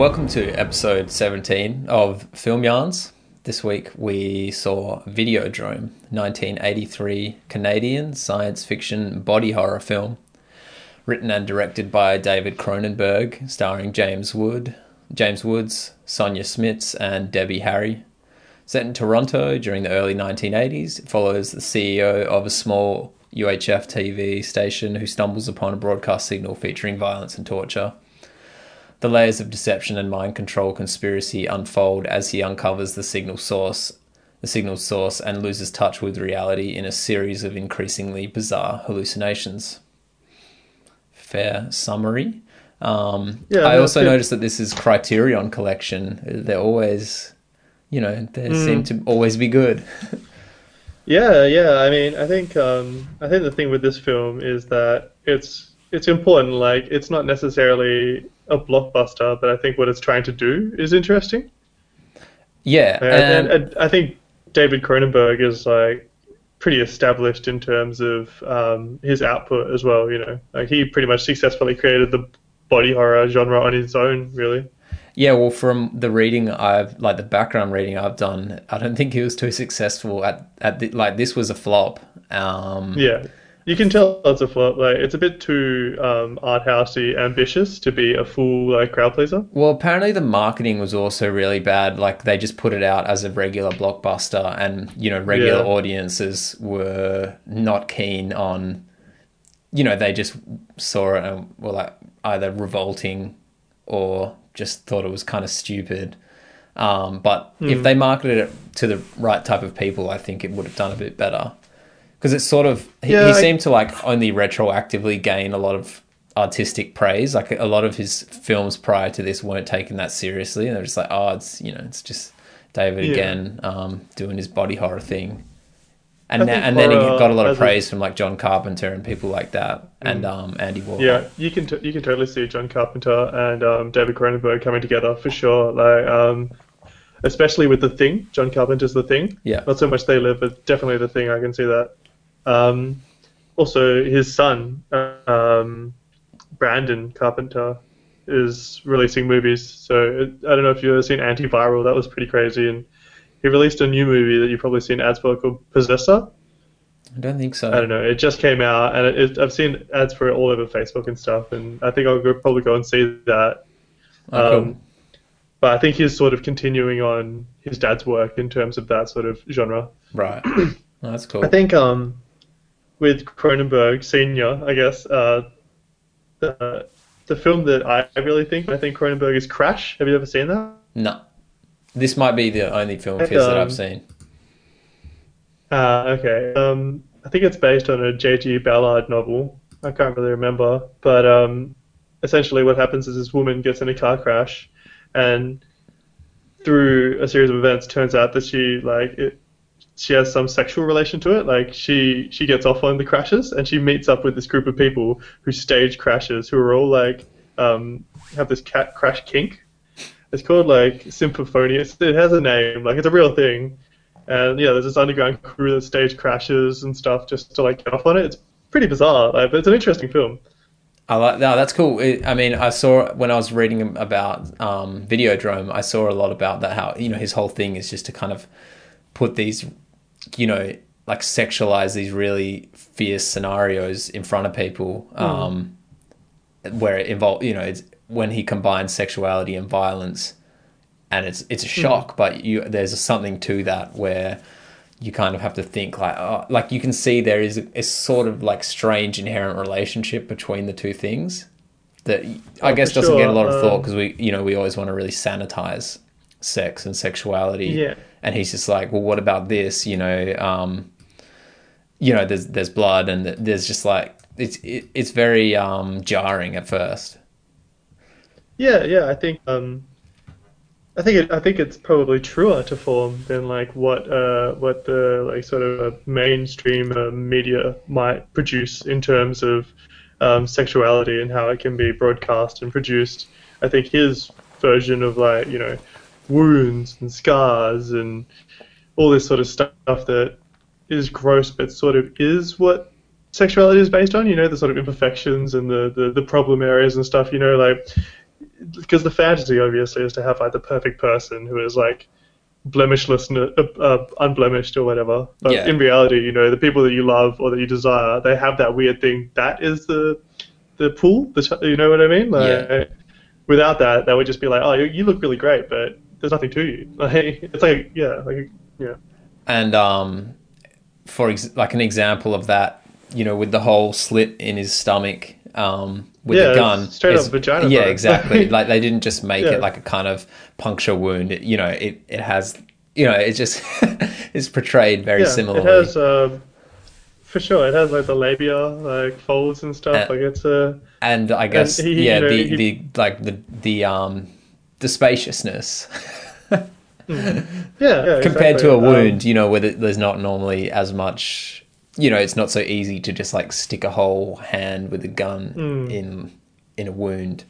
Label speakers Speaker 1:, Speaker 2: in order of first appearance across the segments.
Speaker 1: Welcome to episode 17 of Film Yarns. This week we saw Videodrome, 1983 Canadian science fiction body horror film, written and directed by David Cronenberg, starring James Wood, James Woods, Sonja Smits, and Debbie Harry. Set in Toronto during the early 1980s, it follows the CEO of a small UHF TV station who stumbles upon a broadcast signal featuring violence and torture. The layers of deception and mind control conspiracy unfold as he uncovers the signal source, the signal source, and loses touch with reality in a series of increasingly bizarre hallucinations. Fair summary. Um,
Speaker 2: Yeah,
Speaker 1: I also
Speaker 2: good.
Speaker 1: noticed that this is Criterion Collection. They're always, you know, they
Speaker 2: Hmm.
Speaker 1: seem to always be good.
Speaker 2: Yeah, yeah. I mean, I think um, I think the thing with this film is that it's it's important. Like, it's not necessarily a blockbuster, but I think what it's trying to do is interesting.
Speaker 1: yeah,
Speaker 2: And,
Speaker 1: and,
Speaker 2: and, I think David Cronenberg is like pretty established in terms of um, his output as well. You know, like he pretty much successfully created the body horror genre on his own. Really.
Speaker 1: Yeah, well, from the reading I've like the background reading I've done, I don't think he was too successful at at the, like this was a flop. Um,
Speaker 2: Yeah. You can tell it's a flop. Like it's a bit too um, art housey, ambitious to be a full like crowd pleaser.
Speaker 1: Well, apparently the marketing was also really bad. Like they just put it out as a regular blockbuster, and you know regular
Speaker 2: Yeah.
Speaker 1: audiences were not keen on. You know, they just saw it and were like either revolting or just thought it was kind of stupid. Um, but
Speaker 2: Hmm.
Speaker 1: if they marketed it to the right type of people, I think it would have done a bit better. Because it's sort of he,
Speaker 2: Yeah,
Speaker 1: he
Speaker 2: I-
Speaker 1: seemed to like only retroactively gain a lot of artistic praise. Like a lot of his films prior to this weren't taken that seriously, and they're just like, oh, it's you know, it's just David
Speaker 2: Yeah.
Speaker 1: again um, doing his body horror thing. And na- and then he got a lot of
Speaker 2: as a-
Speaker 1: praise from like John Carpenter and people like that, and um, Andy Warhol.
Speaker 2: Yeah, you can t- you can totally see John Carpenter and um, David Cronenberg coming together for sure. Like, um, especially with the Thing. John Carpenter's The Thing.
Speaker 1: Yeah.
Speaker 2: Not so much They Live, but definitely The Thing. I can see that. Um, also, his son, um, Brandon Carpenter, is releasing movies. So it, I don't know if you've ever seen Antiviral. That was pretty crazy. And he released a new movie that you've probably seen ads for called Possessor.
Speaker 1: I don't think so.
Speaker 2: I don't know. It just came out, and it, it, I've seen ads for it all over Facebook and stuff. And I think I'll go, probably go and see that.
Speaker 1: Oh, cool.
Speaker 2: Um, but I think he's sort of continuing on his dad's work in terms of that sort of genre.
Speaker 1: Right. Oh, that's cool.
Speaker 2: I think um, with Cronenberg Senior, I guess uh, the the film that I really think I think Cronenberg is Crash. Have you ever seen that?
Speaker 1: no. This might be the only film of his that I've
Speaker 2: um,
Speaker 1: seen.
Speaker 2: Uh, okay. Um, I think it's based on a J.G. Ballard novel. I can't really remember, but um, essentially what happens is this woman gets in a car crash, and through a series of events, turns out that she like it, she has some sexual relation to it. Like she she gets off on the crashes, and she meets up with this group of people who stage crashes, who are all like um, have this cat crash kink. It's called like Symphonious. It has a name, like it's a real thing. And yeah, there's this underground crew that stage crashes and stuff just to like get off on it. It's pretty bizarre, like, but it's an interesting film.
Speaker 1: I like no, that's cool. It, I mean, I saw when I was reading about um, Videodrome, I saw a lot about that. How you know his whole thing is just to kind of put these, you know, like sexualize these really fierce scenarios in front of people, um, where it involves, you know it's when he combines sexuality and violence, and it's it's a shock, but you there's something to that where you kind of have to think like oh, like you can see there is a, a sort of like strange inherent relationship between the two things that I
Speaker 2: Oh,
Speaker 1: guess doesn't get a lot of thought
Speaker 2: Um,
Speaker 1: because we you know we always want to really sanitize sex and sexuality
Speaker 2: Yeah.
Speaker 1: And he's just like well what about this you know um you know there's there's blood and there's just like it's it, it's very um jarring at first
Speaker 2: Yeah, yeah, I think um, I think it, I think it's probably truer to form than like what uh what the like sort of uh, mainstream uh, media might produce in terms of um, sexuality and how it can be broadcast and produced. I think his version of like you know wounds and scars and all this sort of stuff that is gross but sort of is what sexuality is based on you know the sort of imperfections and the, the, the problem areas and stuff you know like because the fantasy obviously is to have like the perfect person who is like blemishless, uh, uh, unblemished or whatever. But
Speaker 1: Yeah.
Speaker 2: in reality, you know, the people that you love or that you desire, they have that weird thing. That is the the pool. The, ch- you know what I mean? Like,
Speaker 1: Yeah.
Speaker 2: Without that, that would just be like, oh, you, you look really great, but there's nothing to you. Like, it's like, yeah, like, yeah.
Speaker 1: And um, for ex- like an example of that, you know, with the whole slit in his stomach um, with
Speaker 2: Yeah,
Speaker 1: the gun,
Speaker 2: straight up vagina
Speaker 1: Yeah,
Speaker 2: bone.
Speaker 1: exactly. like they didn't just make
Speaker 2: Yeah.
Speaker 1: it like a kind of puncture wound. It, you know, it it has, you know, it just is portrayed very
Speaker 2: yeah,
Speaker 1: similarly.
Speaker 2: It has, um, for sure, it has like the labia, like folds and stuff.
Speaker 1: Uh,
Speaker 2: like it's a,
Speaker 1: and I guess
Speaker 2: he- he-
Speaker 1: yeah,
Speaker 2: you know,
Speaker 1: the,
Speaker 2: he-
Speaker 1: the like the the um the spaciousness
Speaker 2: yeah, yeah
Speaker 1: compared
Speaker 2: exactly.
Speaker 1: to a
Speaker 2: Um,
Speaker 1: wound, you know, where there's not normally as much. You know, it's not so easy to just like stick a whole hand with a gun
Speaker 2: Hmm.
Speaker 1: in in a wound.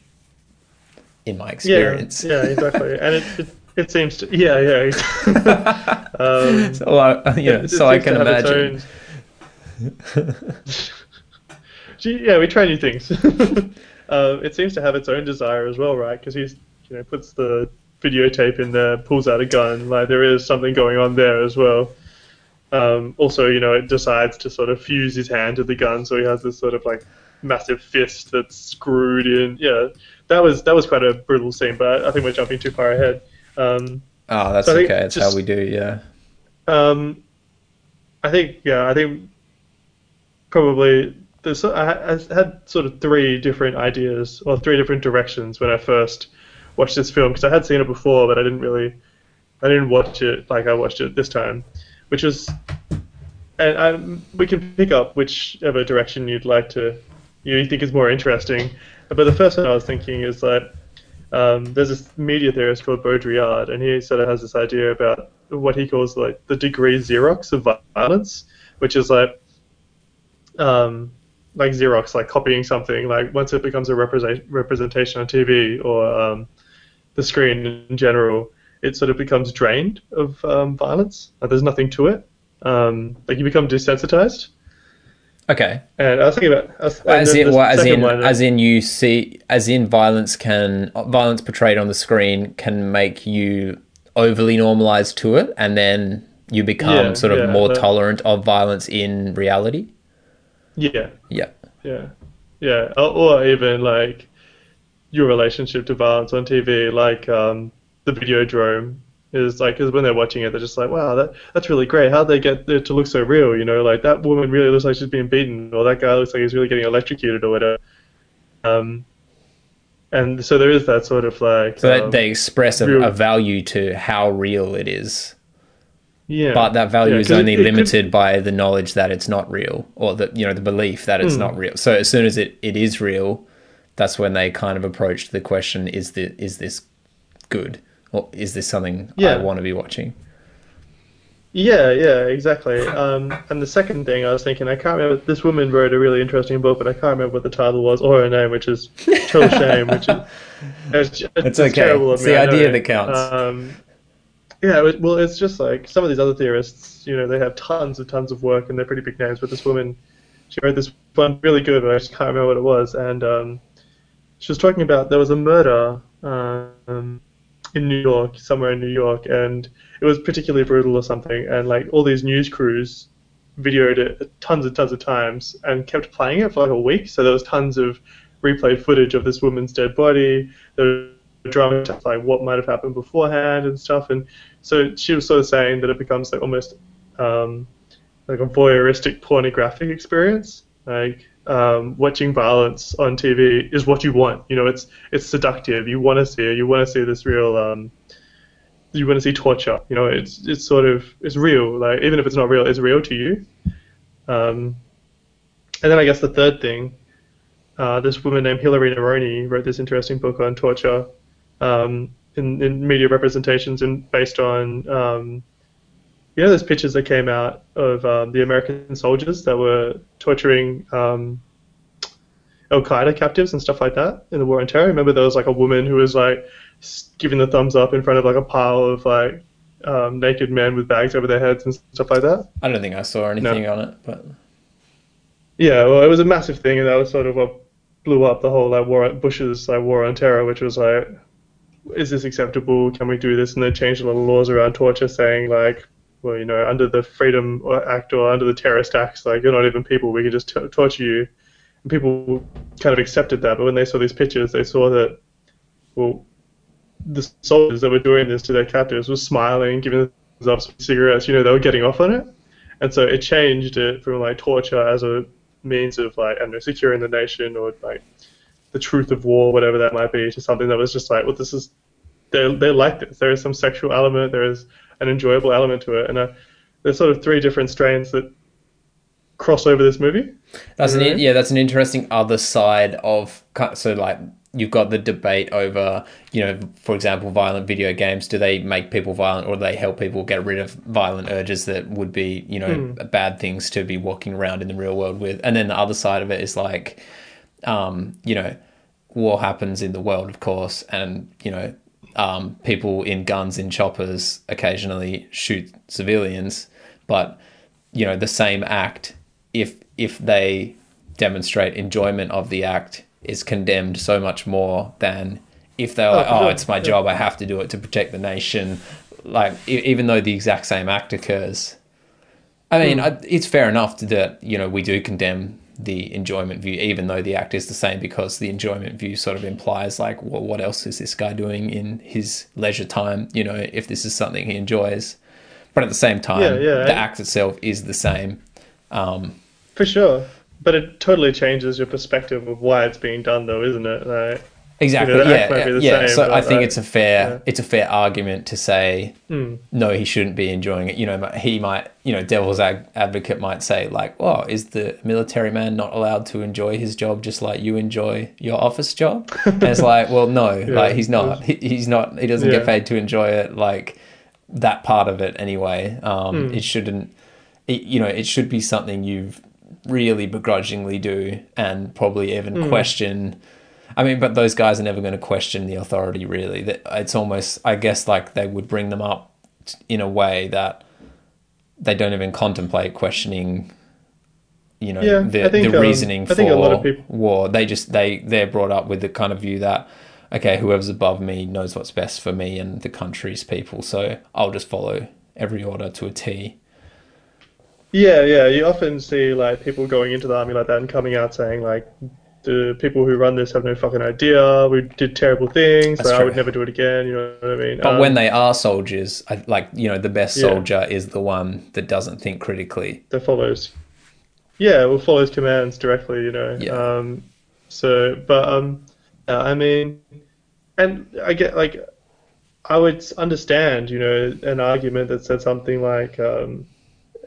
Speaker 1: In my experience,
Speaker 2: yeah, exactly. And it, it, it seems to, yeah, yeah. um,
Speaker 1: so I, know,
Speaker 2: it-
Speaker 1: so I can imagine.
Speaker 2: yeah, we try new things. uh, it seems to have its own desire as well, right? Because he's, you know, puts the videotape in there, pulls out a gun. Like there is something going on there as well. Um, also, you know, it decides to sort of fuse his hand to the gun, so he has this sort of like massive fist that's screwed in. Yeah, that was that was quite a brutal scene, but I think we're jumping too far ahead. Um,
Speaker 1: Oh, that's
Speaker 2: So
Speaker 1: okay. That's
Speaker 2: just-
Speaker 1: how we do. Yeah.
Speaker 2: um, I think yeah, I think probably there's I, I had sort of three different ideas or three different directions when I first watched this film because I had seen it before, but I didn't really I didn't watch it like I watched it this time, which was and I, we can pick up whichever direction you'd like to you think is more interesting. But the first one I was thinking is that um, there's this media theorist called Baudrillard, and he sort of has this idea about what he calls like the degree Xerox of violence, which is like um, like Xerox, like copying something. Like once it becomes a represent- representation on TV or um, the screen in general, it sort of becomes drained of um, violence. Like there's nothing to it. Um, like you become desensitized.
Speaker 1: Okay.
Speaker 2: And I was thinking about was-
Speaker 1: As in, well, as in, as in, you see, as in, violence can violence portrayed on the screen can make you overly normalized to it, and then you become
Speaker 2: Yeah,
Speaker 1: sort of
Speaker 2: yeah,
Speaker 1: more
Speaker 2: that-
Speaker 1: tolerant of violence in reality.
Speaker 2: yeah,
Speaker 1: Yeah.
Speaker 2: Yeah, yeah, or, or even like your relationship to violence on TV, like um, the Videodrome is like, because when they're watching it, they're just like, wow, that that's really great. How'd they get it to look so real? You know, like that woman really looks like she's being beaten, or that guy looks like he's really getting electrocuted, or whatever. Um, and so there is that sort of like,
Speaker 1: So that
Speaker 2: um,
Speaker 1: they express a,
Speaker 2: real-
Speaker 1: a value to how real it is,
Speaker 2: yeah,
Speaker 1: but that value
Speaker 2: Yeah,
Speaker 1: is
Speaker 2: it-
Speaker 1: only
Speaker 2: it could-
Speaker 1: limited by the knowledge that it's not real, or the you know the belief that it's not real. So as soon as it, it is real, that's when they kind of approach the question: Is the is this good, or is this something I want to be watching?
Speaker 2: Yeah, yeah, exactly. Um, and the second thing I was thinking, I can't remember. This woman wrote a really interesting book, but I can't remember what the title was or her name, which is total shame. Which is it's,
Speaker 1: It's okay.
Speaker 2: terrible of
Speaker 1: It's
Speaker 2: me,
Speaker 1: the idea that counts.
Speaker 2: Um, yeah, it well, it's just like some of these other theorists. You know, they have tons and tons of work, and they're pretty big names. But this woman, she wrote this one really good, but I just can't remember what it was. And um, she was talking about there was a murder um, in New York, somewhere in New York, and it was particularly brutal or something. And like all these news crews videoed it tons and tons of times and kept playing it for like a week. So there was tons of replayed footage of this woman's dead body. There drama like what might have happened beforehand and stuff. And so she was sort of saying that it becomes like almost um, like a voyeuristic pornographic experience. Like um, watching violence on TV is what you want. You know, it's it's seductive. You want to see it. You want to see this real. Um, you want to see torture. You know, it's it's sort of it's real. Like even if it's not real, it's real to you. Um, and then I guess the third thing, uh, this woman named Hilary Neroni wrote this interesting book on torture um, in, in media representations and based on um, you know those pictures that came out of um, the American soldiers that were torturing um, Al Qaeda captives and stuff like that in the war on terror. Remember there was like a woman who was like giving the thumbs up in front of like a pile of like um, naked men with bags over their heads and stuff like that.
Speaker 1: I don't think I saw anything on it, but
Speaker 2: Yeah, well, it was a massive thing, and that was sort of what blew up the whole like war Bush's like war on terror, which was like, is this acceptable? Can we do this? And they changed a lot of laws around torture, saying like, well, you know, under the Freedom Act or under the Terrorist Acts, like you're not even people. We can just t- torture you. And people kind of accepted that, but when they saw these pictures, they saw that, well, the soldiers that were doing this to their captives were smiling, giving themselves cigarettes. You know, they were getting off on it, and so it changed it from like torture as a means of like I don't know securing the nation or like the truth of war, whatever that might be, to something that was just like, well, this is they they like this. There is some sexual element, there is an enjoyable element to it, and uh, there's sort of three different strains that cross over this movie.
Speaker 1: That's an yeah, that's an interesting other side of so like you've got the debate over, you know, for example, violent video games. Do they make people violent or do they help people get rid of violent urges that would be, you know, mm. bad things to be walking around in the real world with? And then the other side of it is like, um, you know, war happens in the world, of course, and, you know, um, people in guns in choppers occasionally shoot civilians, but, you know, the same act, if if they demonstrate enjoyment of the act is condemned so much more than if they're like, oh, it's my job, I have to do it to protect the nation. Like, even though the exact same act occurs. I mean, mm. it's fair enough that, you know, we do condemn the enjoyment view, even though the act is the same, because the enjoyment view sort of implies, like, well, what else is this guy doing in his leisure time, you know, if this is something he enjoys. But at the same time, yeah, yeah, the act itself is the same. Um,
Speaker 2: For sure but it totally changes your perspective of why it's being done, though, isn't it? Like,
Speaker 1: exactly. You know, yeah, yeah. So I think it's a fair yeah. it's a fair argument to say mm. no, he shouldn't be enjoying it. You know, he might, you know, devil's advocate might say like, "Well, is the military man not allowed to enjoy his job just like you enjoy your office job?" and it's like, well, no, yeah, like he's not. He, he's not. He doesn't get paid to enjoy it. Like that part of it anyway. Um, mm. It shouldn't. It, you know, it should be something you've really begrudgingly do and probably even mm. question. I mean, but those guys are never going to question the authority. Really, it's almost, I guess, like they would bring them up in a way that they don't even contemplate questioning. You know, yeah, the, think, the um, reasoning um, for people... war. They just they they're brought up with the kind of view that okay, whoever's above me knows what's best for me and the country's people, so I'll just follow every order to a T.
Speaker 2: Yeah, yeah. You often see like people going into the army like that and coming out saying like the people who run this have no fucking idea. We did terrible things. I would never do it again. You know what I mean?
Speaker 1: But um, when they are soldiers, I, like you know, the best soldier yeah. is the one that doesn't think critically.
Speaker 2: That follows. Yeah, well, follows commands directly. You know. Yeah. Um, so, but um, I mean, and I get like, I would understand, you know, an argument that said something like, um,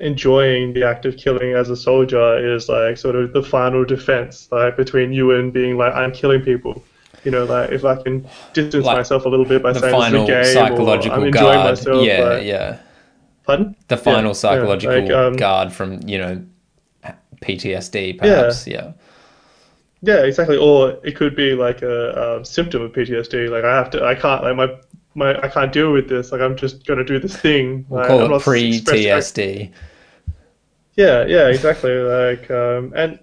Speaker 2: enjoying the act of killing as a soldier is like sort of the final defense, like between you and being like I'm killing people. You know, like if I can distance like myself a little bit by saying it's a game psychological or I'm enjoying guard. myself.
Speaker 1: Yeah,
Speaker 2: like,
Speaker 1: yeah.
Speaker 2: Pardon?
Speaker 1: The final yeah, psychological yeah, like, um, guard from you know PTSD, perhaps. Yeah.
Speaker 2: yeah. Yeah, exactly. Or it could be like a, a symptom of PTSD. Like I have to, I can't, like my my I can't deal with this. Like I'm just gonna do this thing.
Speaker 1: We'll
Speaker 2: like,
Speaker 1: call it pre TSD.
Speaker 2: Yeah, yeah, exactly. Like, um, and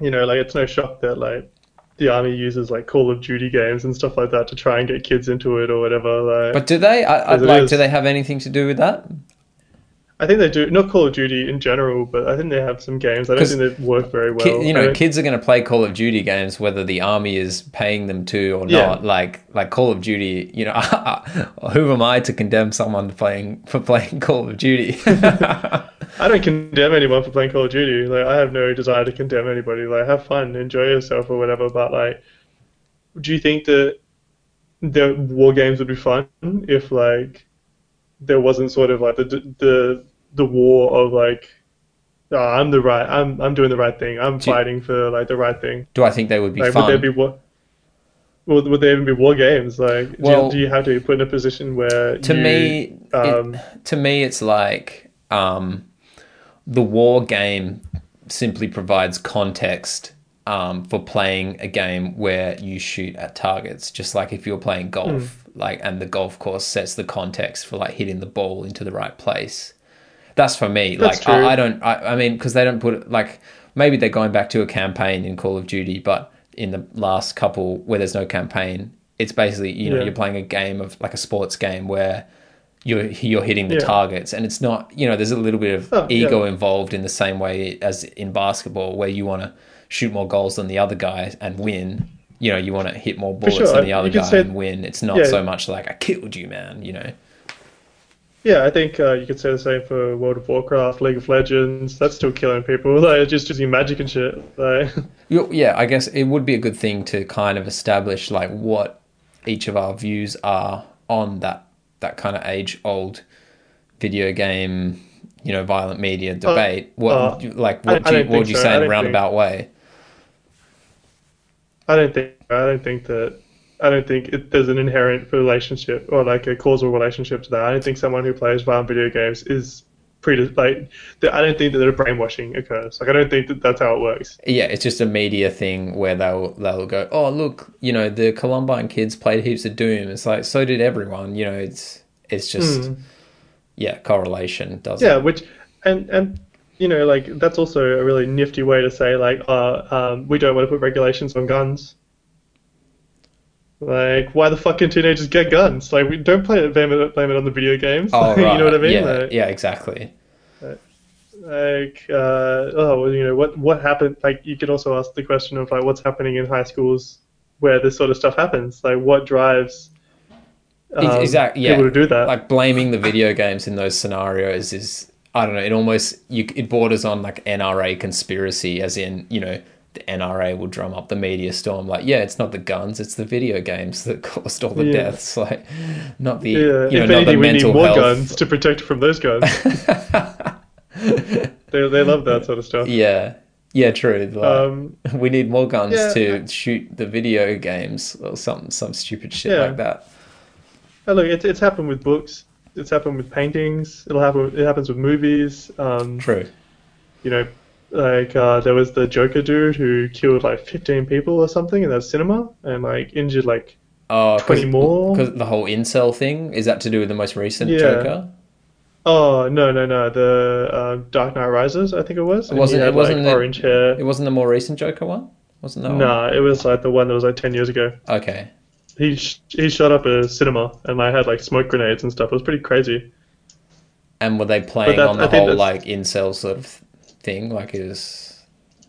Speaker 2: you know, like it's no shock that like the army uses like Call of Duty games and stuff like that to try and get kids into it or whatever. Like,
Speaker 1: but do they? I, would like, do they have anything to do with that?
Speaker 2: I think they do. Not Call of Duty in general, but I think they have some games. I don't think they work very well.
Speaker 1: Ki- you know, kids are going to play Call of Duty games whether the army is paying them to or yeah. not. Like like Call of Duty. You know, who am I to condemn someone playing for playing Call of Duty?
Speaker 2: I don't condemn anyone for playing Call of Duty. Like I have no desire to condemn anybody. Like have fun, enjoy yourself or whatever. But like, do you think that the war games would be fun if like there wasn't sort of like the the the war of like oh, I'm the right I'm I'm doing the right thing. I'm do fighting you, for like the right thing.
Speaker 1: Do I think they would be like, fun?
Speaker 2: Would there be war? Would, would there even be war games? Like, well, do, you, do, you, have to be put in a position where
Speaker 1: to
Speaker 2: you,
Speaker 1: me, um, it, to me, it's like um, the war game simply provides context um, for playing a game where you shoot at targets. Just like if you're playing golf, mm. like, and the golf course sets the context for like hitting the ball into the right place. That's for me. That's like I, I, don't. I, I mean, because they don't put it like maybe they're going back to a campaign in Call of Duty, but in the last couple where there's no campaign. It's basically you know
Speaker 2: Yeah.
Speaker 1: you're playing a game of like a sports game where you're you're hitting the
Speaker 2: Yeah.
Speaker 1: targets, and it's not you know there's a little bit of
Speaker 2: Oh, yeah.
Speaker 1: ego involved in the same way as in basketball where you want to shoot more goals than the other guy and win. You know, you want to hit more bullets
Speaker 2: sure.
Speaker 1: than the other guy
Speaker 2: say-
Speaker 1: and win. It's not
Speaker 2: Yeah.
Speaker 1: so much like I killed you, man. You know.
Speaker 2: Yeah, I think uh, you could say the same for World of Warcraft, League of Legends. That's still killing people. Like just using magic and shit. Like,
Speaker 1: Yeah, I guess it would be a good thing to kind of establish like what each of our views are on that that kind of age old video game, you know, violent media debate. what
Speaker 2: uh,
Speaker 1: like what
Speaker 2: I
Speaker 1: do you, what would you
Speaker 2: so.
Speaker 1: say in a roundabout way?
Speaker 2: I don't think I don't think that I don't think it, there's an inherent relationship or like a causal relationship to that. I don't think someone who plays violent video games is pre like I don't think that a brainwashing occurs. Like I don't think that that's how it works.
Speaker 1: Yeah, it's just a media thing where they'll they'll go, oh look, you know, the Columbine kids played heaps of Doom. It's like so did everyone. You know, it's it's just
Speaker 2: Hmm.
Speaker 1: yeah correlation doesn't.
Speaker 2: Yeah, which and and you know like that's also a really nifty way to say like uh, um, we don't want to put regulations on guns. Like, why the fuck can teenagers get guns? Like, we don't play it, blame it, blame it on the video games.
Speaker 1: Oh,
Speaker 2: Like,
Speaker 1: right.
Speaker 2: You know what I mean?
Speaker 1: Yeah,
Speaker 2: Like,
Speaker 1: yeah, exactly.
Speaker 2: like uh, oh well, you know what what happened like you could also ask the question of like what's happening in high schools where this sort of stuff happens like what drives um,
Speaker 1: exactly. Yeah,
Speaker 2: people to do that
Speaker 1: like blaming the video games in those scenarios is I don't know. It almost you it borders on like NRA conspiracy, as in you know the NRA will drum up the media storm like yeah, it's not the guns, it's the video games that caused all the
Speaker 2: Yeah.
Speaker 1: deaths. Like not the
Speaker 2: yeah
Speaker 1: you know
Speaker 2: if
Speaker 1: not the
Speaker 2: anything we need more
Speaker 1: health.
Speaker 2: guns to protect from those guns they, they love that sort of stuff
Speaker 1: Yeah, yeah, true. Like,
Speaker 2: um,
Speaker 1: we need more guns
Speaker 2: yeah,
Speaker 1: to shoot the video games or some some stupid shit like that.
Speaker 2: and look it's, it's happened with books it's happened with paintings it'll happen it happens with movies um,
Speaker 1: True.
Speaker 2: you know, like uh, there was the Joker dude who killed like 15 people or something in that cinema and like injured like
Speaker 1: Oh,
Speaker 2: 20 more?
Speaker 1: because the whole incel thing is that to do with the most recent
Speaker 2: Yeah.
Speaker 1: Joker?
Speaker 2: oh no no no the uh, Dark Knight Rises I think it was. He
Speaker 1: wasn't- it wasn't
Speaker 2: like,
Speaker 1: the-
Speaker 2: orange hair.
Speaker 1: It wasn't the more recent Joker one, wasn't that? one?
Speaker 2: Nah, it was like the one that was like 10 years ago.
Speaker 1: Okay.
Speaker 2: He sh- he shot up a cinema and like had like smoke grenades and stuff. It was pretty crazy.
Speaker 1: And were they playing
Speaker 2: that-
Speaker 1: on the
Speaker 2: think
Speaker 1: whole like incel sort of thing? Like is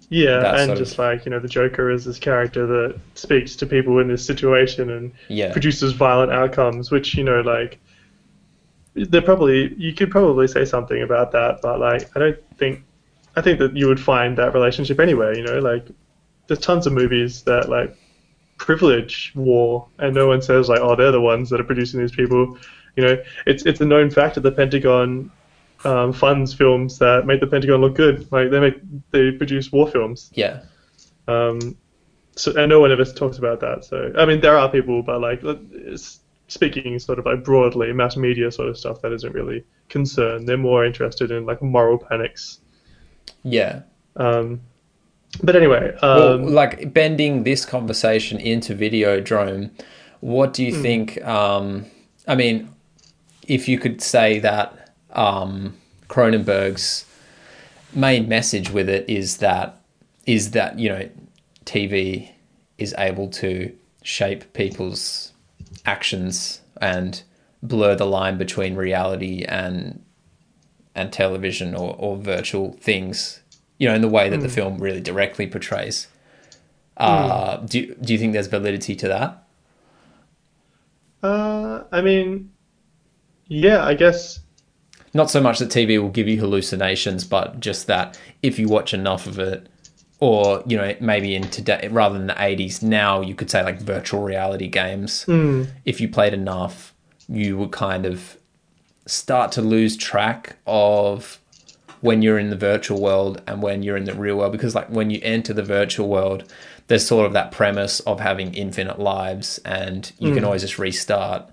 Speaker 2: Yeah, and
Speaker 1: sort of-
Speaker 2: just like you know, the Joker is this character that speaks to people in this situation and
Speaker 1: yeah.
Speaker 2: produces violent outcomes, which you know, like they're probably you could probably say something about that, but like I don't think I think that you would find that relationship anywhere. You know, like there's tons of movies that like privilege war, and no one says like, oh, they're the ones that are producing these people. You know, it's it's a known fact that the Pentagon um, funds films that make the Pentagon look good. Like they make they produce war films.
Speaker 1: Yeah.
Speaker 2: Um, so and no one ever talks about that. So I mean, there are people, but like speaking sort of like broadly, mass media sort of stuff that isn't really concerned. They're more interested in like moral panics.
Speaker 1: Yeah.
Speaker 2: Um, but anyway,
Speaker 1: well,
Speaker 2: um,
Speaker 1: like bending this conversation into Videodrome, what do you
Speaker 2: Hmm.
Speaker 1: think? Um, I mean, if you could say that um, Cronenberg's main message with it is that is that you know TV is able to shape people's actions and blur the line between reality and and television or, or virtual things, you know, in the way that the film really directly portrays. Uh, do, you- do you think there's validity to that?
Speaker 2: uh, I mean, yeah, I guess
Speaker 1: Not so much that TV will give you hallucinations, but just that if you watch enough of it, or, you know, maybe in today, rather than the 80s, now you could say like virtual reality games. Hmm. If you played enough, you would kind of start to lose track of when you're in the virtual world and when you're in the real world. Because like when you enter the virtual world there's sort of that premise of having infinite lives and you can hmm. always just restart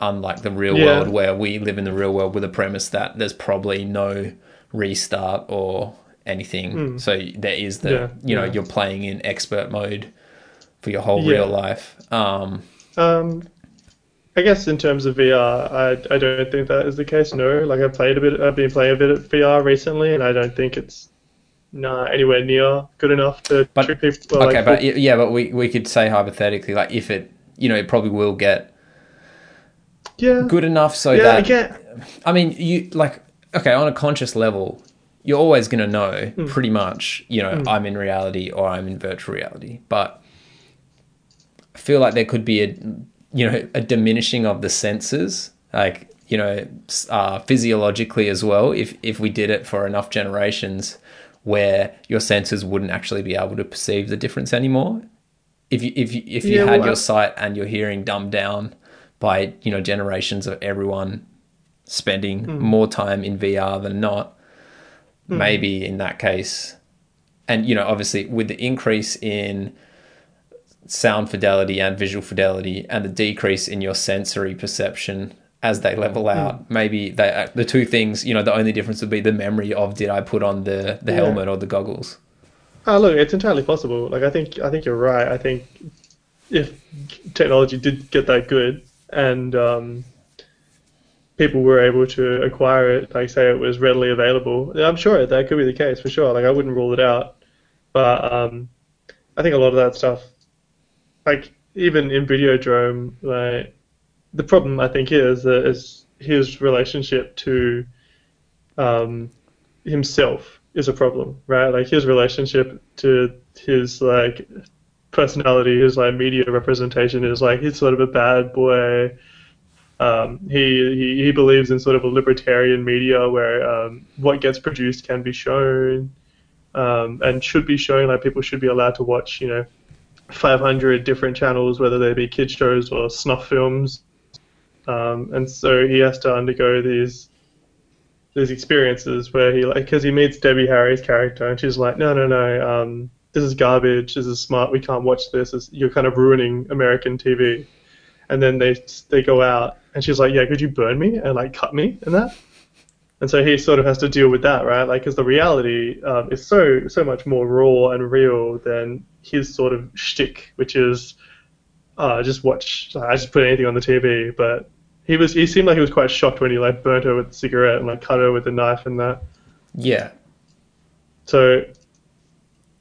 Speaker 1: unlike the real
Speaker 2: Yeah.
Speaker 1: world where we live in the real world with a premise that there's probably no restart or anything so there is the
Speaker 2: Yeah,
Speaker 1: you know
Speaker 2: yeah.
Speaker 1: you're playing in expert mode for your whole real life um
Speaker 2: Um, I guess in terms of VR, I, I don't think that is the case. No, like I played a bit, I've been playing a bit of VR recently, and I don't think it's not anywhere near good enough to
Speaker 1: But-
Speaker 2: trick people. well,
Speaker 1: okay,
Speaker 2: like,
Speaker 1: but yeah, but we we could say hypothetically, like if it, you know, it probably will get
Speaker 2: yeah,
Speaker 1: good enough so
Speaker 2: yeah,
Speaker 1: that
Speaker 2: again,
Speaker 1: I mean, you like okay on a conscious level, you're always going to know
Speaker 2: Hmm.
Speaker 1: pretty much. You know, I'm in reality or I'm in virtual reality, but I feel like there could be a you know a diminishing of the senses, like you know uh, physiologically as well. If if we did it for enough generations, where your senses wouldn't actually be able to perceive the difference anymore. If you if you if you
Speaker 2: Yeah,
Speaker 1: had
Speaker 2: well,
Speaker 1: your sight and your hearing dumbed down by you know generations of everyone spending
Speaker 2: Hmm.
Speaker 1: more time in VR than not, maybe in that case, and you know, obviously with the increase in sound fidelity and visual fidelity, and the decrease in your sensory perception as they level
Speaker 2: Hmm.
Speaker 1: out, maybe they uh, the two things, you know, the only difference would be the memory of did I put on the the
Speaker 2: Yeah.
Speaker 1: helmet or the goggles.
Speaker 2: Oh, look, it's entirely possible. Like, I think, I think you're right. I think if technology did get that good and um, people were able to acquire it, like say it was readily available, I'm sure that could be the case for sure. Like, I wouldn't rule it out. But um, I think a lot of that stuff, like even in Videodrome, like the problem I think is that is his relationship to um, himself is a problem, right? Like his relationship to his like personality, his like media representation is like he's sort of a bad boy. Um, he, he he believes in sort of a libertarian media where um, what gets produced can be shown um, and should be shown. Like people should be allowed to watch, you know, 500 different channels, whether they be kids shows or snuff films. Um, and so he has to undergo these these experiences where he like because he meets Debbie Harry's character and she's like, no, no, no, um, this is garbage. This is smart. We can't watch this. You're kind of ruining American TV. And then they they go out and she's like, yeah, could you burn me and like cut me and that? And so he sort of has to deal with that, right? Like, because the reality um, is so so much more raw and real than his sort of shtick, which is uh, just watch. I just put anything on the TV. But he was he seemed like he was quite shocked when he like burnt her with a cigarette and like cut her with a knife and that.
Speaker 1: Yeah,
Speaker 2: So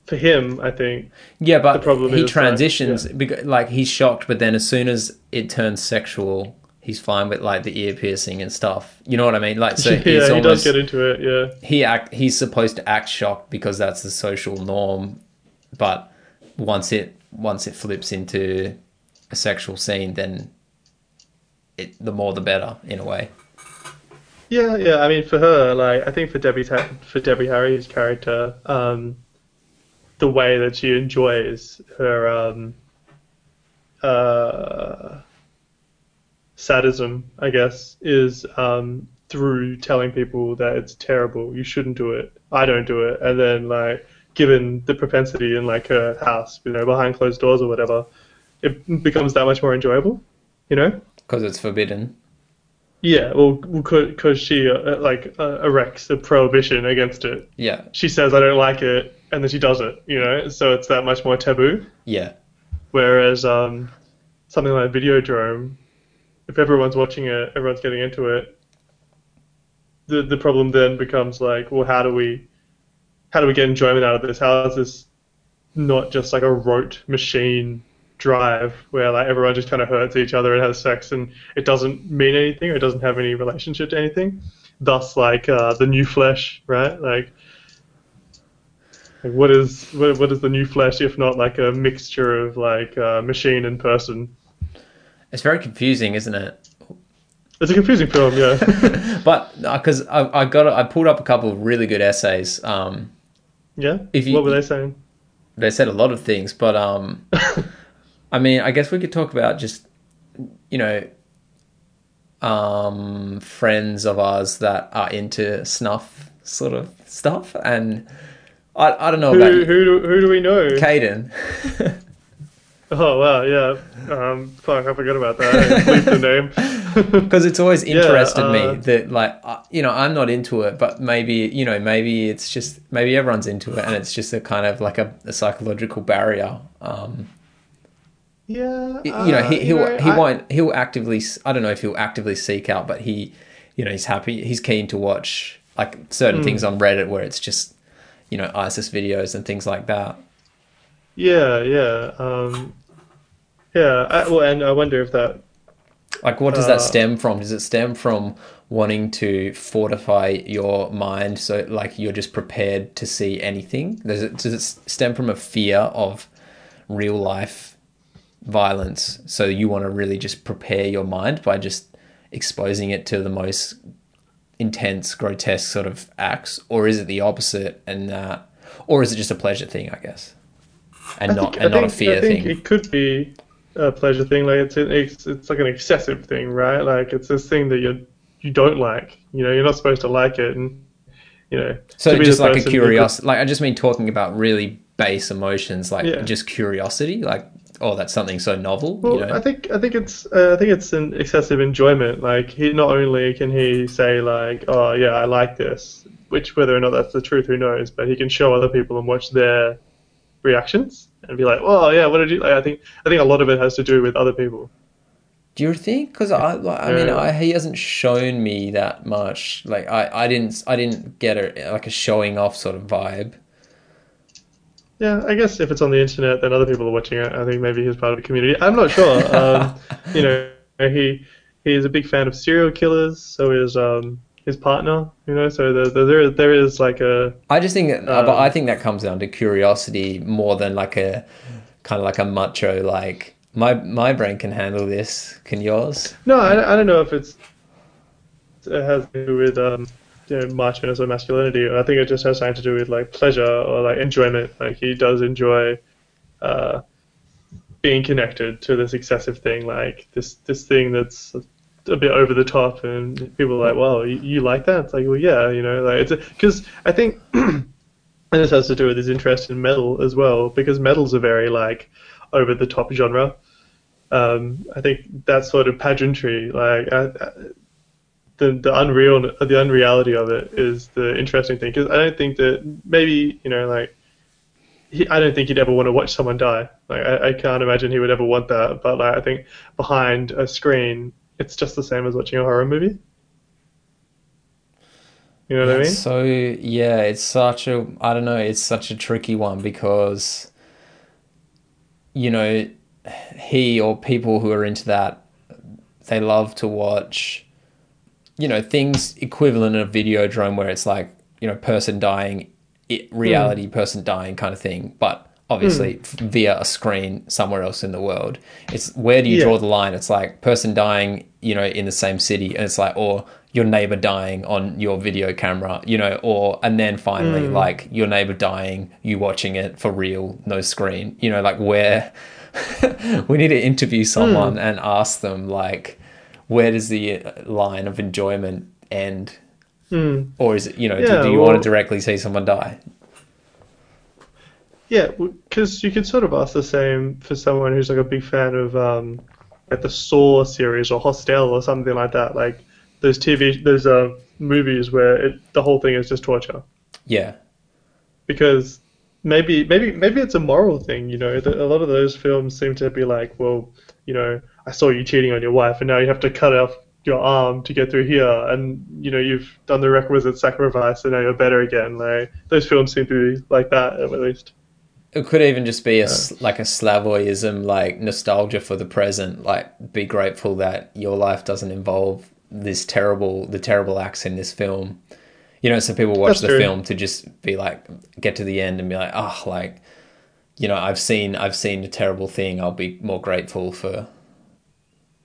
Speaker 2: for him, I think
Speaker 1: yeah, but
Speaker 2: The problem
Speaker 1: he
Speaker 2: is, like,
Speaker 1: transitions because like he's shocked, but then as soon as it turns sexual, he's fine with like the ear piercing and stuff. You know what I mean? Like so,
Speaker 2: yeah,
Speaker 1: he's
Speaker 2: he does get into it. Yeah,
Speaker 1: he act he's supposed to act shocked because that's the social norm, but once it once it flips into a sexual scene, then it the more the better in a way.
Speaker 2: yeah, yeah. I mean, for her, like I think for Debbie for Debbie Harry's character, um, the way that she enjoys her um, uh, sadism, I guess, is um, through telling people that it's terrible, you shouldn't do it, I don't do it, and then like given the propensity in like her house, you know, behind closed doors or whatever, it becomes that much more enjoyable, you know.
Speaker 1: Because it's forbidden.
Speaker 2: Yeah, well, because she uh, like uh, erects a prohibition against it.
Speaker 1: Yeah,
Speaker 2: She says, "I don't like it," and then she does it. You know, so it's that much more taboo.
Speaker 1: yeah,
Speaker 2: Whereas um, something like Videodrome, if everyone's watching it, everyone's getting into it. The the problem then becomes like, well, how do we, how do we get enjoyment out of this? How is this not just like a rote machine drive where like everyone just kind of hurts each other and has sex and it doesn't mean anything or it doesn't have any relationship to anything? Thus, like uh, the new flesh, right? Like like what is what, what is the new flesh if not like a mixture of like uh, machine and person?
Speaker 1: it's very confusing, isn't it?
Speaker 2: It's a confusing film, yeah.
Speaker 1: But because I, I got I pulled up a couple of really good essays. Um,
Speaker 2: yeah.
Speaker 1: If you-
Speaker 2: what were they saying?
Speaker 1: they said a lot of things, but um, I mean, I guess we could talk about just you know, um, friends of ours that are into snuff sort of stuff, and I I don't know
Speaker 2: Who
Speaker 1: about
Speaker 2: who
Speaker 1: you.
Speaker 2: do, who do we know?
Speaker 1: Caden.
Speaker 2: Oh wow, yeah. Um, fuck, I forgot about that. I bleeped the name.
Speaker 1: because it's always
Speaker 2: Yeah,
Speaker 1: interested
Speaker 2: uh,
Speaker 1: me that like uh, you know i'm not into it but maybe you know maybe it's just maybe everyone's into it and it's just a kind of like a, a psychological barrier um
Speaker 2: yeah.
Speaker 1: you know he
Speaker 2: uh,
Speaker 1: he'll
Speaker 2: know,
Speaker 1: he
Speaker 2: I-
Speaker 1: won't he'll actively I don't know if he'll actively seek out but he you know he's happy he's keen to watch like certain
Speaker 2: Hmm.
Speaker 1: things on reddit where it's just you know ISIS videos and things like that.
Speaker 2: Yeah, yeah, um, yeah. I, well, and I wonder if that
Speaker 1: Like, what does that
Speaker 2: Uh,
Speaker 1: stem from? Does it stem from wanting to fortify your mind so, like, you're just prepared to see anything? Does it does it stem from a fear of real life violence? So you want to really just prepare your mind by just exposing it to the most intense, grotesque sort of acts, or is it the opposite? And uh, or is it just a pleasure thing? I guess, and
Speaker 2: I
Speaker 1: not
Speaker 2: think,
Speaker 1: and
Speaker 2: I
Speaker 1: not a fear
Speaker 2: I think
Speaker 1: thing.
Speaker 2: it could be a pleasure thing. Like it's, it's it's like an excessive thing, right? Like it's this thing that you you don't like. You know, you're not supposed to like it, and you know.
Speaker 1: So
Speaker 2: to be
Speaker 1: just like a
Speaker 2: who could-
Speaker 1: curiosity, like I just mean talking about really base emotions, like
Speaker 2: Yeah.
Speaker 1: just curiosity, like oh, that's something so novel,
Speaker 2: Well,
Speaker 1: you know?
Speaker 2: I think I think it's uh, I think it's an excessive enjoyment. Like he not only can he say like, oh yeah, I like this, which whether or not that's the truth, who knows? But he can show other people and watch their reactions and be like, oh yeah, what did you? Like, I think I think a lot of it has to do with other people.
Speaker 1: Do you think? Because I, like, I mean. I, he hasn't shown me that much. Like I, I didn't, I didn't get a like a showing off sort of vibe.
Speaker 2: Yeah, I guess if it's on the internet, then other people are watching it. I think maybe he's part of a community. I'm not sure. um, you know, he he's a big fan of serial killers. So is um, his partner. You know, so the, the, there there is like a
Speaker 1: I just think, uh, but
Speaker 2: Um,
Speaker 1: I think that comes down to curiosity more than like a kind of like a macho like my my brain can handle this. Can yours?
Speaker 2: no. I, I don't know if it's it has to do with um, you know, machness or masculinity. I think it just has something to do with like pleasure or like enjoyment. Like he does enjoy. Uh, being connected to this excessive thing, like this this thing that's a bit over the top, and people are like, "Well, you, you like that?" It's like, "Well, yeah, you know, like it's because I think." And this has to do with his interest in metal as well, because metal's a very like over the top genre. Um, I think that sort of pageantry, like I, the the unreal, the unreality of it is the interesting thing. Because I don't think that maybe you know like he, I don't think he'd ever want to watch someone die. Like I, I can't imagine he would ever want that. But like I think behind a screen, it's just the same as watching a horror movie. You know what I mean?
Speaker 1: So yeah, it's such a I don't know, it's such a tricky one because you know he or people who are into that they love to watch you know things equivalent of Videodrome where it's like you know person dying it, reality hmm. person dying kind of thing but obviously hmm. f- via a screen somewhere else in the world. It's where do you
Speaker 2: Yeah.
Speaker 1: draw the line? It's like person dying you know in the same city and it's like or your neighbor dying on your video camera you know or and then finally hmm. like your neighbor dying you watching it for real no screen you know like where we need to interview someone and ask them like where does the line of enjoyment end
Speaker 2: Hmm.
Speaker 1: or is it you know
Speaker 2: Yeah,
Speaker 1: do, do you want to directly see someone die
Speaker 2: Yeah, because you could sort of ask the same for someone who's like a big fan of um, like the Saw series or Hostel or something like that. Like those TV, those uh, movies where it, the whole thing is just torture.
Speaker 1: yeah
Speaker 2: Because maybe, maybe, maybe it's a moral thing. You know, that a lot of those films seem to be like, well, you know, I saw you cheating on your wife, and now you have to cut off your arm to get through here, and you know you've done the requisite sacrifice, and now you're better again. Like those films seem to be like that at least.
Speaker 1: It could even just be a s like a Slavoyism, like nostalgia for the present. Like, be grateful that your life doesn't involve this terrible, the terrible acts in this film. You know, so people watch
Speaker 2: That's
Speaker 1: the
Speaker 2: true.
Speaker 1: film to just be like, get to the end and be like, oh, like, you know, I've seen, I've seen a terrible thing. I'll be more grateful for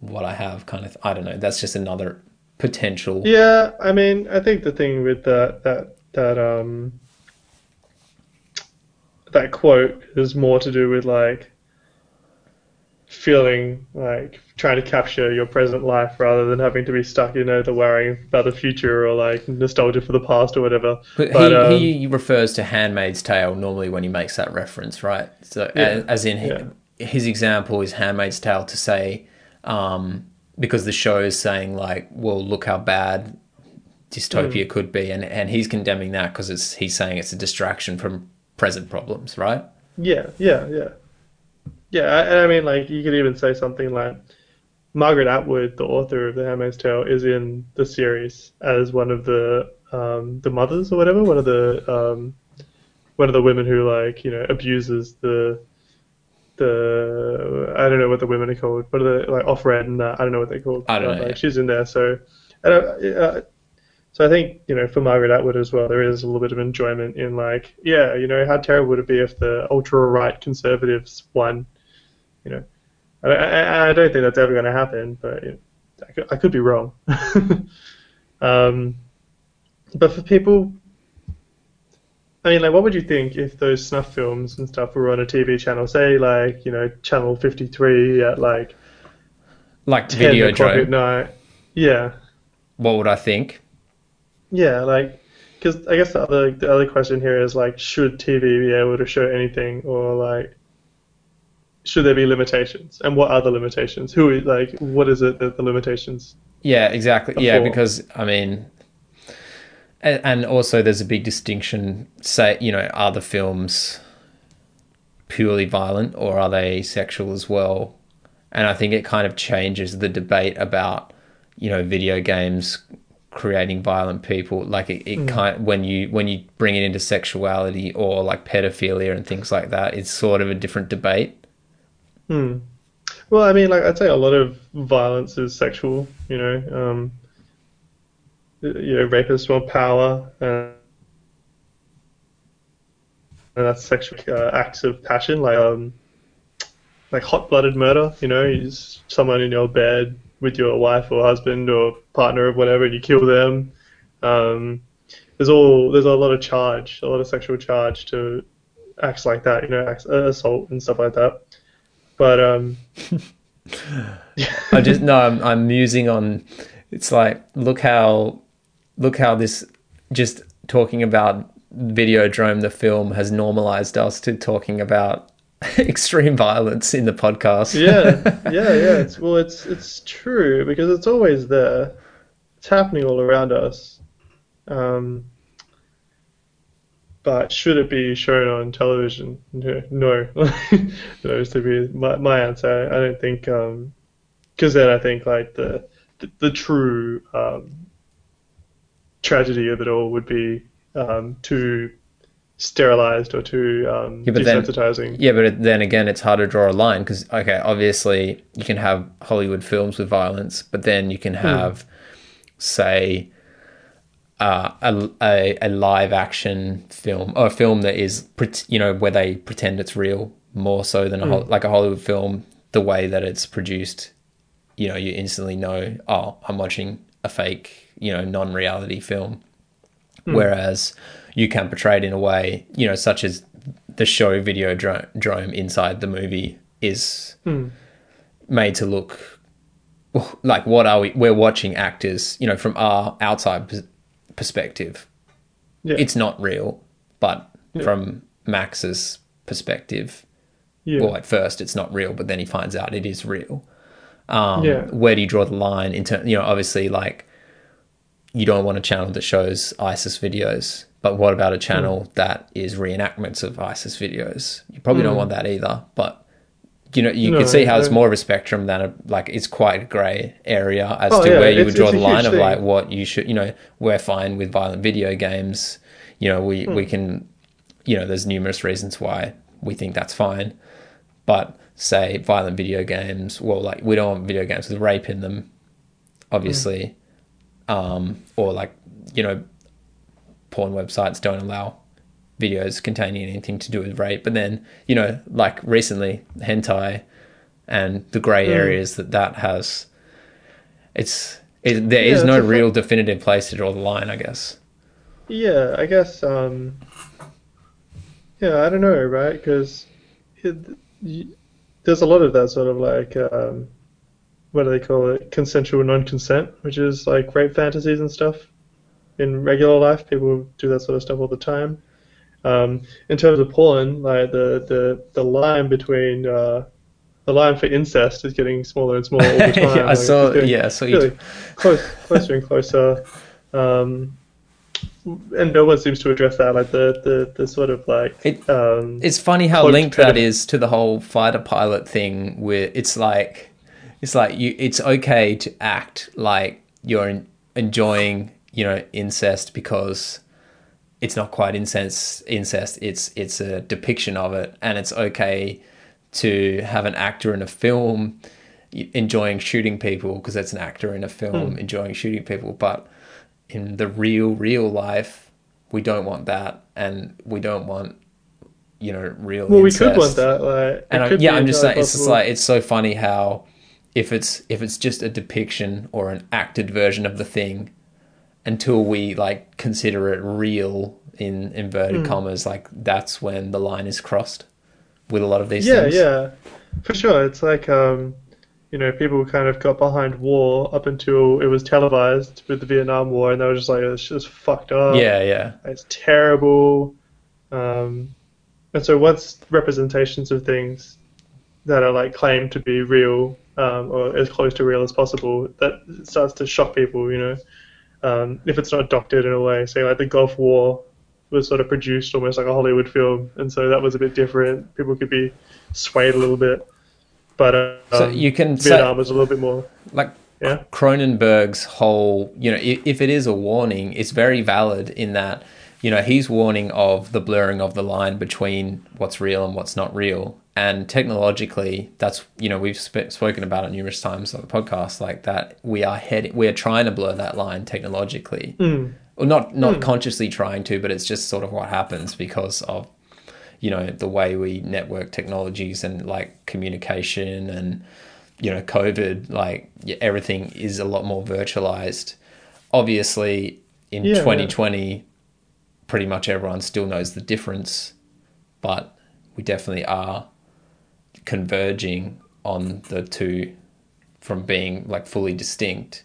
Speaker 1: what I have. Kind of, I don't know. That's just another potential.
Speaker 2: Yeah, I mean, I think the thing with that that that um that quote is more to do with like feeling like trying to capture your present life rather than having to be stuck, you know, the worrying about the future or like nostalgia for the past or whatever.
Speaker 1: But,
Speaker 2: But, um,
Speaker 1: he, he refers to Handmaid's Tale normally when he makes that reference, right? So,
Speaker 2: Yeah,
Speaker 1: as, as in,
Speaker 2: yeah.
Speaker 1: his example is Handmaid's Tale to say, um, because the show is saying, like, well, look how bad dystopia
Speaker 2: Mm.
Speaker 1: could be. And, and he's condemning that because it's, he's saying it's a distraction from present problems, right?
Speaker 2: Yeah, yeah, yeah. Yeah, I, I mean, like, you could even say something like Margaret Atwood, the author of The Handmaid's Tale, is in the series as one of the um, the mothers or whatever, one of the um, one of the women who like you know abuses the the I don't know what the women are called, but are they like Offred and that I don't know what they're called.
Speaker 1: I don't
Speaker 2: But,
Speaker 1: know,
Speaker 2: Like,
Speaker 1: yeah.
Speaker 2: She's in there, so I don't, uh, so I think you know for Margaret Atwood as well, there is a little bit of enjoyment in like yeah, you know how terrible would it be if the ultra right conservatives won, you know. I, I, I don't think that's ever going to happen, but you know, I, could, I could be wrong. um, but for people I mean, like, what would you think if those snuff films and stuff were on a TV channel, say, like, you know, channel 53 at like
Speaker 1: Like
Speaker 2: 10
Speaker 1: video
Speaker 2: o'clock at night? Yeah,
Speaker 1: What would I think?
Speaker 2: yeah, like, because I guess the other the other question here is like, should TV be able to show anything, or like, should there be limitations, and what are the limitations? Who like, what is it that the limitations?
Speaker 1: Yeah, exactly. Yeah,
Speaker 2: Before.
Speaker 1: because I mean, and, and also there's a big distinction. Say, you know, are the films purely violent or are they sexual as well? And I think it kind of changes the debate about, you know, video games creating violent people. Like it, it kind when you when you bring it into sexuality or like pedophilia and things like that, it's sort of a different debate.
Speaker 2: Hmm. Well, I mean, like I'd say a lot of violence is sexual. You know, um, you know, rapists want power, and, and that's sexual uh, acts of passion, like um, like hot-blooded murder. You know, you someone in your bed with your wife or husband or partner or whatever, and you kill them. Um, there's all there's a lot of charge, a lot of sexual charge to acts like that. You know, acts, uh, assault and stuff like that. But um,
Speaker 1: I just no, I'm, I'm musing on. It's like look how, look how this just talking about Videodrome the film has normalized us to talking about extreme violence in the podcast.
Speaker 2: yeah, yeah, yeah. It's, well, it's it's true because it's always there. It's happening all around us. Um, but should it be shown on television? No, no. is to be my, my answer. I don't think because then I think like the the, the true um, tragedy of it all would be um, too sterilized or too um,
Speaker 1: Yeah, but then-
Speaker 2: desensitizing.
Speaker 1: Yeah, but then again, it's hard to draw a line because okay, obviously you can have Hollywood films with violence, but then you can have, say, uh, a, a a live action film or a film that is you know where they pretend it's real more so than a hol- like a Hollywood film. The way that it's produced, you know, you instantly know, oh, I'm watching a fake, you know, non-reality film. Whereas you can portray it in a way, you know, such as the show video dro- drome inside the movie is made to look like what are we? We're watching actors, you know, from our outside perspective.
Speaker 2: Yeah.
Speaker 1: It's not real, but from Max's perspective,
Speaker 2: yeah.
Speaker 1: well, at first it's not real, but then he finds out it is real. Um,
Speaker 2: Yeah.
Speaker 1: Where do you draw the line? In ter- you know, obviously, like you don't want a channel that shows ISIS videos, but what about a channel that is reenactments of ISIS videos? You probably don't want that either. But you know, you
Speaker 2: No,
Speaker 1: can see how it's more of a spectrum than a like it's quite a grey area as
Speaker 2: Oh,
Speaker 1: to
Speaker 2: yeah,
Speaker 1: where you would draw the line of
Speaker 2: thing.
Speaker 1: like what you should. You know, we're fine with violent video games. You know, we
Speaker 2: Hmm.
Speaker 1: we can. You know, there's numerous reasons why we think that's fine but say violent video games well like we don't want video games with rape in them obviously um or like you know porn websites don't allow videos containing anything to do with rape but then you know like recently hentai and the gray
Speaker 2: Mm.
Speaker 1: areas that that has it's it, there
Speaker 2: Yeah,
Speaker 1: is no real definitive place to draw the line i guess
Speaker 2: Yeah, I guess. Um, yeah, I don't know, right? Because there's a lot of that sort of like, um, what do they call it? Consensual non-consent, which is like rape fantasies and stuff. In regular life, people do that sort of stuff all the time. Um, in terms of porn, like the the, the line between uh, the line for incest is getting smaller and smaller all the time.
Speaker 1: I
Speaker 2: Like,
Speaker 1: saw- yeah, I saw you
Speaker 2: really close, closer and closer. Um, and no one seems to address that, like the, the, the sort of like
Speaker 1: It-
Speaker 2: um,
Speaker 1: It's funny how linked that is to the whole fighter pilot thing where it's like it's like you it's okay to act like you're en- enjoying, you know, incest because it's not quite incest. Incest. It's it's a depiction of it, and it's okay to have an actor in a film enjoying shooting people because that's an actor in a film
Speaker 2: Hmm.
Speaker 1: enjoying shooting people. But in the real real life, we don't want that, and we don't want you know real.
Speaker 2: Well, we could want that. Like,
Speaker 1: And I, yeah, I'm just saying
Speaker 2: entirely
Speaker 1: it's just like it's so funny how if it's if it's just a depiction or an acted version of the thing, until we like consider it real in inverted commas, like that's when the line is crossed with a lot of these
Speaker 2: Yeah,
Speaker 1: things.
Speaker 2: yeah, for sure. It's like um, you know, people kind of got behind war up until it was televised with the Vietnam War, and they were just like, it's just fucked up.
Speaker 1: yeah, yeah,
Speaker 2: it's terrible. Um, and so once representations of things that are like claimed to be real um, or as close to real as possible, that starts to shock people. You know, um, if it's not doctored in a way, say like the Gulf War was sort of produced almost like a Hollywood film, and so that was a bit different. People could be swayed a little bit, but um,
Speaker 1: So you can
Speaker 2: Vietnam was a little bit more.
Speaker 1: like
Speaker 2: Yeah.
Speaker 1: Cronenberg's whole, you know, if, if it is a warning, it's very valid in that, you know, he's warning of the blurring of the line between what's real and what's not real. And technologically, that's, you know, we've sp- spoken about it numerous times on the podcast, like that we are heading, we are trying to blur that line technologically.
Speaker 2: Mm.
Speaker 1: Well, not, not consciously trying to, but it's just sort of what happens because of, you know, the way we network technologies and like communication and, you know, COVID, like everything is a lot more virtualized. Obviously, in
Speaker 2: Yeah, yeah.
Speaker 1: 2020, pretty much everyone still knows the difference, but we definitely are converging on the two from being like fully distinct.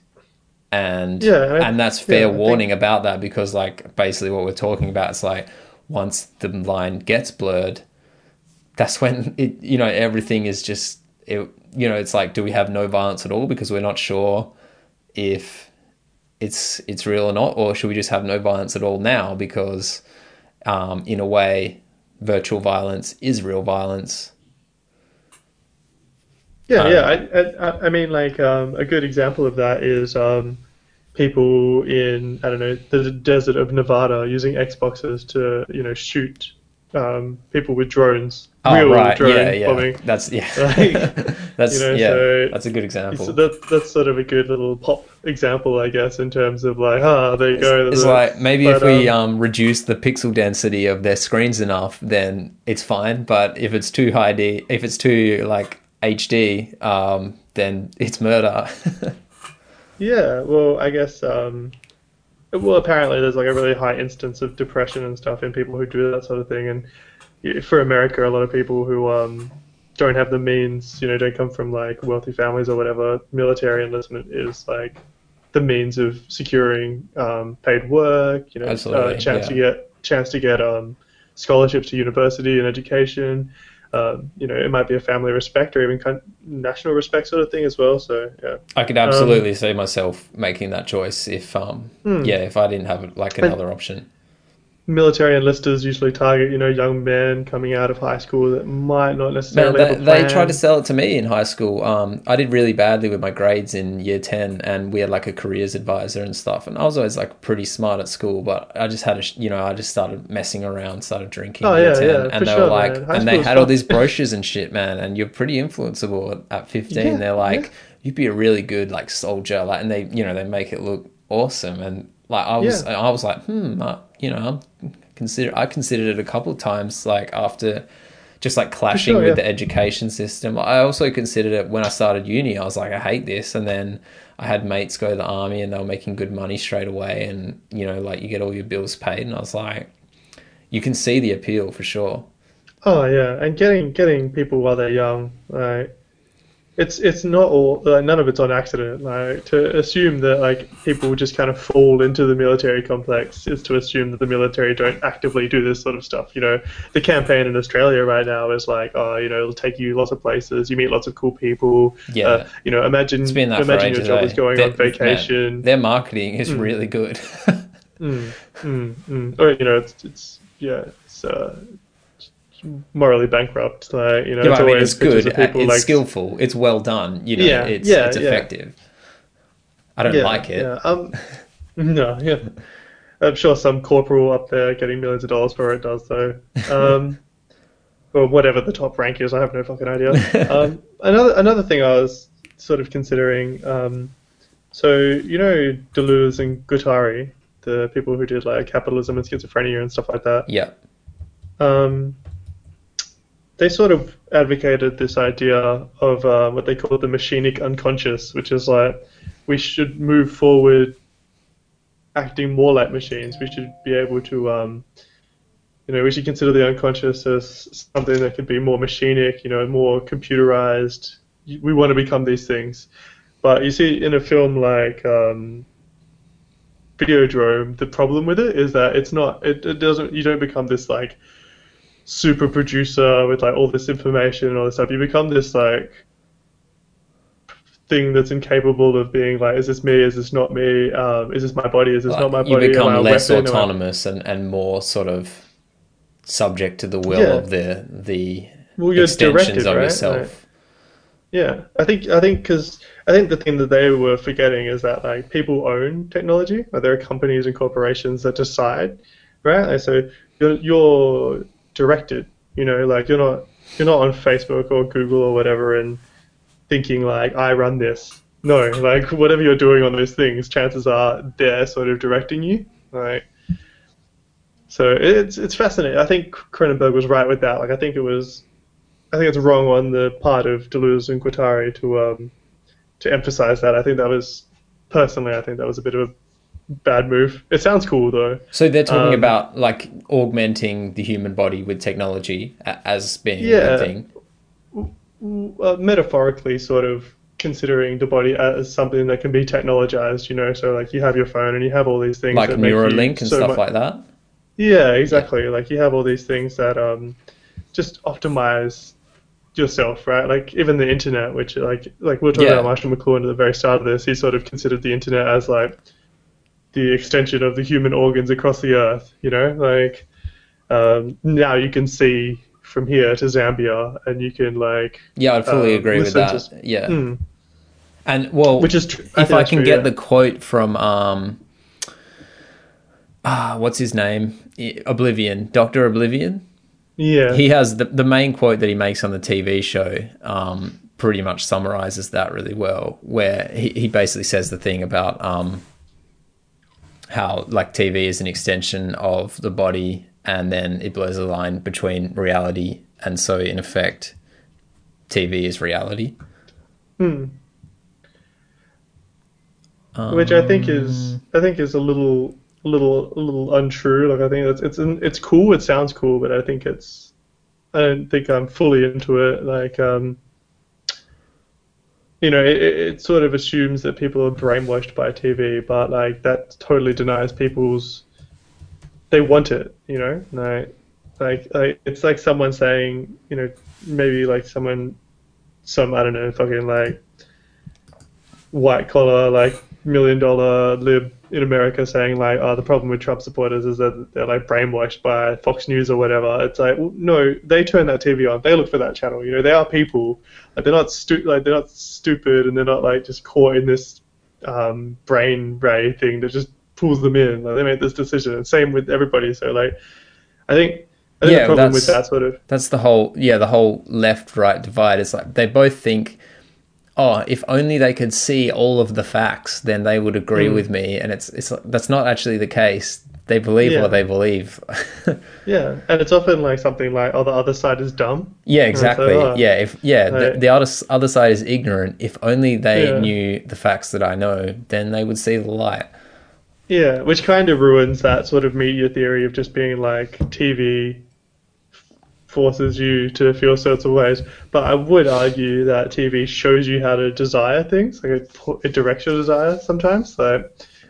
Speaker 1: And
Speaker 2: Yeah,
Speaker 1: and that's fair
Speaker 2: yeah, I think-
Speaker 1: warning about that because like basically what we're talking about is like once the line gets blurred, that's when it you know everything is just it, you know it's like do we have no violence at all because we're not sure if it's it's real or not or should we just have no violence at all now because um, in a way virtual violence is real violence
Speaker 2: Yeah,
Speaker 1: Um,
Speaker 2: yeah. I, I, I mean, like um, a good example of that is um, people in I don't know the desert of Nevada using Xboxes to you know shoot um, people with drones.
Speaker 1: oh
Speaker 2: real
Speaker 1: right
Speaker 2: drone
Speaker 1: yeah yeah
Speaker 2: bombing.
Speaker 1: that's yeah
Speaker 2: Like,
Speaker 1: that's
Speaker 2: you know,
Speaker 1: yeah
Speaker 2: so-
Speaker 1: that's a good example
Speaker 2: that, that's sort of a good little pop example, I guess, in terms of like, ah, there you go.
Speaker 1: It's like maybe if we
Speaker 2: um,
Speaker 1: um, reduce the pixel density of their screens enough, then it's fine. But if it's too high D, if it's too like HD, um, then it's murder.
Speaker 2: Yeah, well, I guess. Um, well, apparently, there's like a really high instance of depression and stuff in people who do that sort of thing. And for America, a lot of people who um, don't have the means, you know, don't come from like wealthy families or whatever, military enlistment is like the means of securing um, paid work, you know, uh, chance to get chance to get um, scholarships to university and education. Um, you know, it might be a family respect or even kind national respect sort of thing as well. So yeah.
Speaker 1: I could absolutely see myself making that choice if, um,
Speaker 2: Hmm.
Speaker 1: yeah, if I didn't have like another option.
Speaker 2: Military enlisters usually target, you know, young men coming out of high school that might not
Speaker 1: Man,
Speaker 2: necessarily
Speaker 1: they,
Speaker 2: have a
Speaker 1: they tried to sell it to me in high school. Um, I did really badly with my grades in year 10, and we had like a careers advisor and stuff. And I was always like pretty smart at school, but I just had a, you know, I just started messing around, started drinking.
Speaker 2: Oh,
Speaker 1: in year
Speaker 2: yeah,
Speaker 1: 10,
Speaker 2: yeah,
Speaker 1: and they
Speaker 2: sure,
Speaker 1: were like, and they had all these brochures and shit, man. And you're pretty influenceable at 15.
Speaker 2: Yeah,
Speaker 1: They're like,
Speaker 2: yeah.
Speaker 1: you'd be a really good like soldier, like, and they, you know, they make it look awesome. And like I was,
Speaker 2: Yeah.
Speaker 1: I was like, hmm, uh, you know, consider, I considered it a couple of times, like after just like clashing
Speaker 2: sure,
Speaker 1: with
Speaker 2: yeah.
Speaker 1: the education system. I also considered it when I started uni. I was like, I hate this, and then I had mates go to the army, and they were making good money straight away, and you know, like you get all your bills paid, and I was like, you can see the appeal for sure.
Speaker 2: Oh yeah, and getting getting people while they're young, like it's it's not all like, none of it's on accident. Like to assume that like people just kind of fall into the military complex is to assume that the military don't actively do this sort of stuff. You know, the campaign in Australia right now is like, oh, you know, it'll take you lots of places, you meet lots of cool people.
Speaker 1: Yeah.
Speaker 2: Uh, you know, imagine
Speaker 1: It's been that
Speaker 2: imagine your job
Speaker 1: eh?
Speaker 2: is going
Speaker 1: Their-
Speaker 2: on vacation.
Speaker 1: man, their marketing is really good.
Speaker 2: Mm, mm, mm. Or you know, it's it's yeah, it's uh, morally bankrupt. Like you know,
Speaker 1: Yeah,
Speaker 2: it's
Speaker 1: I mean,
Speaker 2: always
Speaker 1: it's good.
Speaker 2: people
Speaker 1: It's
Speaker 2: like
Speaker 1: skillful. It's well done. You know,
Speaker 2: Yeah,
Speaker 1: it's
Speaker 2: yeah,
Speaker 1: it's
Speaker 2: yeah.
Speaker 1: effective. I don't like it.
Speaker 2: Yeah, um, no, yeah. I'm sure some corporal up there getting millions of dollars for it does though. Um, or whatever the top rank is, I have no fucking idea. Um, another another thing I was sort of considering. Um, so you know Deleuze and Guattari, the people who did like capitalism and schizophrenia and stuff like that.
Speaker 1: Yeah.
Speaker 2: Um, they sort of advocated this idea of uh, what they call the machinic unconscious, which is like we should move forward acting more like machines. We should be able to, um, you know, we should consider the unconscious as something that could be more machinic, you know, more computerized. We want to become these things. But you see, in a film like um, Videodrome, the problem with it is that it's not, it, it doesn't, you don't become this like super producer with like all this information and all this stuff. You become this like thing that's incapable of being like, is this me? Is this not me? Um, is this my body? Is this
Speaker 1: Like,
Speaker 2: not my
Speaker 1: you
Speaker 2: body? I
Speaker 1: become less?
Speaker 2: Am I-
Speaker 1: autonomous and, and more sort of subject to the will
Speaker 2: Yeah.
Speaker 1: of the the
Speaker 2: Well, you're
Speaker 1: extensions
Speaker 2: directed,
Speaker 1: of
Speaker 2: right?
Speaker 1: yourself.
Speaker 2: Like- Yeah, I think I think because I think the thing that they were forgetting is that like people own technology. Like there are companies and corporations that decide, right? Like, so you're, you're directed. You know, like you're not you're not on Facebook or Google or whatever and thinking like I run this. No, like whatever you're doing on those things, chances are they're sort of directing you. Like, so it's it's fascinating. I think Cronenberg was right with that. Like I think it was I think it's wrong on the part of Deleuze and Guattari to um, to emphasize that. I think that was personally, I think that was a bit of a bad move. It sounds cool though.
Speaker 1: So they're talking
Speaker 2: Um,
Speaker 1: about like augmenting the human body with technology as being
Speaker 2: Yeah.
Speaker 1: good thing.
Speaker 2: Uh, metaphorically, sort of considering the body as something that can be technologized. You know, so like you have your phone and you have all these things
Speaker 1: Like Neuralink and
Speaker 2: so
Speaker 1: stuff like that.
Speaker 2: Yeah, exactly. Like you have all these things that um, just optimize yourself, right? Like even the internet, which like like we were talking
Speaker 1: Yeah.
Speaker 2: about Marshall McLuhan at the very start of this, he sort of considered the internet as like the extension of the human organs across the earth. You know, like um, now you can see from here to Zambia, and you can like
Speaker 1: Yeah, I'd fully
Speaker 2: Um,
Speaker 1: agree with that.
Speaker 2: to-
Speaker 1: yeah.
Speaker 2: hmm,
Speaker 1: And well,
Speaker 2: which is tr-
Speaker 1: if
Speaker 2: think
Speaker 1: I can
Speaker 2: true,
Speaker 1: get
Speaker 2: yeah.
Speaker 1: the quote from um ah what's his name O'Blivion Doctor O'Blivion
Speaker 2: yeah
Speaker 1: he has the the main quote that he makes on the TV show um pretty much summarizes that really well where he, he basically says the thing about um how like TV is an extension of the body and then it blurs the line between reality and so in effect TV is reality
Speaker 2: Hmm. which I think is
Speaker 1: Um,
Speaker 2: I think is a little a little a little untrue. Like I think it's it's it's cool. It sounds cool, but I think it's I don't think I'm fully into it. Like um, you know, it, it sort of assumes that people are brainwashed by TV, but like that totally denies people's they want it. You know, like like like it's like someone saying you know maybe like someone some I don't know fucking like white collar like million dollar lib in America saying like, oh, the problem with Trump supporters is that they're like brainwashed by Fox News or whatever. It's like, well, no, they turn that TV on, they look for that channel. You know, they are people. Like they're not stu- like they're not stupid and they're not like just caught in this um, brain ray thing that just pulls them in. Like they make this decision. And same with everybody. So like, I think. I think
Speaker 1: Yeah,
Speaker 2: the problem with that sort of
Speaker 1: That's the whole yeah, the whole left right divide. It's like they both think, oh, if only they could see all of the facts, then they would agree
Speaker 2: Hmm.
Speaker 1: with me. And it's it's that's not actually the case. They believe
Speaker 2: Yeah.
Speaker 1: what they believe.
Speaker 2: yeah, and it's often like something like, oh, the other side is dumb.
Speaker 1: yeah, exactly.
Speaker 2: uh,
Speaker 1: yeah, if yeah, the, the other other side is ignorant. If only they
Speaker 2: Yeah.
Speaker 1: knew the facts that I know, then they would see the light.
Speaker 2: Yeah, which kind of ruins that sort of media theory of just being like TV forces you to feel sorts of ways. But I would argue that TV shows you how to desire things. Like it, it directs your desire sometimes. Like,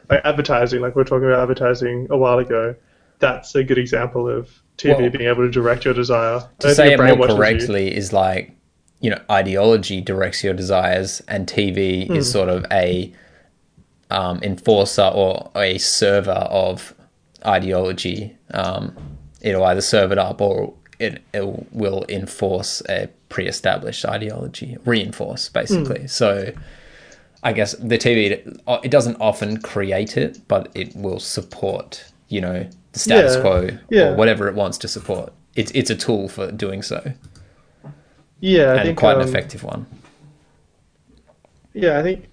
Speaker 2: like advertising, like we were talking about advertising a while ago. That's a good example of TV
Speaker 1: Well,
Speaker 2: being able to direct your desire.
Speaker 1: To say it more
Speaker 2: brainwashes you.
Speaker 1: is like, you know, ideology directs your desires, and TV
Speaker 2: Hmm.
Speaker 1: is sort of a um, enforcer or a server of ideology. Um, it'll either serve it up or it, it will enforce a pre-established ideology, reinforce basically.
Speaker 2: Hmm.
Speaker 1: So. I guess the TV it doesn't often create it, but it will support you know the status
Speaker 2: Yeah,
Speaker 1: quo
Speaker 2: yeah.
Speaker 1: or whatever it wants to support. It's it's a tool for doing so,
Speaker 2: Yeah, I
Speaker 1: and
Speaker 2: think
Speaker 1: quite an
Speaker 2: um,
Speaker 1: effective one.
Speaker 2: Yeah, I think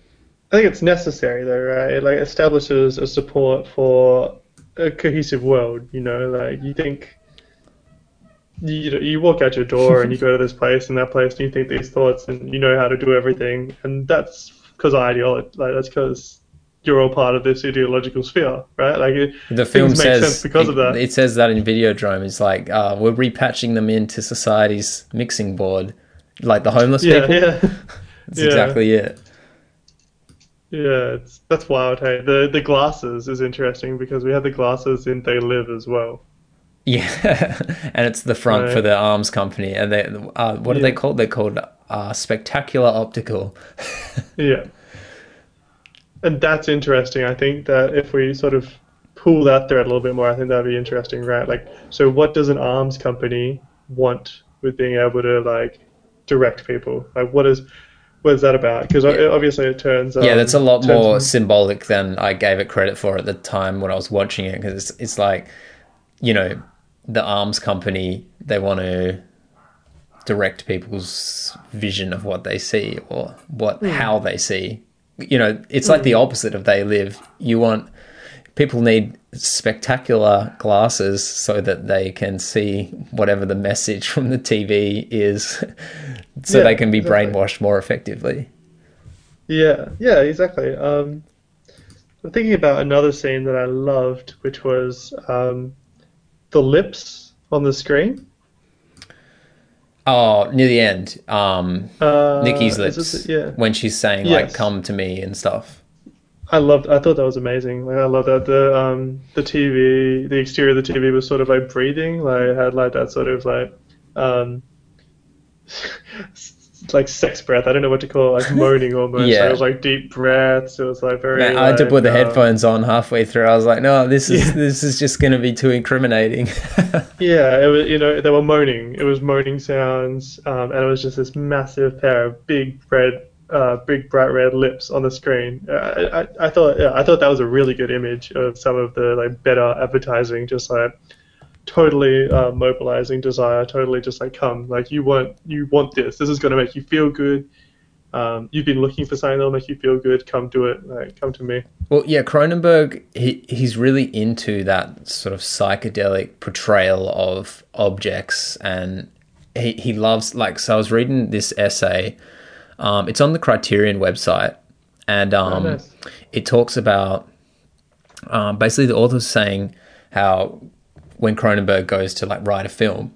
Speaker 2: I think it's necessary though, right? It like establishes a support for a cohesive world. You know, like you think you you, walk out your door and you go to this place and that place and you think these thoughts and you know how to do everything, and that's because ideology. Like that's because you're all part of this ideological sphere, right? Like it,
Speaker 1: The film says
Speaker 2: sense because of that.
Speaker 1: It says that in Videodrome. It's like uh, we're repatching them into society's mixing board, like the homeless
Speaker 2: yeah,
Speaker 1: people.
Speaker 2: yeah,
Speaker 1: That's
Speaker 2: yeah.
Speaker 1: exactly it.
Speaker 2: yeah. It's that's wild. Hey, the the glasses is interesting because we have the glasses in They Live as well.
Speaker 1: Yeah, and it's the front for the arms company, and they uh, what are they
Speaker 2: Yeah.
Speaker 1: called? They're called uh, Spectacular Optical.
Speaker 2: Yeah. And that's interesting. I think that if we sort of pull that thread a little bit more, I think that'd be interesting, right? Like, so what does an arms company want with being able to like direct people? Like, what is what is that about? Because
Speaker 1: Yeah.
Speaker 2: obviously it turns.
Speaker 1: yeah,
Speaker 2: um,
Speaker 1: that's a lot more symbolic than I gave it credit for at the time when I was watching it, because it's, it's like, you know, the arms company they want to direct people's vision of what they see or what
Speaker 2: Hmm.
Speaker 1: how they see. You know, it's like the opposite of they live. You want people need spectacular glasses so that they can see whatever the message from the TV is so
Speaker 2: Yeah,
Speaker 1: they can be
Speaker 2: exactly.
Speaker 1: brainwashed more effectively.
Speaker 2: Yeah, yeah, exactly. Um, I'm thinking about another scene that I loved, which was um, the lips on the screen.
Speaker 1: Oh, near the end, um,
Speaker 2: Uh, Nicki's
Speaker 1: lips
Speaker 2: this- yeah.
Speaker 1: when she's saying like "come to me" and stuff.
Speaker 2: I loved. I thought that was amazing. Like I love that the um the TV, the exterior of the TV was sort of like breathing. Like it had like that sort of like um like sex breath. I don't know what to call it. Like moaning almost.
Speaker 1: Yeah.
Speaker 2: Like, it was like deep breaths. It was like very.
Speaker 1: Man, I had to put the
Speaker 2: um,
Speaker 1: headphones on halfway through. I was like, "No, this is
Speaker 2: Yeah.
Speaker 1: this is just going to be too incriminating."
Speaker 2: Yeah, it was. You know, they were moaning. It was moaning sounds, um, and it was just this massive pair of big red, uh, big bright red lips on the screen. Uh, I, I, I thought, yeah, I thought that was a really good image of some of the like better advertising, just like totally uh, mobilizing desire, totally just like come, like you want, you want this. This is gonna make you feel good. Um, you've been looking for something that'll make you feel good. Come do it. Like, come to me.
Speaker 1: Well, yeah, Cronenberg, he, he's really into that sort of psychedelic portrayal of objects, and he, he loves, like, so I was reading this essay, um, it's on the Criterion website, and um,
Speaker 2: nice.
Speaker 1: it talks about um, basically the author's saying how when Cronenberg goes to, like, write a film,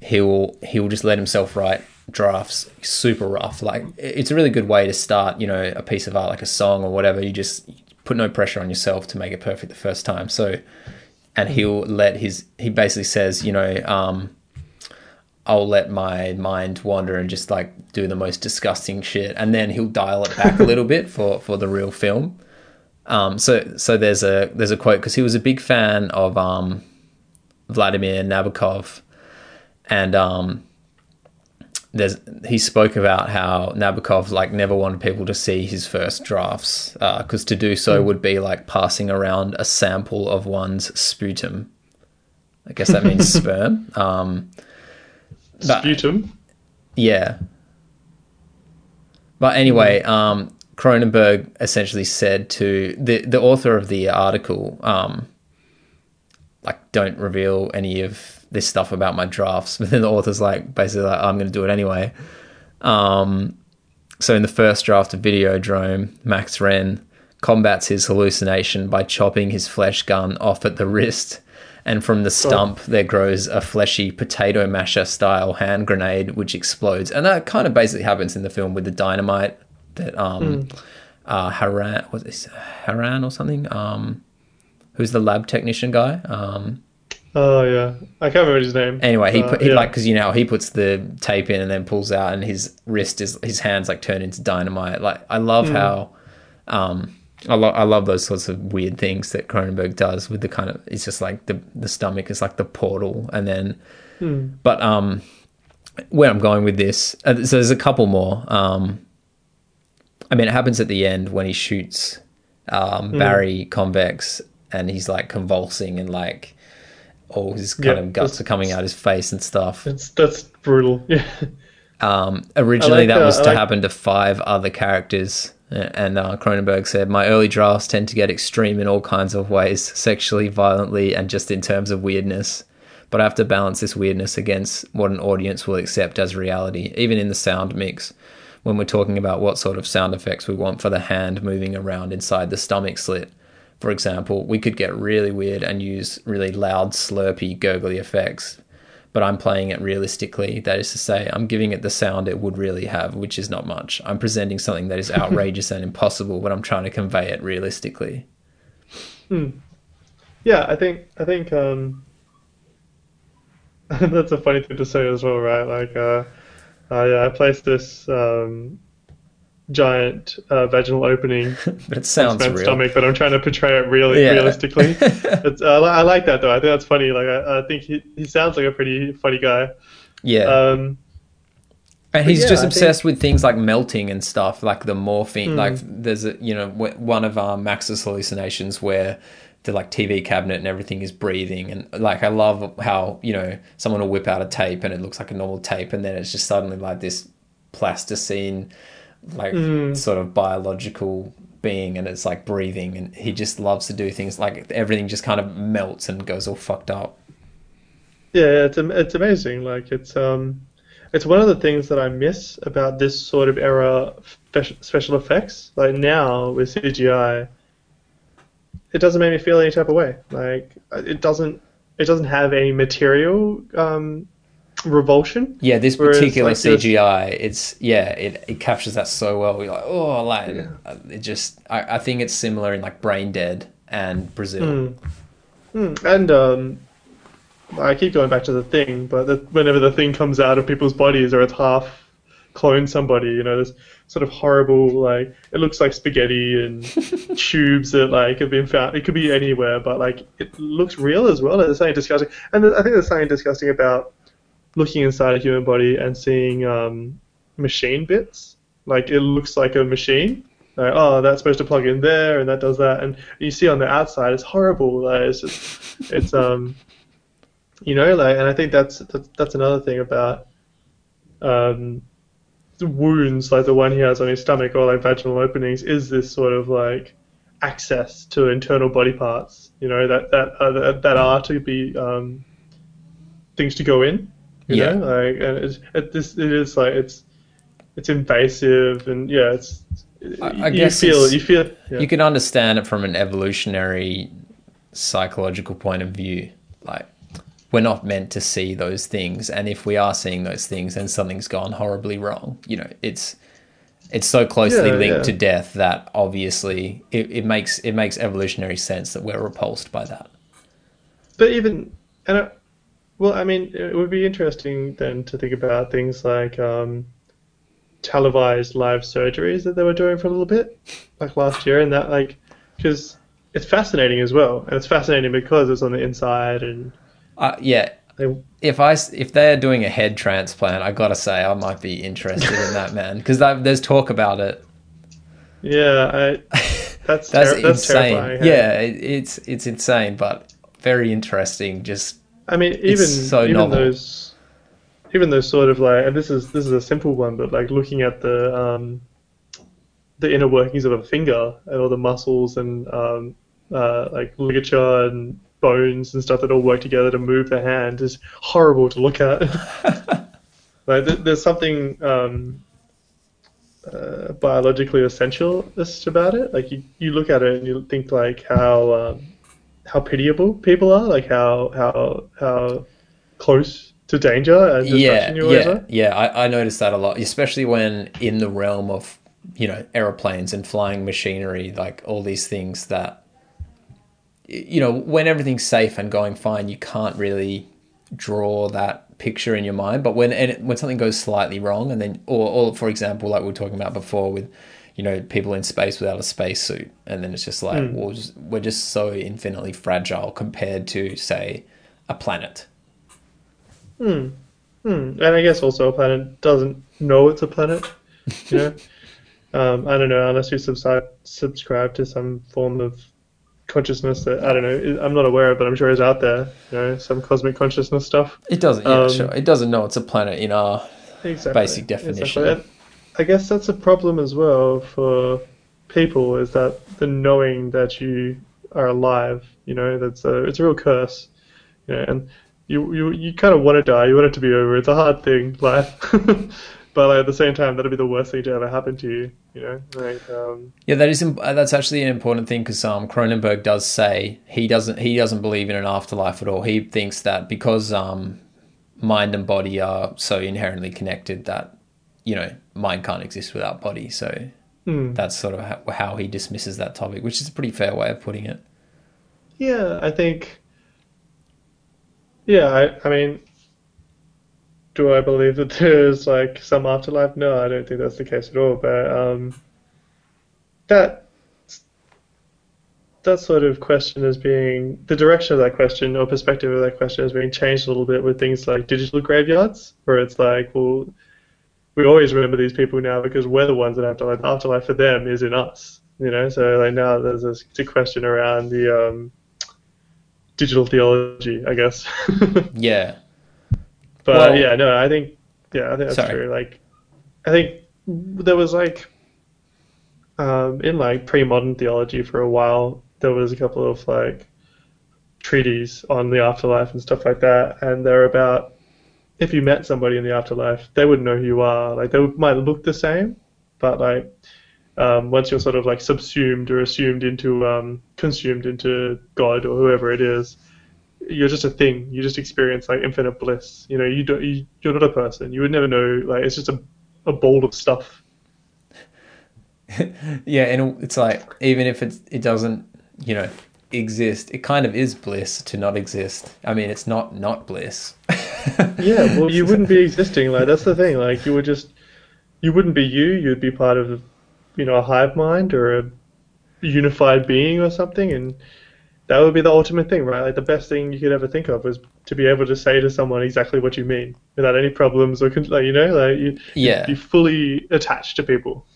Speaker 1: he'll he'll just let himself write drafts super rough. Like it's a really good way to start you know a piece of art like a song or whatever. You just put no pressure on yourself to make it perfect the first time. So and he'll let his he basically says you know um I'll let my mind wander and just like do the most disgusting shit. And then he'll dial it back a little bit for for the real film. Um so so there's a there's a quote because he was a big fan of um Vladimir Nabokov and um there's he spoke about how Nabokov like never wanted people to see his first drafts because to do so would be like passing around a sample of one's sputum. I guess that means sperm. Um, But-
Speaker 2: Sputum.
Speaker 1: yeah. But anyway, um, Cronenberg essentially said to the the author of the article, um, like, don't reveal any of this stuff about my drafts. But then the author's like, basically, like, I'm going to do it anyway. Um, so in the first draft of Videodrome, Max Renn combats his hallucination by chopping his flesh gun off at the wrist. And from the stump, there grows a fleshy potato masher style hand grenade, which explodes. And that kind of basically happens in the film with the dynamite that um, uh, Haran, was this Haran or something? Um, who's the lab technician guy? Um,
Speaker 2: Oh yeah, I can't remember his name.
Speaker 1: Anyway, he
Speaker 2: Uh,
Speaker 1: put he
Speaker 2: yeah.
Speaker 1: like because you know he puts the tape in and then pulls out, and his wrist is his hands like turn into dynamite. Like I love how, um, I love I love those sorts of weird things that Cronenberg does with the kind of it's just like the the stomach is like the portal, and then, but um, where I'm going with this, uh, so there's a couple more. Um, I mean, it happens at the end when he shoots um, Barry Convex and he's like convulsing and like all his kind
Speaker 2: Yeah,
Speaker 1: of guts are coming out his face and stuff.
Speaker 2: It's that's brutal. Yeah.
Speaker 1: Um, originally,
Speaker 2: like,
Speaker 1: that
Speaker 2: uh,
Speaker 1: was to
Speaker 2: like-
Speaker 1: happen to five other characters. And uh, Cronenberg said, My early drafts tend to get extreme in all kinds of ways, sexually, violently, and just in terms of weirdness. But I have to balance this weirdness against what an audience will accept as reality, even in the sound mix. When we're talking about what sort of sound effects we want for the hand moving around inside the stomach slit. For example, we could get really weird and use really loud, slurpy, gurgly effects but I'm playing it realistically. That is to say, I'm giving it the sound it would really have, which is not much. I'm presenting something that is outrageous and impossible, but I'm trying to convey it realistically.
Speaker 2: Yeah, I think I think um, that's a funny thing to say as well, right? Like, uh, I, I placed this um, giant uh, vaginal opening
Speaker 1: But it sounds real.
Speaker 2: stomach, but I'm trying to portray it really
Speaker 1: Yeah.
Speaker 2: realistically. it's, I, I like that though. I think that's funny. Like, I, I think he, he sounds like a pretty funny guy.
Speaker 1: Yeah.
Speaker 2: Um,
Speaker 1: and he's
Speaker 2: yeah,
Speaker 1: just
Speaker 2: I
Speaker 1: obsessed with things like melting and stuff, like the morphine.
Speaker 2: Hmm.
Speaker 1: Like there's a, you know, one of um, Max's hallucinations where the like TV cabinet and everything is breathing. And like, I love how, you know, someone will whip out a tape and it looks like a normal tape. And then it's just suddenly like this plasticine, like
Speaker 2: Hmm.
Speaker 1: sort of biological being. And it's like breathing. And he just loves to do things like everything just kind of melts and goes all fucked up.
Speaker 2: Yeah, it's it's amazing. Like it's um, it's one of the things that I miss about this sort of era spe- special effects. Like now with CGI, it doesn't make me feel any type of way. Like it doesn't it doesn't have any material um, revulsion.
Speaker 1: Yeah, this
Speaker 2: Whereas,
Speaker 1: particular
Speaker 2: like,
Speaker 1: CGI, it's yeah, it, it captures that so well. You're like, oh, like
Speaker 2: Yeah.
Speaker 1: it just. I, I think it's similar in like Brain Dead and Brazil.
Speaker 2: Mm, and um, I keep going back to the thing, but the, whenever the thing comes out of people's bodies or it's half cloned somebody, you know, this sort of horrible like it looks like spaghetti and tubes that like have been found. It could be anywhere, but like it looks real as well. There's something disgusting, and I think there's something disgusting about looking inside a human body and seeing um, machine bits. Like it looks like a machine. Like, oh, that's supposed to plug in there, and that does that, and you see on the outside, it's horrible. Like, it's just, it's um, you know, like, and I think that's that's, that's another thing about um, wounds, like the one he has on his stomach or like vaginal openings, is this sort of like access to internal body parts, you know, that that uh, that, that are to be um, things to go in. You
Speaker 1: Yeah.
Speaker 2: know, like and it's it, this it is like it's it's invasive and yeah, it's
Speaker 1: I- I
Speaker 2: you
Speaker 1: guess
Speaker 2: feel you feel yeah.
Speaker 1: You can understand it from an evolutionary, psychological point of view. Like we're not meant to see those things, and if we are seeing those things, then something's gone horribly wrong. You know, it's it's so closely
Speaker 2: Yeah,
Speaker 1: linked
Speaker 2: yeah.
Speaker 1: to death that obviously it, it makes it makes evolutionary sense that we're repulsed by that.
Speaker 2: But even and well, I mean, it would be interesting then to think about things like um, televised live surgeries that they were doing for a little bit, like last year, and that like because it's fascinating as well, and it's fascinating because it's on the inside and
Speaker 1: Uh, yeah,
Speaker 2: they,
Speaker 1: if I if they're doing a head transplant, I gotta say I might be interested in that man because there's talk about it.
Speaker 2: yeah, I, that's
Speaker 1: That's
Speaker 2: ter- that's
Speaker 1: insane.
Speaker 2: terrifying. hey?
Speaker 1: Yeah, it, it's it's insane, but very interesting. Just
Speaker 2: I mean, even
Speaker 1: so
Speaker 2: even
Speaker 1: novel.
Speaker 2: those, even those sort of like, and this is this is a simple one, but like looking at the um, the inner workings of a finger and all the muscles and um, uh, like ligature and bones and stuff that all work together to move the hand is horrible to look at. like th- there's something um, uh, biologically essentialist about it. Like you, you look at it and you think like how um, how pitiable people are, like how how how close to danger and
Speaker 1: yeah,
Speaker 2: destruction you always
Speaker 1: yeah,
Speaker 2: are.
Speaker 1: yeah. I, I noticed that a lot, especially when in the realm of you know aeroplanes and flying machinery, like all these things that you know when everything's safe and going fine, you can't really draw that picture in your mind. But when and when something goes slightly wrong, and then or or for example, like we were talking about before with you know people in space without a spacesuit, and then it's just like we're, just, we're just so infinitely fragile compared to say a planet.
Speaker 2: Hmm. Hmm. And I guess also a planet doesn't know it's a planet. You know, um, I don't know unless you subscribe subscribe to some form of consciousness that I don't know. I'm not aware of, but I'm sure is out there. You know, some cosmic consciousness stuff.
Speaker 1: It doesn't. Yeah,
Speaker 2: Um,
Speaker 1: sure. It doesn't know it's a planet in our
Speaker 2: Exactly.
Speaker 1: basic definition.
Speaker 2: Exactly. I guess that's a problem as well for people is that the knowing that you are alive. You know, that's a it's a real curse. You know, and you you you kind of want to die. You want it to be over. It's a hard thing, life. but like, at the same time, that'd be the worst thing to ever happen to you. You know, like um,
Speaker 1: Yeah, that is uh, that's actually an important thing because um, Cronenberg does say he doesn't he doesn't believe in an afterlife at all. He thinks that because um, mind and body are so inherently connected that you know mind can't exist without body. So
Speaker 2: hmm.
Speaker 1: that's sort of how, how he dismisses that topic, which is a pretty fair way of putting it.
Speaker 2: Yeah, I think. Yeah, I, I mean, do I believe that there's like some afterlife? No, I don't think that's the case at all. But um, that that sort of question is being the direction of that question or perspective of that question is being changed a little bit with things like digital graveyards, where it's like, well, we always remember these people now because we're the ones that have to. Like, the afterlife for them is in us, you know. So like now there's this, question around the um, digital theology, I guess.
Speaker 1: Yeah,
Speaker 2: but
Speaker 1: Well-
Speaker 2: yeah, no, I think yeah, I think that's
Speaker 1: Sorry.
Speaker 2: true. Like, I think there was like um, in like pre-modern theology for a while, there was a couple of like treaties on the afterlife and stuff like that, and they're about if you met somebody in the afterlife, they wouldn't know who you are. Like they might look the same, but like um, once you're sort of like subsumed or assumed into um, consumed into God or whoever it is, you're just a thing. You just experience like infinite bliss. You know, you don't. You, you're not a person. You would never know. Like it's just a a bowl of stuff.
Speaker 1: yeah, and it's like even if it's it doesn't you know exist, it kind of is bliss to not exist. I mean, it's not not bliss.
Speaker 2: Yeah, well, you wouldn't be existing. Like that's the thing. Like you would just, you wouldn't be you. You'd be part of, you know, a hive mind or a unified being or something, and that would be the ultimate thing, right? Like the best thing you could ever think of was to be able to say to someone exactly what you mean without any problems or like you know, like you,
Speaker 1: Yeah.
Speaker 2: be fully attached to people.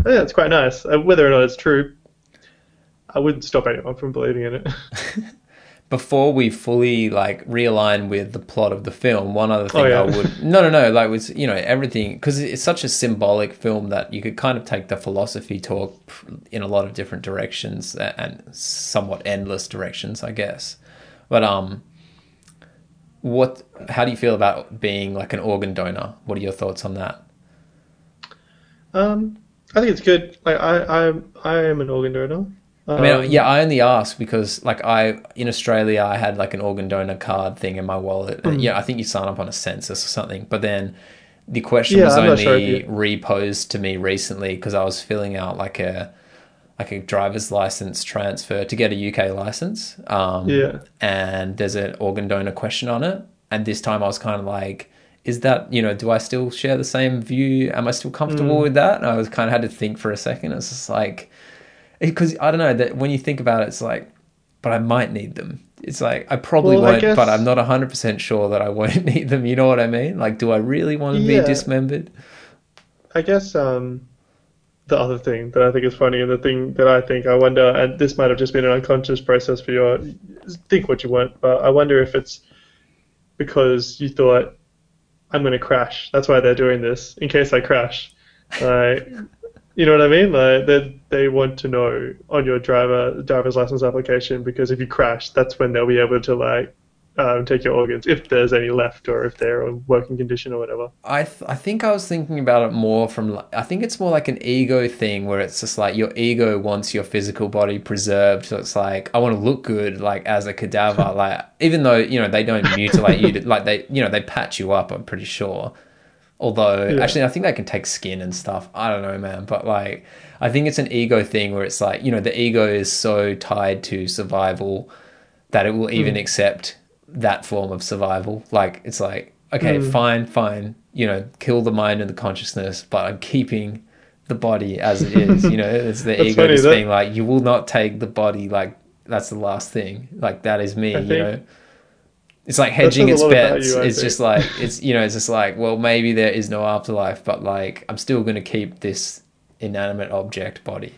Speaker 2: I think that's quite nice. Uh, Whether or not it's true, I wouldn't stop anyone from believing in it.
Speaker 1: before we fully like realign with the plot of the film, one other thing
Speaker 2: Oh, yeah.
Speaker 1: I would no no no like was you know everything because it's such a symbolic film that you could kind of take the philosophy talk in a lot of different directions and somewhat endless directions, I guess. But um, what? How do you feel about being like an organ donor? What are your thoughts on that?
Speaker 2: Um, I think it's good. Like I, I, I am an organ donor.
Speaker 1: I mean,
Speaker 2: Um,
Speaker 1: yeah, I only ask because, like, I in Australia, I had like an organ donor card thing in my wallet.
Speaker 2: Hmm.
Speaker 1: Yeah, I think you sign up on a census or something. But then the question
Speaker 2: Yeah,
Speaker 1: was
Speaker 2: I'm
Speaker 1: only
Speaker 2: sure you-
Speaker 1: reposed to me recently because I was filling out like a like a driver's license transfer to get a UK license. Um,
Speaker 2: Yeah.
Speaker 1: and there's an organ donor question on it. And this time I was kind of like, is that, you know, do I still share the same view? Am I still comfortable
Speaker 2: Mm.
Speaker 1: with that? And I was kind of had to think for a second. It's just like, because I don't know that when you think about it, it's like, but I might need them. It's like, I probably
Speaker 2: Well,
Speaker 1: won't,
Speaker 2: guess-
Speaker 1: but I'm not 100% sure that I won't need them. You know what I mean? Like, do I really want to
Speaker 2: Yeah.
Speaker 1: be dismembered?
Speaker 2: I guess um, the other thing that I think is funny, and the thing that I think I wonder, and this might have just been an unconscious process for your think what you want, but I wonder if it's because you thought I'm going to crash. That's why they're doing this in case I crash. Like, you know what I mean? Like they they want to know on your driver driver's license application because if you crash, that's when they'll be able to like um, take your organs if there's any left or if they're in working condition or whatever.
Speaker 1: I th- I think I was thinking about it more from like, I think it's more like an ego thing where it's just like your ego wants your physical body preserved so it's like I want to look good like as a cadaver like even though you know they don't mutilate you to, like they you know they patch you up I'm pretty sure although
Speaker 2: Yeah.
Speaker 1: actually I think they can take skin and stuff I don't know man but like I think it's an ego thing where it's like you know the ego is so tied to survival that it will even accept that form of survival. Like it's like, okay,
Speaker 2: Mm.
Speaker 1: fine, fine, you know, kill the mind and the consciousness, but I'm keeping the body as it is. You know, it's the ego
Speaker 2: funny,
Speaker 1: just
Speaker 2: that-
Speaker 1: being like, you will not take the body. Like that's the last thing. Like that is me.
Speaker 2: I
Speaker 1: you
Speaker 2: think-
Speaker 1: know. It's like hedging its
Speaker 2: a lot about
Speaker 1: bets.
Speaker 2: you,
Speaker 1: it's
Speaker 2: think.
Speaker 1: just like it's you know it's just like well maybe there is no afterlife, but like I'm still going to keep this inanimate object body.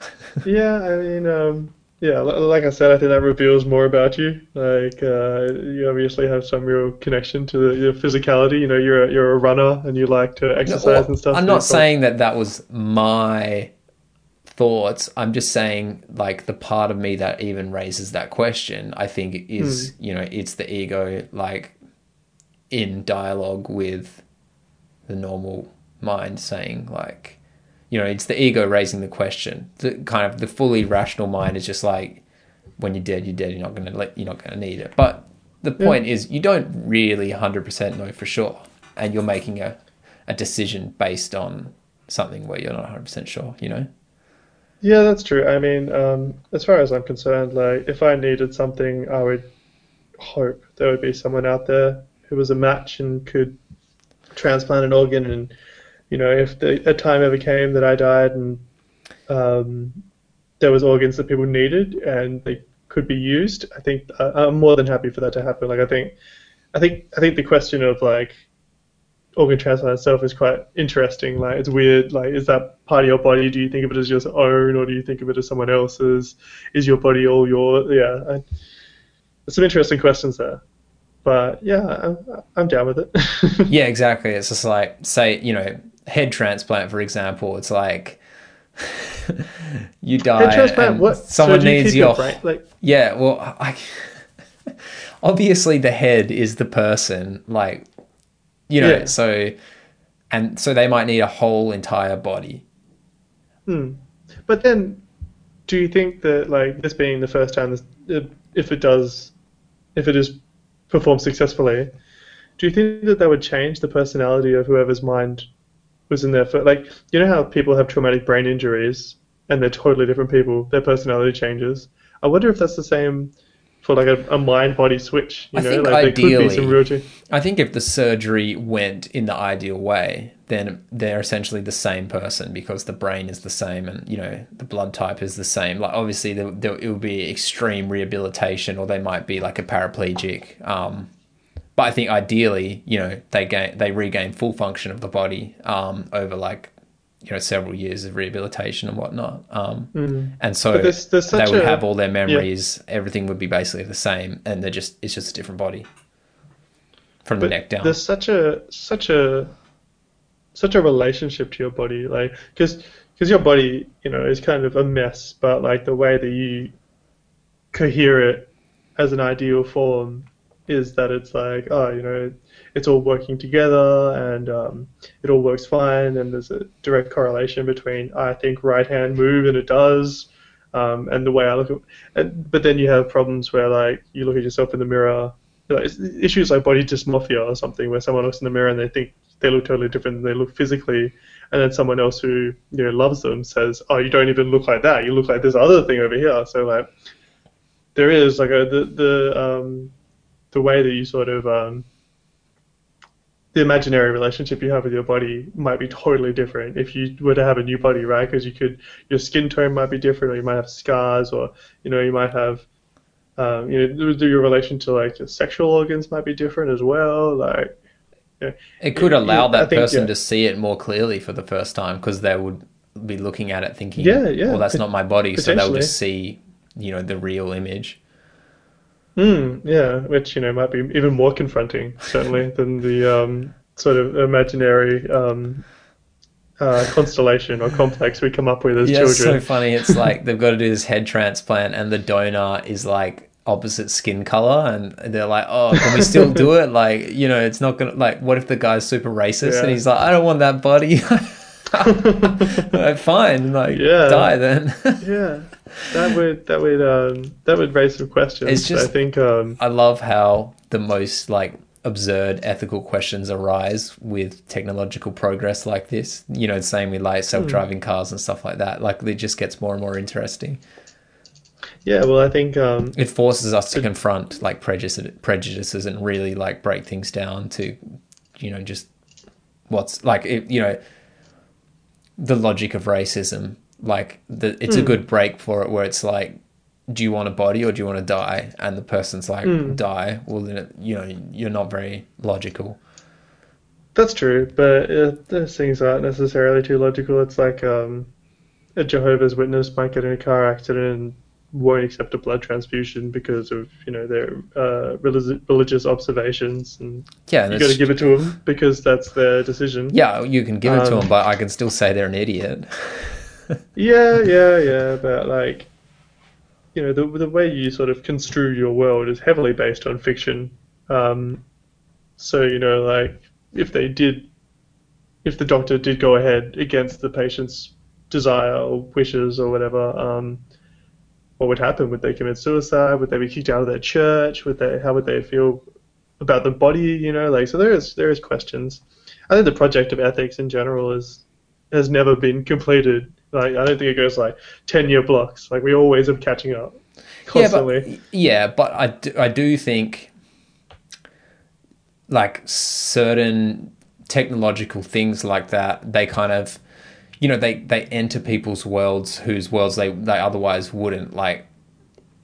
Speaker 2: Yeah, I mean, um, yeah, like I said, I think that reveals more about you. Like uh, you obviously have some real connection to the, your physicality. You know, you're a, you're a runner and you like to exercise no, well, and stuff.
Speaker 1: I'm not saying that that was my thoughts. I'm just saying, like the part of me that even raises that question, I think is mm. you know it's the ego, like in dialogue with the normal mind, saying like you know, it's the ego raising the question. The kind of the fully rational mind is just like, when you're dead, you're dead. You're not gonna let, you're not gonna need it. But the yeah. point is, you don't really hundred percent know for sure, and you're making a a decision based on something where you're not hundred percent sure. You know.
Speaker 2: Yeah, that's true. I mean, um, as far as I'm concerned, like if I needed something, I would hope there would be someone out there who was a match and could transplant an organ and you know, if the, a time ever came that I died and um, there was organs that people needed and they could be used, I think uh, I'm more than happy for that to happen. Like I think, I think, I think the question of like organ transplant itself is quite interesting. Like it's weird. Like is that part of your body? Do you think of it as your own, or do you think of it as someone else's? Is your body all your? Yeah, I, some interesting questions there. But yeah, I'm, I'm down with it.
Speaker 1: yeah, exactly. It's just like say you know head transplant, for example, it's like you die. Head transplant. what? Someone so needs your. your like... Yeah. Well, I. obviously, the head is the person. Like, you know. Yeah. So, and so they might need a whole entire body.
Speaker 2: Hmm. But then, do you think that like this being the first time, this, if it does, if it is performed successfully, do you think that that would change the personality of whoever's mind was in there for like you know how people have traumatic brain injuries and they're totally different people. Their personality changes. I wonder if that's the same for like a, a mind body switch. You I know, think like
Speaker 1: ideally, I think if the surgery went in the ideal way, then they're essentially the same person because the brain is the same and you know the blood type is the same. Like obviously, there, there, it would be extreme rehabilitation, or they might be like a paraplegic. Um, but I think ideally, you know, they gain they regain full function of the body um, over like you know several years of rehabilitation and whatnot. Um, mm. And so there's, there's they would a, have all their memories. Yeah. Everything would be basically the same, and they're just it's just a different body from but the neck down.
Speaker 2: There's such a such a such a relationship to your body, like because because your body, you know, is kind of a mess, but like the way that you cohere it as an ideal form is that it's like, oh, you know, it's all working together and um, it all works fine, and there's a direct correlation between I think right hand move and it does, um, and the way I look at. And, but then you have problems where like you look at yourself in the mirror, you know, issues like body dysmorphia or something, where someone looks in the mirror and they think they look totally different than they look physically, and then someone else who you know loves them says, oh, you don't even look like that, you look like this other thing over here. So like there is like a the the um, the way that you sort of um, the imaginary relationship you have with your body might be totally different if you were to have a new body, right? Because you could your skin tone might be different, or you might have scars, or you know you might have um, you know do your relation to like your sexual organs might be different as well. Like
Speaker 1: it could allow that think, person yeah. to see it more clearly for the first time because they would be looking at it thinking, yeah, yeah, well, that's not my body, so they'll just see you know the real image.
Speaker 2: Mm, yeah, which you know might be even more confronting, certainly, than the um, sort of imaginary um, uh, constellation or complex we come up with as yeah, children.
Speaker 1: It's so funny. It's like they've got to do this head transplant, and the donor is like opposite skin color, and they're like, "Oh, can we still do it? Like, you know, it's not gonna like. What if the guy's super racist yeah. and he's like, I don't want that body." like, fine, like yeah. die then.
Speaker 2: yeah that would that would um, that would raise some questions. It's just, I think um,
Speaker 1: I love how the most like absurd ethical questions arise with technological progress like this. You know, the same with like self-driving hmm. cars and stuff like that. Like it just gets more and more interesting.
Speaker 2: Yeah, well, I think um,
Speaker 1: it forces us to confront like prejudices, prejudices and really like break things down to, you know, just what's like it, you know, the logic of racism like the, it's mm. a hmm. good break for it where it's like do you want a body or do you want to die and the person's like mm. die well then it, you know you're not very logical
Speaker 2: that's true but uh, those things aren't necessarily too logical it's like um, a jehovah's witness might get in a car accident and won't accept a blood transfusion because of you know their uh, religious, religious observations, and
Speaker 1: Yeah,
Speaker 2: you got to give it to them because that's their decision.
Speaker 1: yeah, you can give it to
Speaker 2: Um,
Speaker 1: them, but I can still say they're an idiot.
Speaker 2: Yeah, yeah, yeah, but like, you know, the the way you sort of construe your world is heavily based on fiction. Um, so you know, like, if they did, if the doctor did go ahead against the patient's desire or wishes or whatever, um, what would happen? Would they commit suicide? Would they be kicked out of their church? Would they? How would they feel about the body? You know, like, so there is there is questions. I think the project of ethics in general is has never been completed. Like I don't think it goes like ten year blocks. Like we always are catching up constantly.
Speaker 1: Yeah, but yeah, but I do, I do think like certain technological things like that, they kind of you know they they enter people's worlds whose worlds they they otherwise wouldn't like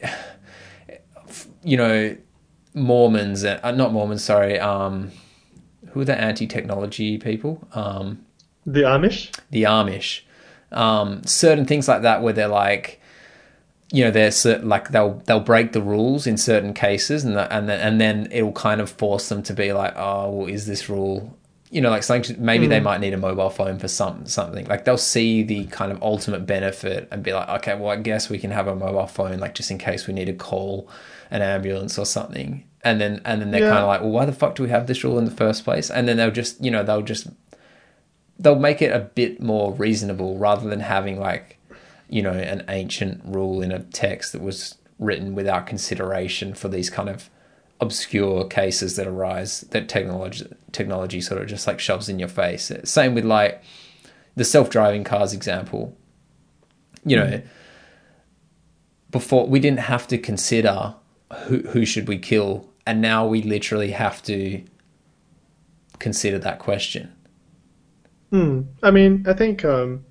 Speaker 1: you know Mormons uh, not Mormons sorry um who are the anti-technology people um
Speaker 2: the Amish.
Speaker 1: the Amish, um, certain things like that, where they're like, you know, they're cer- like they'll they'll break the rules in certain cases, and the, and then and then it'll kind of force them to be like, oh, well, is this rule? You know, like something. Maybe they might need a mobile phone for some something. Like they'll see the kind of ultimate benefit and be like, okay, well, I guess we can have a mobile phone, like just in case we need to call an ambulance or something. And then and then they're
Speaker 2: Yeah.
Speaker 1: kind of like, well, why the fuck do we have this rule in the first place? And then they'll just, you know, they'll just they'll make it a bit more reasonable rather than having like you know an ancient rule in a text that was written without consideration for these kind of obscure cases that arise that technology technology sort of just like shoves in your face. Same with like the self-driving cars example. You know before we didn't have to consider who who should we kill and now we literally have to consider that question
Speaker 2: Hmm. I mean, I think um,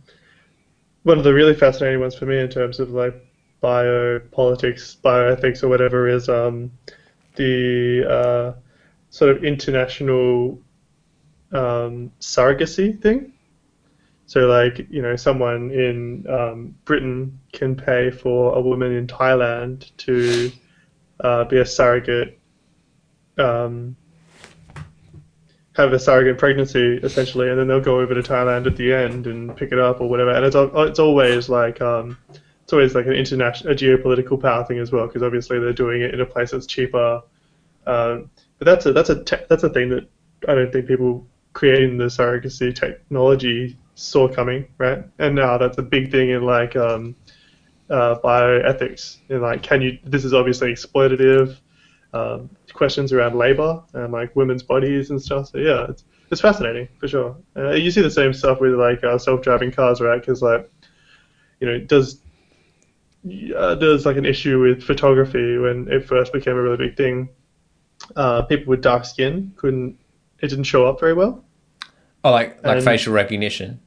Speaker 2: one of the really fascinating ones for me in terms of like biopolitics, bioethics, or whatever is um, the uh, sort of international um, surrogacy thing. So, like, you know, someone in um, Britain can pay for a woman in Thailand to uh, be a surrogate, um, have a surrogate pregnancy essentially, and then they'll go over to Thailand at the end and pick it up or whatever. And it's it's always like um, it's always like an international, a geopolitical power thing as well, because obviously they're doing it in a place that's cheaper. Um, but that's a that's a te- that's a thing that I don't think people creating the surrogacy technology saw coming, right? And now that's a big thing in like um, uh, bioethics. In like, can you? This is obviously exploitative. Um, questions around labor and like women's bodies and stuff. So yeah, it's it's fascinating for sure. Uh, you see the same stuff with like uh, self-driving cars, right? Because like, you know, does uh, there's like an issue with photography when it first became a really big thing. Uh, people with dark skin couldn't. It didn't show up very well.
Speaker 1: oh like like
Speaker 2: And-
Speaker 1: facial recognition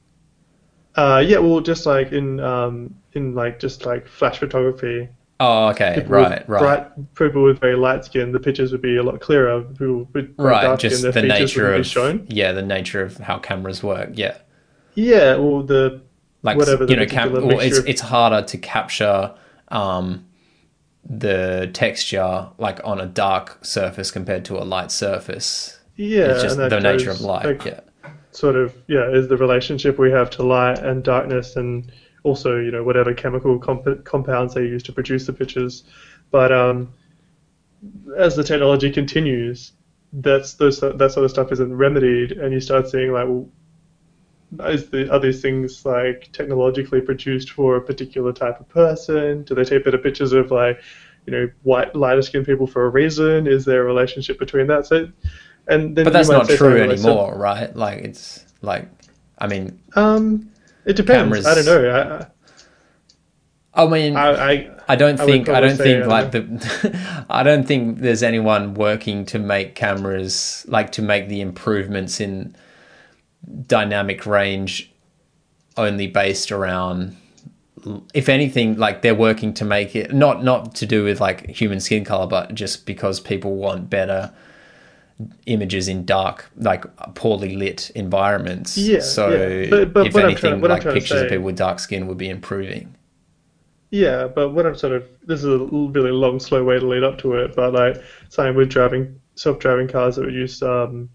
Speaker 2: Uh, yeah, well, just like in um, in like just like flash photography,
Speaker 1: oh okay.
Speaker 2: People
Speaker 1: right right.
Speaker 2: bright, people with very light skin, the pictures would be a lot clearer. People with
Speaker 1: right
Speaker 2: dark
Speaker 1: just
Speaker 2: skin,
Speaker 1: the nature of
Speaker 2: shown.
Speaker 1: yeah the nature of how cameras work yeah.
Speaker 2: Yeah, or the
Speaker 1: like
Speaker 2: Whatever the
Speaker 1: you know cam- it's
Speaker 2: of-
Speaker 1: it's harder to capture um the texture like on a dark surface compared to a light surface.
Speaker 2: Yeah,
Speaker 1: it's just the nature of light
Speaker 2: like,
Speaker 1: yeah.
Speaker 2: Sort of, yeah, is the relationship we have to light and darkness, and also, you know, whatever chemical comp- compounds they use to produce the pictures. But um, as the technology continues, that's those that sort of stuff isn't remedied, and you start seeing like, well, is the, are these things like technologically produced for a particular type of person? Do they take better pictures of like, you know, white lighter skinned people for a reason? Is there a relationship between that? So, and then
Speaker 1: but that's not true
Speaker 2: something like, so-
Speaker 1: anymore right like it's like i mean
Speaker 2: um, it depends.
Speaker 1: Cameras-
Speaker 2: I don't know.
Speaker 1: i mean
Speaker 2: I, I, I
Speaker 1: I don't
Speaker 2: I
Speaker 1: think I don't think
Speaker 2: uh,
Speaker 1: like the I don't think there's anyone working to make cameras like to make the improvements in dynamic range only based around if anything like they're working to make it not not to do with like human skin color but just because people want better images in dark like poorly lit environments
Speaker 2: Yeah,
Speaker 1: so
Speaker 2: yeah. But- but
Speaker 1: if
Speaker 2: what I'm
Speaker 1: anything
Speaker 2: trying- what I'm
Speaker 1: like pictures of people with dark skin would be improving
Speaker 2: Yeah, but what I'm sort of this is a really long, slow way to lead up to it. But like saying with driving self-driving cars that would use um,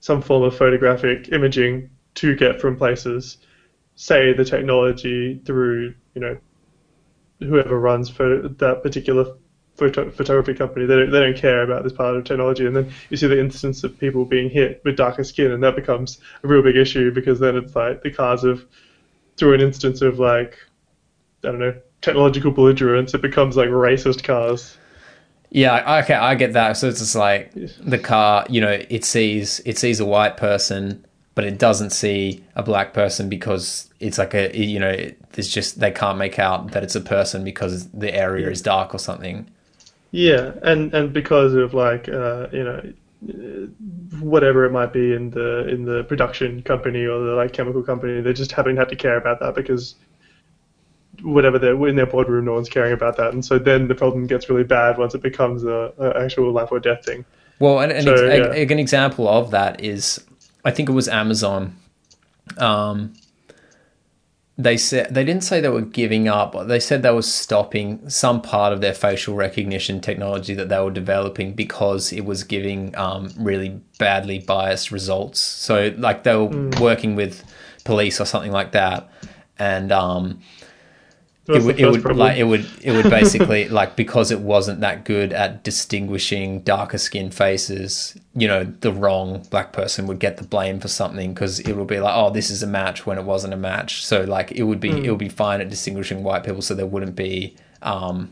Speaker 2: some form of photographic imaging to get from places, say the technology through you know whoever runs for that particular photo- photography company, they don't, they don't care about this part of technology. And then you see the instance of people being hit with darker skin, and that becomes a real big issue because then it's like the cars have through an instance of like I don't know technological belligerence, it becomes like racist cars.
Speaker 1: Yeah, okay, I get that. So it's just like the car, you know, it sees it sees a white person, but it doesn't see a black person because it's like a you know, there's just they can't make out that it's a person because the area is dark or something.
Speaker 2: Yeah, and and because of like uh, you know whatever it might be in the in the production company or the like chemical company, they just haven't had to care about that because whatever they're in their boardroom, no one's caring about that, and so then the problem gets really bad once it becomes a, a actual life or death thing.
Speaker 1: Well, an, an,
Speaker 2: So,
Speaker 1: ex-
Speaker 2: yeah.
Speaker 1: an example of that is, I think it was Amazon. Um, they said they didn't say they were giving up. They said they were stopping some part of their facial recognition technology that they were developing because it was giving um, really badly biased results. So, like they were
Speaker 2: Hmm.
Speaker 1: working with police or something like that, and um, it would, it would
Speaker 2: problem.
Speaker 1: like it would it would basically like because it wasn't that good at distinguishing darker skinned faces you know the wrong black person would get the blame for something because it would be like oh this is a match when it wasn't a match so like it would be
Speaker 2: Hmm.
Speaker 1: it would be fine at distinguishing white people so there wouldn't be um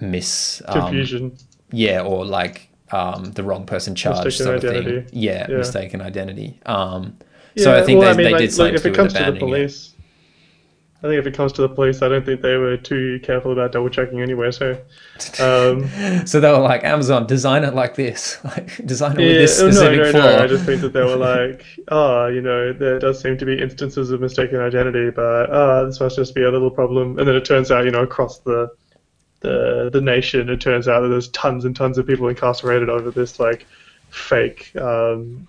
Speaker 1: mis um,
Speaker 2: Confusion.
Speaker 1: yeah or like um the wrong person charged
Speaker 2: Mistaken
Speaker 1: sort of thing yeah,
Speaker 2: Yeah.
Speaker 1: mistaken identity um
Speaker 2: Yeah,
Speaker 1: so I think
Speaker 2: well,
Speaker 1: they,
Speaker 2: I mean,
Speaker 1: they
Speaker 2: like,
Speaker 1: did something
Speaker 2: if it comes to the police, I think if it comes to the police, I don't think they were too careful about double checking anyway. So, um,
Speaker 1: So they were like, Amazon, design it like this, like design it with this
Speaker 2: oh, no, no,
Speaker 1: flaw.
Speaker 2: no. I just think that they were like, oh, you know, there does seem to be instances of mistaken identity, but uh, this must just be a little problem. And then it turns out, you know, across the the the nation, it turns out that there's tons and tons of people incarcerated over this like fake um,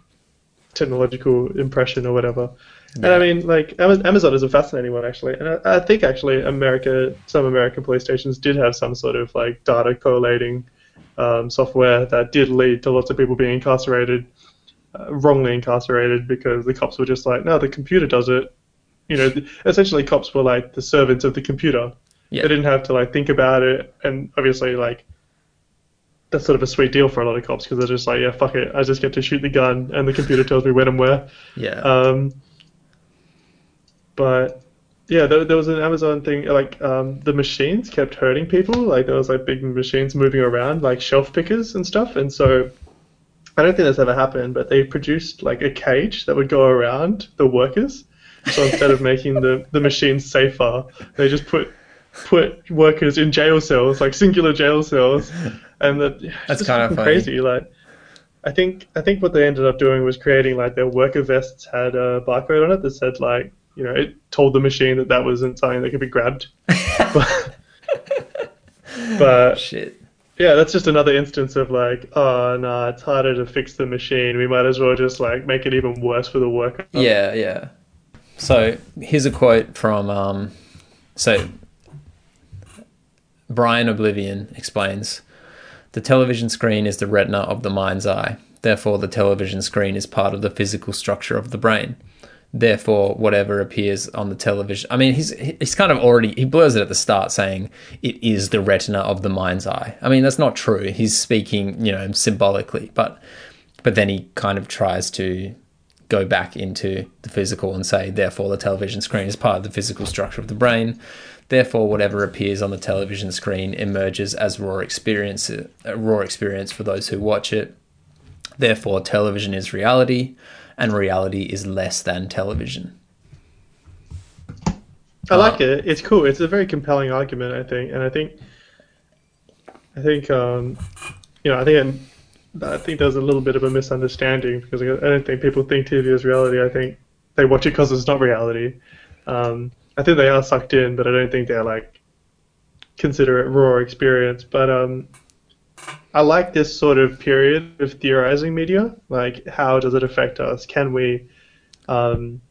Speaker 2: technological impression or whatever. And I mean, like Amazon is a fascinating one actually, and I, I think actually America, some American police stations did have some sort of like data collating um, software that did lead to lots of people being incarcerated, uh, wrongly incarcerated because the cops were just like, no, the computer does it. You know, th- essentially cops were like the servants of the computer.
Speaker 1: Yeah.
Speaker 2: They didn't have to like think about it, and obviously like that's sort of a sweet deal for a lot of cops because they're just like, yeah, fuck it, I just get to shoot the gun, and the computer tells me when and where.
Speaker 1: yeah.
Speaker 2: Um, but yeah, there, there was an Amazon thing like um, the machines kept hurting people. Like there was like big machines moving around, like shelf pickers and stuff. And so I don't think that's ever happened, but they produced like a cage that would go around the workers. So instead of making the, the machines safer, they just put put workers in jail cells, like singular jail cells, and that
Speaker 1: That's kinda funny.
Speaker 2: crazy. Like I think I think what they ended up doing was creating like their worker vests had a barcode on it that said like you know it told the machine that that wasn't something that could be grabbed. but, but
Speaker 1: Shit.
Speaker 2: yeah, that's just another instance of like oh no, it's harder to fix the machine. We might as well just like make it even worse for the worker.
Speaker 1: Yeah, yeah. So here's a quote from um, so Brian O'Blivion explains the television screen is the retina of the mind's eye. Therefore, the television screen is part of the physical structure of the brain. Therefore, whatever appears on the television, I mean, he's he's kind of already he blurs it at the start, saying it is the retina of the mind's eye. I mean, that's not true. He's speaking, you know, symbolically, but but then he kind of tries to go back into the physical and say, therefore, the television screen is part of the physical structure of the brain. Therefore, whatever appears on the television screen emerges as raw experience, a raw experience for those who watch it. Therefore, television is reality, and reality is less than television.
Speaker 2: I like it. It's cool. It's a very compelling argument, I think, and I think, I think, um, you know, I think, I think there's a little bit of a misunderstanding because I don't think people think TV is reality. I think they watch it because it's not reality. Um, I think they are sucked in, but I don't think they're like consider it raw experience. But um, I like this sort of period of theorizing media. Like, how does it affect us? Can we, um,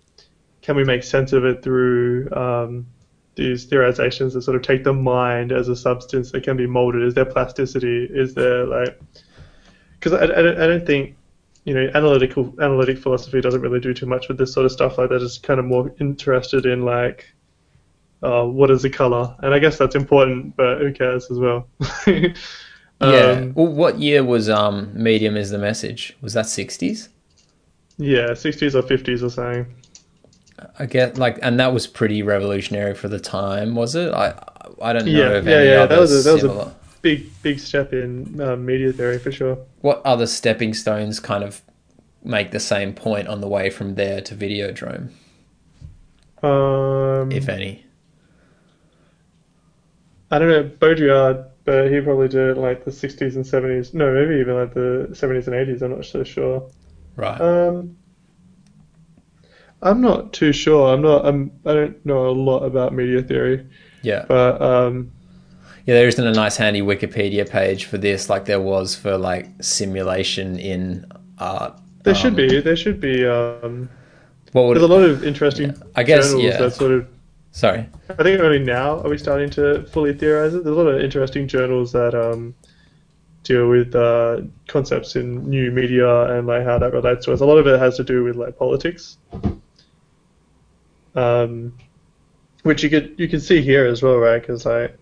Speaker 2: can we make sense of it through um, these theorizations that sort of take the mind as a substance that can be molded. Is there plasticity? Is there like because I, I, don't, I don't think you know analytical analytic philosophy doesn't really do too much with this sort of stuff like that. It's kind of more interested in like uh, what is the color, and I guess that's important, but who cares as well.
Speaker 1: yeah.
Speaker 2: Um,
Speaker 1: Well, what year was um Medium is the message? Was that sixties?
Speaker 2: yeah, 60s or 50s or something.
Speaker 1: I get like, and that was pretty revolutionary for the time, was it? I I don't know
Speaker 2: Yeah, yeah, yeah, that was a- that was a- Big big step in um, media theory for sure.
Speaker 1: What other stepping stones kind of make the same point on the way from there to Videodrome,
Speaker 2: Um,
Speaker 1: if any?
Speaker 2: I don't know Baudrillard, but he probably did it like the 60s and 70s. No, maybe even like the 70s and 80s. I'm not so sure.
Speaker 1: Right.
Speaker 2: Um, I'm not too sure. I'm not. I'm. I don't know a lot about media theory,
Speaker 1: yeah.
Speaker 2: but um,
Speaker 1: Yeah, there isn't a nice handy Wikipedia page for this like there was for like simulation in art.
Speaker 2: there
Speaker 1: Um,
Speaker 2: should be. There should be. Um,
Speaker 1: What would
Speaker 2: there's a lot of interesting
Speaker 1: I guess,
Speaker 2: journals
Speaker 1: yeah.
Speaker 2: that sort of.
Speaker 1: Sorry.
Speaker 2: I think only now are we starting to fully theorize it. There's a lot of interesting journals that um, deal with uh, concepts in new media and like how that relates to us. A lot of it has to do with like politics, um, which you could you can see here as well, right? Because like,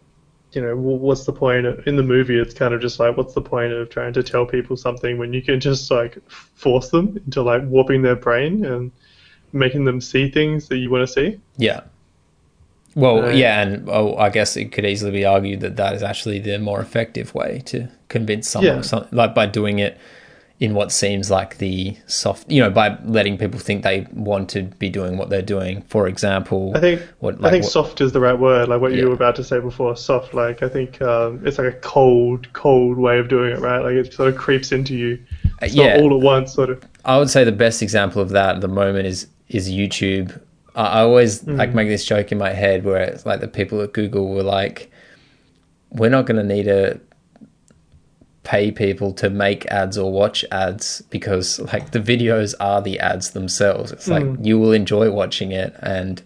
Speaker 2: you know, what's the point of, in the movie? It's kind of just like, what's the point of trying to tell people something when you can just like force them into like warping their brain and making them see things that you want to see.
Speaker 1: Yeah. Well,
Speaker 2: Right.
Speaker 1: yeah, and oh, I guess it could easily be argued that that is actually the more effective way to convince someone
Speaker 2: Yeah.
Speaker 1: something, like by doing it in what seems like the soft, you know, by letting people think they want to be doing what they're doing. For example,
Speaker 2: I think
Speaker 1: what,
Speaker 2: I think
Speaker 1: what-
Speaker 2: soft is the right word, like what
Speaker 1: Yeah.
Speaker 2: you were about to say before. Soft, like I think um, it's like a cold, cold way of doing it, right? Like it sort of creeps into you. It's
Speaker 1: yeah.
Speaker 2: not all at once, sort of.
Speaker 1: I would say the best example of that at the moment is is YouTube. I, always hmm. like make this joke in my head where it's like the people at Google were like, "We're not going to need to pay people to make ads or watch ads because like the videos are the ads themselves. It's like hmm. you will enjoy watching it and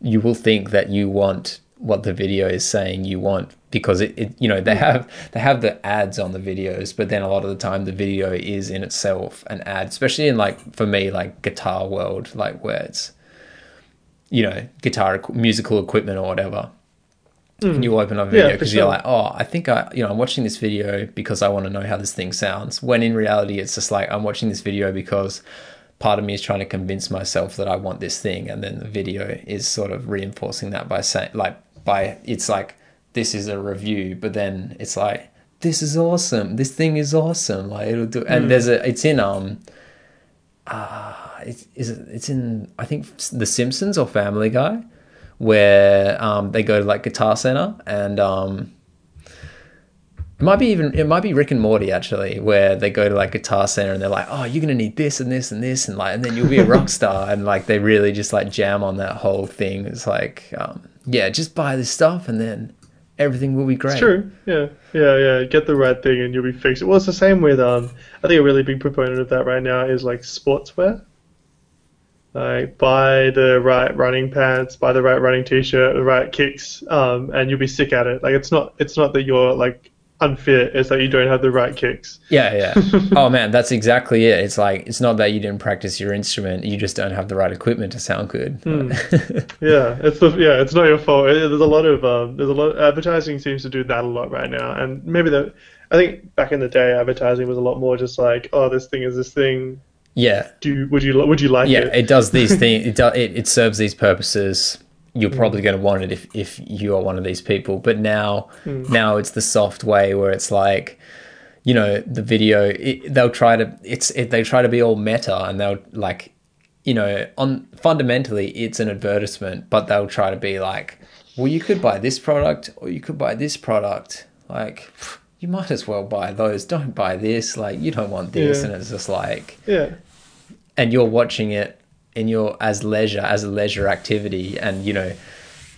Speaker 1: you will think that you want what the video is saying you want because it, it you know they hmm. have they have the ads on the videos but then a lot of the time the video is in itself an ad especially in like for me like guitar world like where it's you know guitar musical equipment or whatever and you open up a.
Speaker 2: Yeah,
Speaker 1: video because you're
Speaker 2: sure.
Speaker 1: like oh i think i you know i'm watching this video because i want to know how this thing sounds when in reality it's just like i'm watching this video because part of me is trying to convince myself that i want this thing and then the video is sort of reinforcing that by saying like by it's like this is a review but then it's like this is awesome this thing is awesome like it'll do
Speaker 2: Hmm.
Speaker 1: and there's a it's in um uh it's is it, it's in i think the simpsons or family guy where um they go to like guitar center and um it might be even it might be Rick and Morty actually, where they go to like Guitar Center and they're like, "Oh, you're gonna need this and this and this and like, and then you'll be a rock star." and like they really just like jam on that whole thing. It's like, um, yeah, just buy this stuff and then everything will be great.
Speaker 2: It's true. Yeah, yeah, yeah. Get the right thing and you'll be fixed. Well, it's the same with um. I think a really big proponent of that right now is like sportswear. Like buy the right running pants, buy the right running t-shirt, the right kicks, um, and you'll be sick at it. Like it's not it's not that you're like unfit; it's that you don't have the right kicks.
Speaker 1: Yeah, yeah. oh man, that's exactly it. It's like it's not that you didn't practice your instrument; you just don't have the right equipment to sound good.
Speaker 2: Yeah, it's the yeah, it's not your fault. There's a lot of um, there's a lot advertising seems to do that a lot right now, and maybe that I think back in the day, advertising was a lot more just like, oh, this thing is this thing.
Speaker 1: yeah,
Speaker 2: Do you, would you would you like
Speaker 1: yeah.
Speaker 2: it?
Speaker 1: It does these things. It, do, it it serves these purposes. You're hmm. probably going to want it if if you are one of these people. But now hmm. now it's the soft way where it's like. You know the video. It, they'll try to. It's it, they try to be all meta, and they'll like, you know, on fundamentally it's an advertisement, but they'll try to be like, well, you could buy this product or you could buy this product. Like, you might as well buy those. Don't buy this. Like, you don't want this,
Speaker 2: Yeah.
Speaker 1: and it's just like,
Speaker 2: Yeah,
Speaker 1: and you're watching it in your as leisure as a leisure activity and you know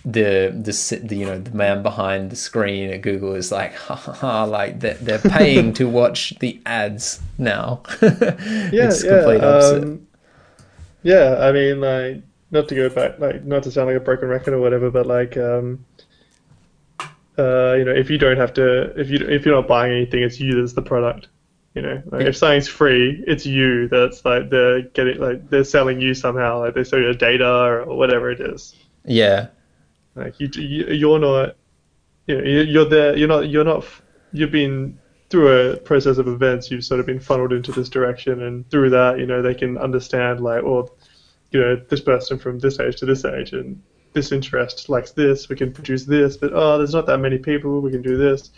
Speaker 1: the the, the you know the man behind the screen at Google is like ha ha ha like they're, they're paying to watch the ads now
Speaker 2: yeah,
Speaker 1: it's
Speaker 2: yeah.
Speaker 1: complete opposite
Speaker 2: Um, yeah, I mean, like not to go back, like not to sound like a broken record or whatever, but like, um, uh, you know, if you don't have to, if you if you're not buying anything, it's you that's the product. You know, like if something's free, it's you that's like they're getting like they're selling you somehow, like they sell your data or whatever it is.
Speaker 1: Yeah.
Speaker 2: Like you, you you're not, you know, you- you're there. You're not. You're not. You've been through a process of events. You've sort of been funneled into this direction, and through that, you know, they can understand like, well, you know, this person from this age to this age, and this interest likes this. We can produce this, but oh, there's not that many people. We can do this.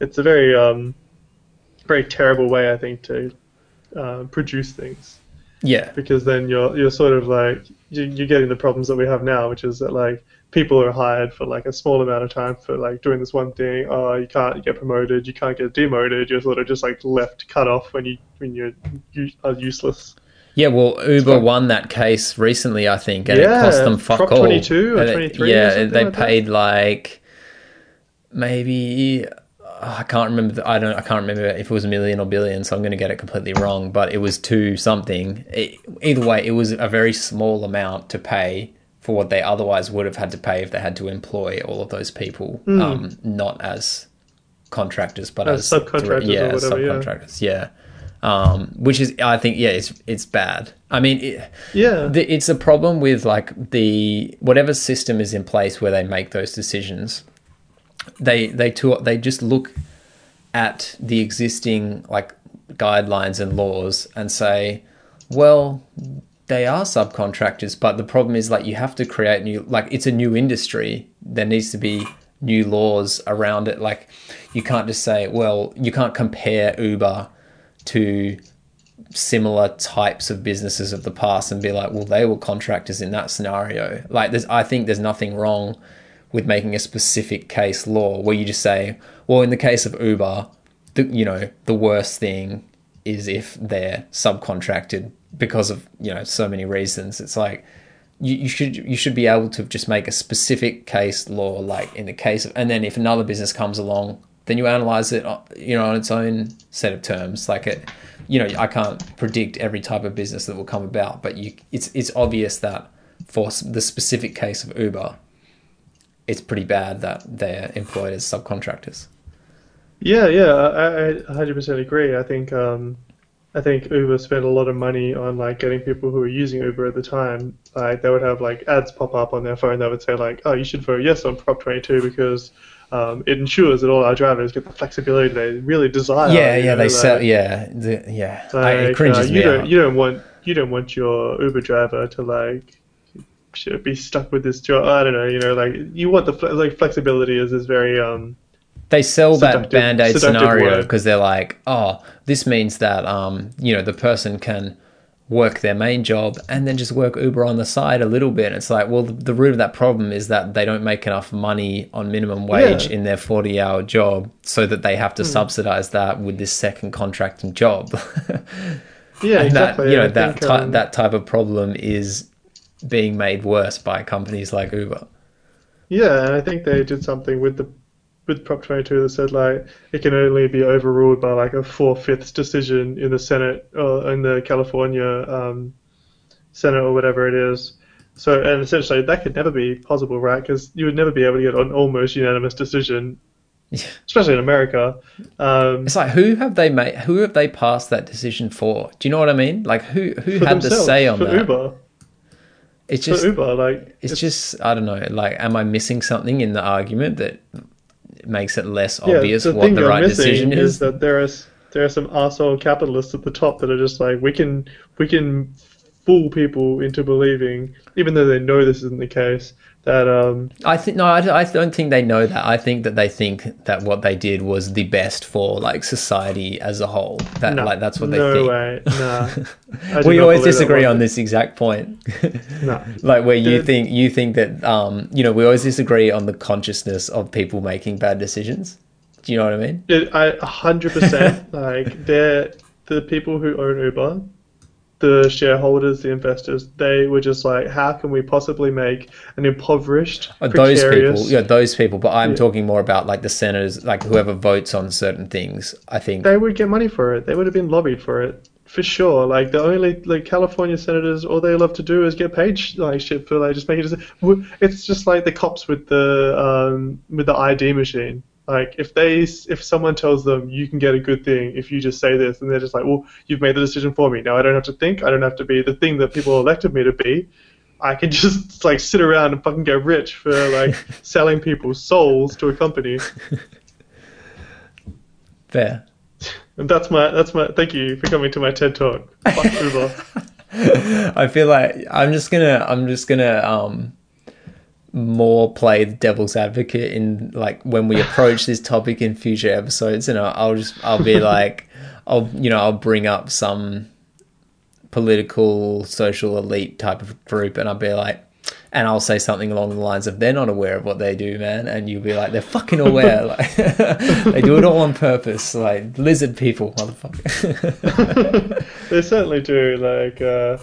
Speaker 2: It's a very, um, very terrible way, I think, to uh, produce things
Speaker 1: Yeah.
Speaker 2: because then you're you're sort of like you- you're getting the problems that we have now, which is that like people are hired for like a small amount of time for like doing this one thing. Oh, you can't get promoted, you can't get demoted. You're sort of just like left cut off when you when you're you are useless.
Speaker 1: Yeah, well, Uber won that case recently, I think, and it cost them fuck
Speaker 2: Prop
Speaker 1: all.
Speaker 2: 22 or
Speaker 1: And it-
Speaker 2: 23 or
Speaker 1: Yeah,
Speaker 2: something
Speaker 1: they paid like maybe I can't remember. The, I don't. I can't remember if it was a million or billion. So I'm going to get it completely wrong. But it was two something. It, either way, it was a very small amount to pay for what they otherwise would have had to pay if they had to employ all of those people, um, not as contractors, but.
Speaker 2: As
Speaker 1: as,
Speaker 2: subcontractors or
Speaker 1: yeah,
Speaker 2: whatever, yeah.
Speaker 1: subcontractors. Yeah. Um, which is, I think, yeah, it's it's bad. I mean, it,
Speaker 2: Yeah,
Speaker 1: the, it's a problem with like the whatever system is in place where they make those decisions. They they to, they just look at the existing like guidelines and laws and say, well, they are subcontractors, but the problem is like you have to create new like it's a new industry. There needs to be new laws around it. Like you can't just say, well, you can't compare Uber to similar types of businesses of the past and be like, well, they were contractors in that scenario. Like, there's, I think there's nothing wrong with making a specific case law where you just say, well, in the case of Uber, the, you know, the worst thing is if they're subcontracted because of you know so many reasons. It's like you, you should you should be able to just make a specific case law, like in the case of, and then if another business comes along, then you analyze it, uh, you know, on its own set of terms. Like it, you know, I can't predict every type of business that will come about, but you, it's it's obvious that for the specific case of Uber, it's pretty bad that they're employed as subcontractors.
Speaker 2: yeah, yeah. I, I 100% agree. I think um, I think Uber spent a lot of money on like getting people who were using Uber at the time. Like they would have like ads pop up on their phone that would say like, "Oh, you should vote yes on Prop 22 because um, it ensures that all our drivers get the flexibility they really desire."
Speaker 1: yeah, yeah,
Speaker 2: know,
Speaker 1: they
Speaker 2: like-
Speaker 1: sell. Yeah, the, yeah. I, it cringes
Speaker 2: uh,
Speaker 1: me
Speaker 2: you don't
Speaker 1: out.
Speaker 2: you don't want you don't want your Uber driver to like should be stuck with this job. I don't know. You know, like you want the like flexibility is this very um
Speaker 1: they sell that band aid scenario because they're like, oh, this means that um, you know, the person can work their main job and then just work Uber on the side a little bit. And It's like, well, the, the root of that problem is that they don't make enough money on minimum wage
Speaker 2: Yeah.
Speaker 1: In their forty-hour job, so that they have to subsidize that with this second contracting job.
Speaker 2: yeah
Speaker 1: and
Speaker 2: exactly.
Speaker 1: that you know
Speaker 2: I
Speaker 1: that
Speaker 2: think,
Speaker 1: ty-
Speaker 2: um,
Speaker 1: that type of problem is being made worse by companies like Uber.
Speaker 2: Yeah, and I think they did something with the with Prop 22 that said like it can only be overruled by like a four fifths decision in the Senate or in the California um, Senate or whatever it is. So and essentially that could never be possible, right? Because you would never be able to get an almost unanimous decision, especially in America. Um,
Speaker 1: It's like who have they made? Who have they passed that decision for? Do you know what I mean? Like who who had the say on
Speaker 2: for
Speaker 1: that?
Speaker 2: Uber,
Speaker 1: It's just
Speaker 2: Uber, like
Speaker 1: it's, just I don't know. Like, am I missing something in the argument that makes it less
Speaker 2: yeah,
Speaker 1: obvious
Speaker 2: the
Speaker 1: what the right decision is?
Speaker 2: that there is there are some asshole capitalists at the top that are just like we can we can fool people into believing, even though they know this isn't the case, that um
Speaker 1: I think no, I, don't- I don't think they know that. I think that they think that what they did was the best for like society as a whole. That
Speaker 2: no,
Speaker 1: like that's what they
Speaker 2: no
Speaker 1: think.
Speaker 2: way, nah.
Speaker 1: We always disagree on this exact point.
Speaker 2: No.
Speaker 1: like where you think you think that um you know we always disagree on the consciousness of people making bad decisions. Do you know what I mean?
Speaker 2: It, I a hundred percent like they're the people who own Uber, the shareholders, the investors. They were just like, how can we possibly make an impoverished,
Speaker 1: Uh, those people, yeah, those people. But I'm
Speaker 2: Yeah.
Speaker 1: talking more about like the senators, like whoever votes on certain things. I think
Speaker 2: They would get money for it. They would have been lobbied for it For sure, like the only like California senators, all they love to do is get paid like shit for like just making it. It's just like the cops with the um with the ID machine. Like if they if someone tells them you can get a good thing if you just say this, and they're just like, well, you've made the decision for me. Now I don't have to think. I don't have to be the thing that people elected me to be. I can just like sit around and fucking get rich for like selling people's souls to a company.
Speaker 1: Fair.
Speaker 2: And that's my that's my thank you for coming to my TED talk. Fuck Uber.
Speaker 1: I feel like I'm just gonna I'm just gonna um more play the devil's advocate in like when we approach this topic in future episodes and I'll, I'll just I'll be like I'll you know I'll bring up some political social elite type of group and I'll be like and I'll say something along the lines of they're not aware of what they do, man, and you'll be like, they're fucking aware, like they do it all on purpose, like lizard people, motherfucker.
Speaker 2: they certainly do, like uh,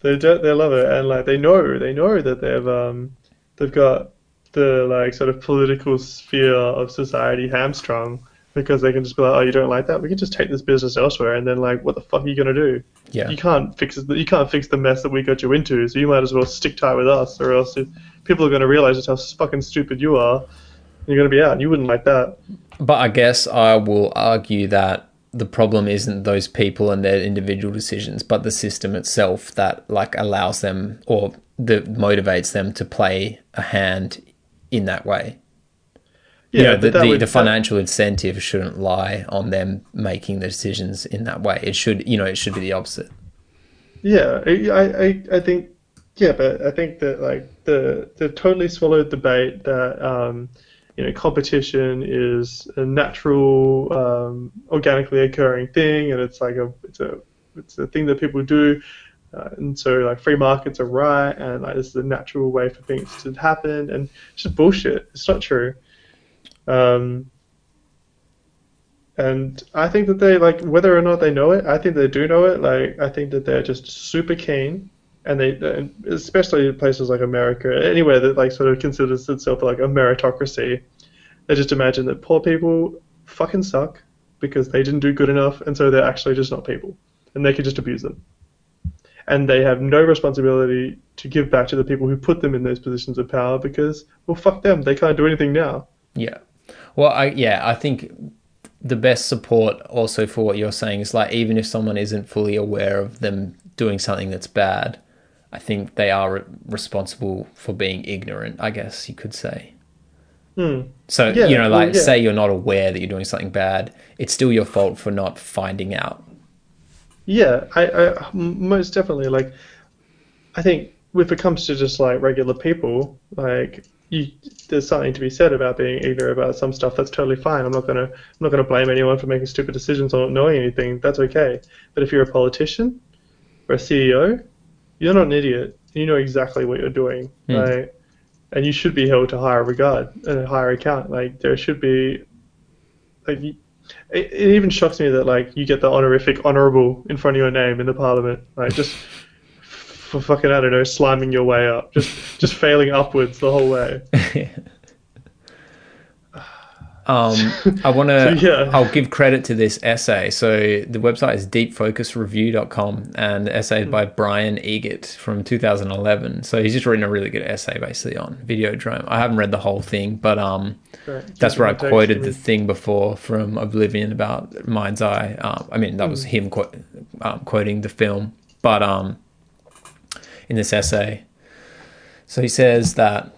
Speaker 2: they do, they love it, and like they know they know that they've um they've got the like sort of political sphere of society hamstrung because they can just be like, oh, you don't like that? We can just take this business elsewhere, and then like, what the fuck are you gonna do?
Speaker 1: Yeah.
Speaker 2: You can't fix it. You can't fix the mess that we got you into. So you might as well stick tight with us, or else if people are gonna realize just how fucking stupid you are. You're gonna be out. You wouldn't like that.
Speaker 1: But I guess I will argue that the problem isn't those people and their individual decisions, but the system itself that like allows them or that motivates them to play a hand in that way. Yeah, you know, the, the, would, the, financial that... incentive shouldn't lie on them making the decisions in that way. It should, you know, it should be the opposite.
Speaker 2: Yeah, I, I, I think, yeah, but I think that like the the totally swallowed the bait that um, you know competition is a natural, um, organically occurring thing, and it's like a it's a it's a thing that people do. Uh, and so like free markets are right, and like this is a natural way for things to happen, and it's just bullshit. It's not true. Um, and I think that they like whether or not they know it. I think they do know it. Like I think that they're just super keen, and they especially in places like America, anywhere that like sort of considers itself like a meritocracy. They just imagine that poor people fucking suck because they didn't do good enough, and so they're actually just not people, and they can just abuse them. And they have no responsibility to give back to the people who put them in those positions of power because, well, fuck them. They can't do anything now.
Speaker 1: Yeah. Well, I, yeah, I think the best support also for what you're saying is like even if someone isn't fully aware of them doing something that's bad, I think they are re- responsible for being ignorant. I guess you could say.
Speaker 2: Hmm.
Speaker 1: So yeah, you know, like well, yeah. say you're not aware that you're doing something bad, it's still your fault for not finding out.
Speaker 2: Yeah, I, I most definitely like. I think if it comes to just like regular people, like you, there's something to be said about being ignorant about some stuff. That's totally fine. I'm not gonna I'm not gonna blame anyone for making stupid decisions or not knowing anything. That's okay. But if you're a politician or a CEO, you're not an idiot. You know exactly what you're doing, mm. right? And you should be held to higher regard and a higher account. Like there should be, like, it, it even shocks me that like you get the honorific honorable in front of your name in the parliament. Like just for fucking I don't know, slamming your way up, just just failing upwards the whole way.
Speaker 1: um, I want to. So, yeah. I'll give credit to this essay. So the website is deepfocusreview.com, and the essay is by Brian Eggert from 2011. So he's just written a really good essay, basically on Videodrome. I haven't read the whole thing, but um, right. that's where I quoted the thing before from O'Blivion about Mind's Eye. Um, I mean, that was hmm. him qu- um, quoting the film, but um in this essay. So he says that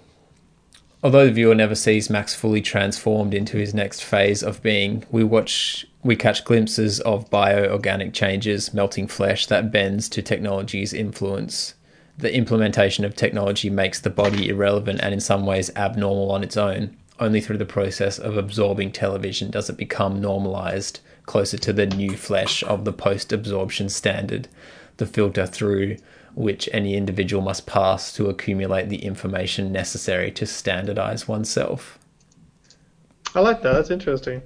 Speaker 1: although the viewer never sees Max fully transformed into his next phase of being, we watch we catch glimpses of bioorganic changes, melting flesh that bends to technology's influence. The implementation of technology makes the body irrelevant and in some ways abnormal on its own. Only through the process of absorbing television does it become normalized, closer to the new flesh of the post absorption standard, the filter through which any individual must pass to accumulate the information necessary to standardize oneself.
Speaker 2: I like that. That's interesting.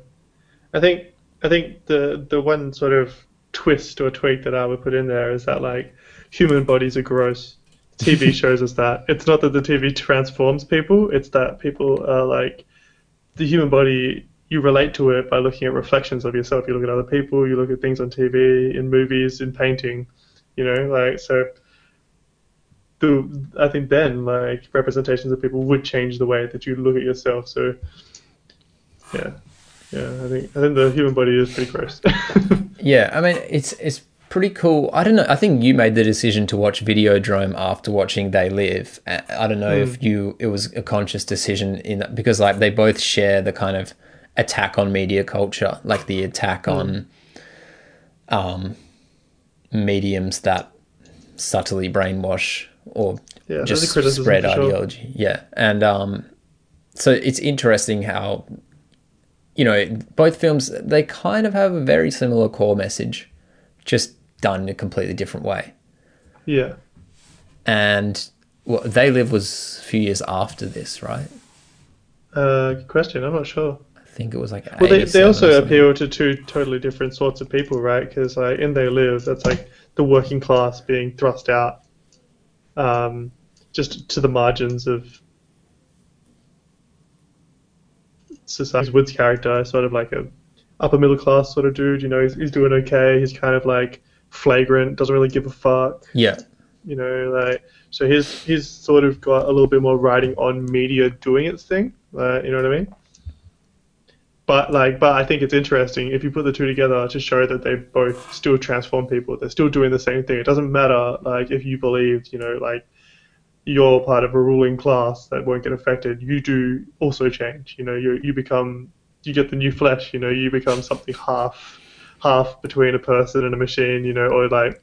Speaker 2: I think I think the the one sort of twist or tweak that I would put in there is that like human bodies are gross. TV shows us that. It's not that the TV transforms people, it's that people are like the human body you relate to it by looking at reflections of yourself. You look at other people, you look at things on TV, in movies, in painting, you know, like so. The, I think then like representations of people would change the way that you look at yourself. So yeah, yeah, I think I think the human body is pretty gross.
Speaker 1: yeah, I mean it's it's pretty cool. I don't know. I think you made the decision to watch Videodrome after watching They Live. I don't know mm. if you it was a conscious decision in that because like they both share the kind of attack on media culture, like the attack mm. on um, mediums that subtly brainwash or yeah, just spread ideology. Sure. Yeah, and um, so it's interesting how you know both films they kind of have a very similar core message, just done in a completely different way.
Speaker 2: Yeah,
Speaker 1: and well, They Live was a few years after this, right?
Speaker 2: Uh, good question. I'm not sure.
Speaker 1: I think it was like.
Speaker 2: Well, they, they also appeal to two totally different sorts of people, right? Because like in They Live, that's like the working class being thrust out, um, just to the margins of society. Wood's character sort of like a upper middle class sort of dude. You know, he's, he's doing okay. He's kind of like flagrant, doesn't really give a fuck.
Speaker 1: Yeah.
Speaker 2: You know, like so he's he's sort of got a little bit more writing on media doing its thing. Uh, you know what I mean? But like, but I think it's interesting if you put the two together to show that they both still transform people. They're still doing the same thing. It doesn't matter like if you believed, you know, like you're part of a ruling class that won't get affected. You do also change. You know, you you become you get the new flesh. You know, you become something half half between a person and a machine. You know, or like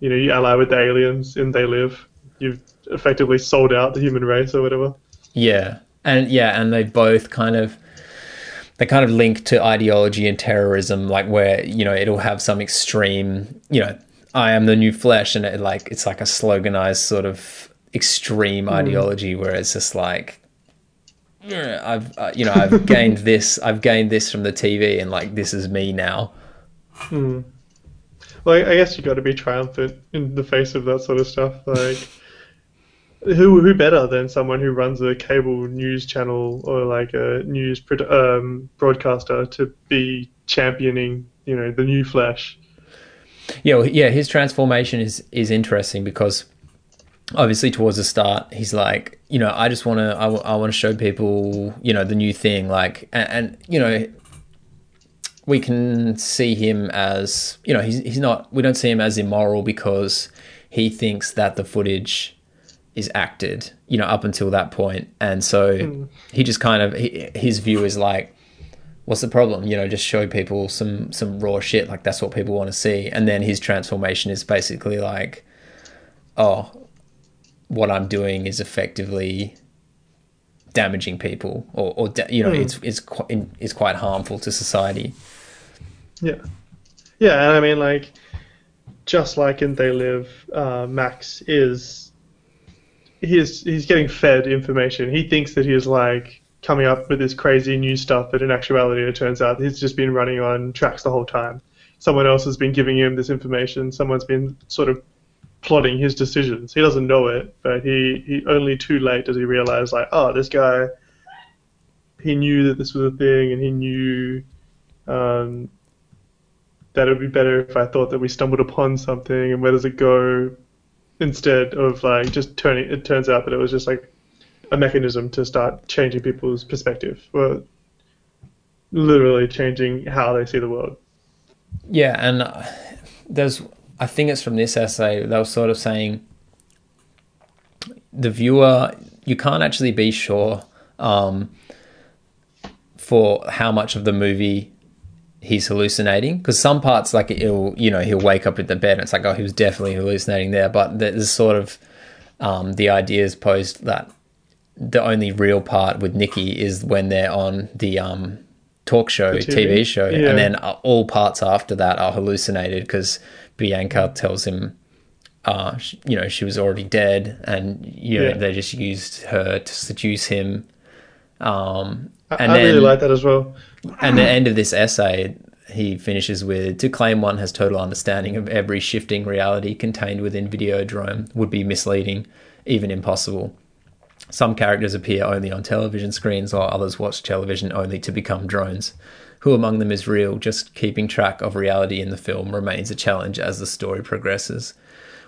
Speaker 2: you know, you ally with the aliens and they live. You've effectively sold out the human race or whatever.
Speaker 1: Yeah, and yeah, and they both kind of they kind of link to ideology and terrorism, like where you know it'll have some extreme, you know, I am the new flesh, and it like it's like a sloganized sort of extreme mm. ideology where it's just like I've uh, you know I've gained this I've gained this from the TV and like this is me now.
Speaker 2: Mm. Well, I guess you got to be triumphant in the face of that sort of stuff. Like, who who better than someone who runs a cable news channel or like a news um, broadcaster to be championing you know the new flesh?
Speaker 1: Yeah, well, yeah. His transformation is is interesting because obviously towards the start he's like you know i just want to I, w- I want to show people you know the new thing like and, and, you know we can see him as you know he's, he's not we don't see him as immoral because he thinks that the footage is acted you know up until that point and so mm. he just kind of he, his view is like what's the problem you know just show people some some raw shit like that's what people want to see and then his transformation is basically like oh what I'm doing is effectively damaging people, or, or you know, mm. it's it's quite it's quite harmful to society.
Speaker 2: Yeah, yeah, and I mean, like, just like in They Live, uh, Max is he's he's getting fed information. He thinks that he's like coming up with this crazy new stuff, but in actuality, it turns out he's just been running on tracks the whole time. Someone else has been giving him this information. Someone's been sort of plotting his decisions. He doesn't know it, but he, he only too late does he realize like, oh, this guy, he knew that this was a thing, and he knew um, that it would be better if I thought that we stumbled upon something, and where does it go? Instead of like just turning, it turns out that it was just like a mechanism to start changing people's perspective, or literally changing how they see the world.
Speaker 1: Yeah, and there's I think it's from this essay. They were sort of saying the viewer, you can't actually be sure um, for how much of the movie he's hallucinating because some parts like he'll you know he'll wake up in the bed and it's like oh he was definitely hallucinating there but there's sort of um, the idea is posed that the only real part with Nicki is when they're on the um, talk show TV. TV. show yeah. and then all parts after that are hallucinated because Bianca tells him, uh, you know, she was already dead, and you know, yeah. they just used her to seduce him. Um,
Speaker 2: and I, I then, really like that as well.
Speaker 1: and the end of this essay, he finishes with to claim one has total understanding of every shifting reality contained within Videodrome would be misleading, even impossible. Some characters appear only on television screens, while others watch television only to become drones. Who among them is real? Just keeping track of reality in the film remains a challenge as the story progresses,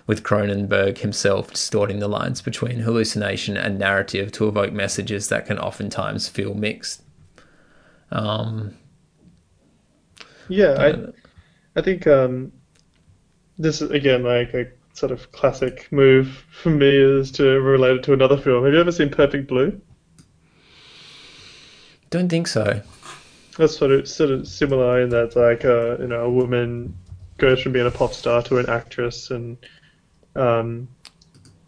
Speaker 1: with Cronenberg himself distorting the lines between hallucination and narrative to evoke messages that can oftentimes feel mixed. Um,
Speaker 2: Yeah, I, I think um, this is again like a sort of classic move for me is to relate it to another film. Have you ever seen Perfect Blue?
Speaker 1: don't think so.
Speaker 2: That's sort of sort of similar in that like uh, you know a woman goes from being a pop star to an actress and um,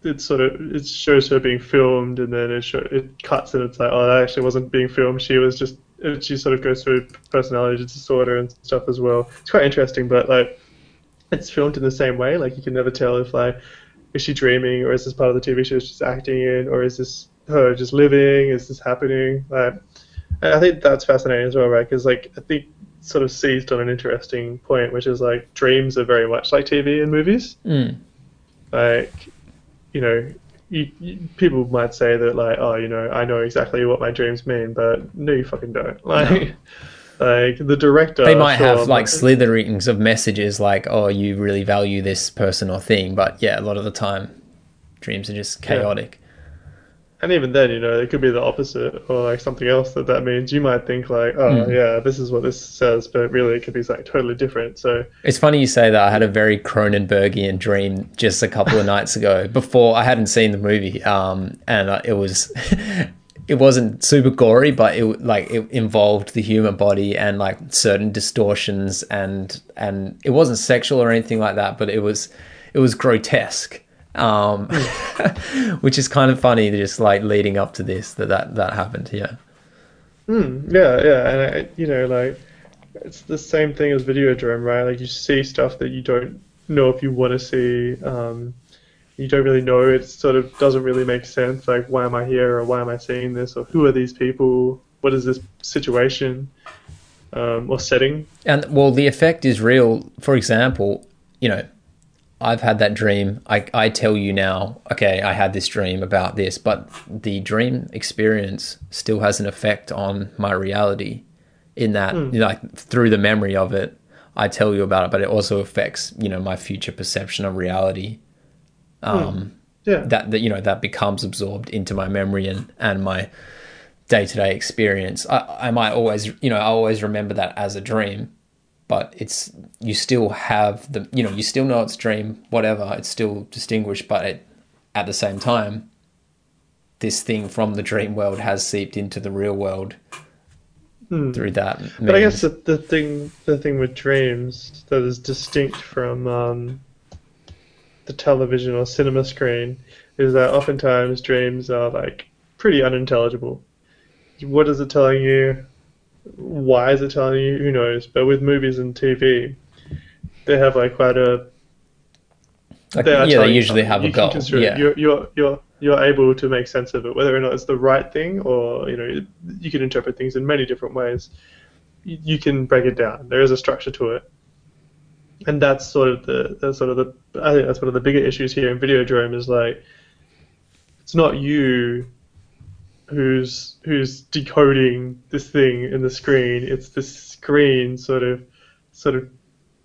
Speaker 2: it sort of it shows her being filmed and then it show, it cuts and it's like oh that actually wasn't being filmed she was just she sort of goes through personality disorder and stuff as well. It's quite interesting, but like it's filmed in the same way. Like you can never tell if like is she dreaming or is this part of the TV show she's just acting in or is this her just living? Is this happening? Like I think that's fascinating as well, right? Because like I think sort of seized on an interesting point, which is like dreams are very much like TV and movies.
Speaker 1: Mm.
Speaker 2: Like, you know, you, you, people might say that like, oh, you know, I know exactly what my dreams mean, but no, you fucking don't. Like, like the director.
Speaker 1: They might
Speaker 2: sure,
Speaker 1: have like
Speaker 2: but-
Speaker 1: slitherings of messages like, oh, you really value this person or thing, but yeah, a lot of the time, dreams are just chaotic.
Speaker 2: And even then, you know, it could be the opposite or like something else that that means. You might think like, oh,
Speaker 1: Hmm.
Speaker 2: yeah, this is what this says, but really it could be like totally different. So
Speaker 1: It's funny you say that. I had a very Cronenbergian dream just a couple of nights ago. Before I hadn't seen the movie, um, and uh, it was it wasn't super gory, but it like it involved the human body and like certain distortions, and and it wasn't sexual or anything like that, but it was it was grotesque. Um, which is kind of funny, just like leading up to this that that, that happened. Yeah.
Speaker 2: Mm, yeah, yeah, and I, you know, like it's the same thing as video Videodrome, right? Like you see stuff that you don't know if you want to see. Um, you don't really know. It sort of doesn't really make sense. Like, why am I here, or why am I seeing this, or who are these people? What is this situation um, or setting?
Speaker 1: And well, the effect is real. For example, you know, I've had that dream. I, I tell you now, okay, I had this dream about this, but the dream experience still has an effect on my reality in that, you know, like through the memory of it, I tell you about it, but it also affects, you know, my future perception of reality. Um,
Speaker 2: Yeah,
Speaker 1: that, that, you know, that becomes absorbed into my memory and, and my day to day experience. I, I might always, you know, I always remember that as a dream, but it's you still have the you know you still know it's dream whatever it's still distinguished but it, at the same time this thing from the dream world has seeped into the real world
Speaker 2: Hmm.
Speaker 1: through that
Speaker 2: But I guess the, the thing the thing with dreams that is distinct from um, the television or cinema screen is that oftentimes dreams are like pretty unintelligible. What is it telling you? Why is it telling you? Who knows? But with movies and TV, they have like quite a
Speaker 1: like,
Speaker 2: they
Speaker 1: yeah they
Speaker 2: telling you
Speaker 1: usually have a
Speaker 2: You can
Speaker 1: goal
Speaker 2: it.
Speaker 1: yeah
Speaker 2: You're, you're you're you're able to make sense of it, whether or not it's the right thing, or you know you can interpret things in many different ways. You, you can break it down. There is a structure to it, and that's sort of the that's sort of the I think that's one of the bigger issues here in Videodrome is like it's not you who's who's decoding this thing in the screen. It's the screen sort of sort of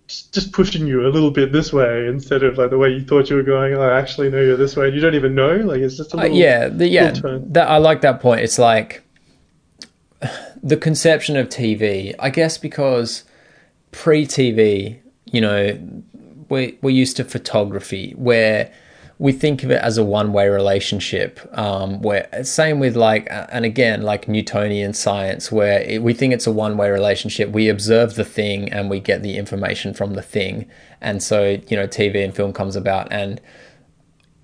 Speaker 2: just pushing you a little bit this way instead of like the way you thought you were going. Oh, I actually know you're this way. and You don't even know. Like it's just a
Speaker 1: Uh,
Speaker 2: little.
Speaker 1: yeah the, yeah that i like that point it's like the conception of tv i guess because pre-tv you know we, we're used to photography where we think of it as a one-way relationship um, where same with like and again like newtonian science where it, we think it's a one-way relationship. We observe the thing and we get the information from the thing. And so you know tv and film comes about and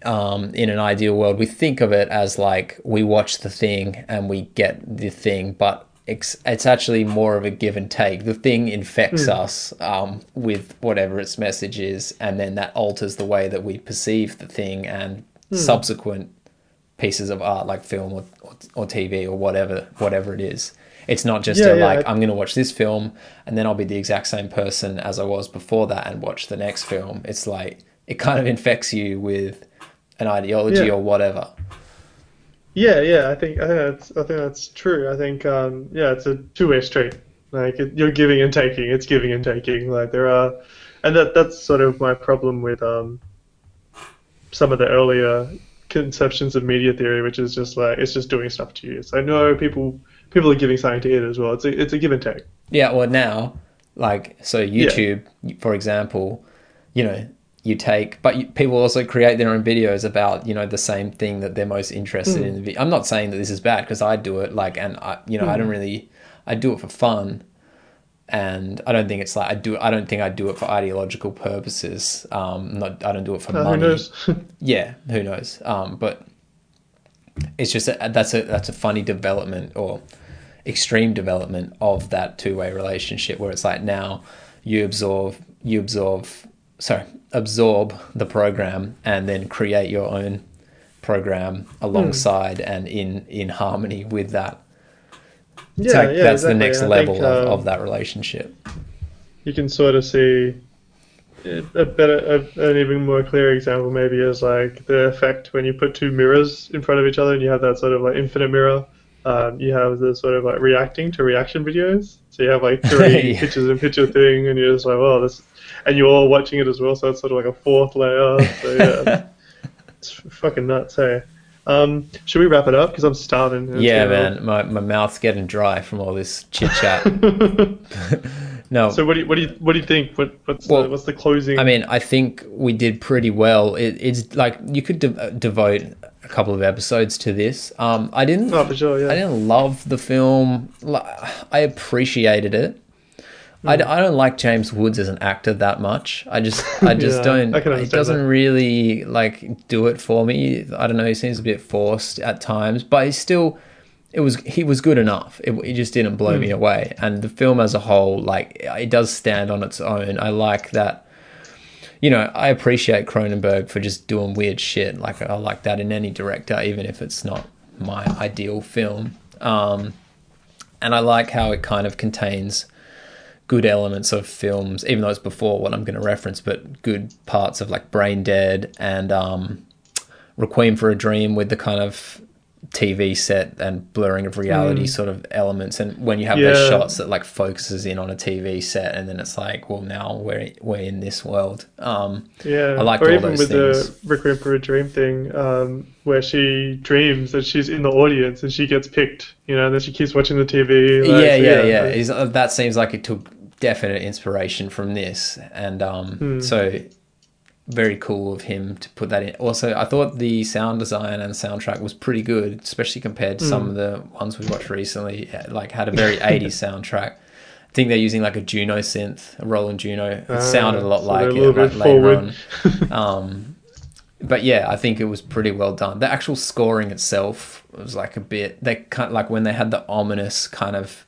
Speaker 1: um, in an ideal world, we think of it as like we watch the thing and we get the thing, but it's, it's actually more of a give and take. The thing infects us um, with whatever its message is, and then that alters the way that we perceive the thing and subsequent pieces of art, like film or, or, or TV or whatever whatever it is. It's not just
Speaker 2: Yeah,
Speaker 1: a,
Speaker 2: yeah,
Speaker 1: like
Speaker 2: I-
Speaker 1: I'm going to watch this film and then I'll be the exact same person as I was before that and watch the next film. It's like it kind of infects you with an ideology
Speaker 2: Yeah.
Speaker 1: or whatever.
Speaker 2: Yeah, yeah, I think I think that's I think that's true. I think um, yeah, it's a two-way street. Like it, you're giving and taking. It's giving and taking. Like there are, and that that's sort of my problem with um, some of the earlier conceptions of media theory, which is just like it's just doing stuff to you. So I know people people are giving something to it as well. It's a it's a give and take.
Speaker 1: Yeah, well now, like so YouTube, for example, you know, you take, but you, people also create their own videos about you know the same thing that they're most interested in. The I'm not saying that this is bad because I do it like, and I you know I don't really I do it for fun, and I don't think it's like I do I don't think I do it for ideological purposes. Um, not I don't do it for
Speaker 2: Uh, who
Speaker 1: money.
Speaker 2: knows?
Speaker 1: Yeah, who knows? Um, but it's just a, that's a that's a funny development or extreme development of that two way relationship where it's like now you absorb you absorb sorry absorb the program and then create your own program alongside and in in harmony with that. It's
Speaker 2: yeah,
Speaker 1: like
Speaker 2: yeah,
Speaker 1: that's the next
Speaker 2: I
Speaker 1: level
Speaker 2: think,
Speaker 1: of,
Speaker 2: um,
Speaker 1: of that relationship.
Speaker 2: you can sort of see a better, a, an even more clear example maybe is like the effect when you put two mirrors in front of each other and you have that sort of like infinite mirror. Um, you have the sort of like reacting to reaction videos. So you have like three
Speaker 1: Yeah.
Speaker 2: pictures in picture thing, and you're just like, well, this, and you're all watching it as well. So it's sort of like a fourth layer. So yeah, it's fucking nuts. Hey, um, should we wrap it up? Because I'm starving.
Speaker 1: Yeah, man, my, my mouth's getting dry from all this chit chat. no,
Speaker 2: so what do you what do you what do you think? What what's
Speaker 1: Well,
Speaker 2: the, what's the closing?
Speaker 1: I mean, I think we did pretty well. It, it's like you could de- devote a couple of episodes to this. Um, I didn't.
Speaker 2: oh, for sure. Yeah.
Speaker 1: I didn't love the film. I appreciated it. I, d- I don't like James Woods as an actor that much. I just I just
Speaker 2: Yeah,
Speaker 1: don't.
Speaker 2: I
Speaker 1: it doesn't
Speaker 2: that.
Speaker 1: really like do it for me. I don't know. He seems a bit forced at times, but he still. It was he was good enough. It, it just didn't blow
Speaker 2: Hmm.
Speaker 1: me away. And the film as a whole, like it does stand on its own. I like that you know, I appreciate Cronenberg for just doing weird shit. Like I like that in any director, even if it's not my ideal film. Um, and I like how it kind of contains good elements of films, even though it's before what I'm going to reference, but good parts of like Braindead and um, Requiem for a Dream with the kind of TV set and blurring of reality sort of elements. And when you have those shots that like focuses in on a TV set, and then it's like, well, now we're we're in this world. Um,
Speaker 2: Yeah,
Speaker 1: I liked
Speaker 2: or
Speaker 1: all
Speaker 2: even
Speaker 1: those
Speaker 2: with
Speaker 1: things.
Speaker 2: the Requiem for a Dream thing, um, where she dreams that she's in the audience and she gets picked, you know, and then she keeps watching the TV. like,
Speaker 1: yeah,
Speaker 2: so
Speaker 1: yeah, yeah.
Speaker 2: like-
Speaker 1: uh, that seems like it took definite inspiration from this, and um,
Speaker 2: Hmm.
Speaker 1: so very cool of him to put that in. Also, I thought the sound design and soundtrack was pretty good, especially compared to some
Speaker 2: Hmm.
Speaker 1: of the ones we watched recently. Like had a very 80s soundtrack. I think they're using like a Juno synth, a Roland Juno. It
Speaker 2: Ah,
Speaker 1: sounded a lot
Speaker 2: so
Speaker 1: like
Speaker 2: a
Speaker 1: it like later
Speaker 2: forward.
Speaker 1: on. Um, but yeah, I think it was pretty well done. The actual scoring itself was like a bit. They kind of, like when they had the ominous kind of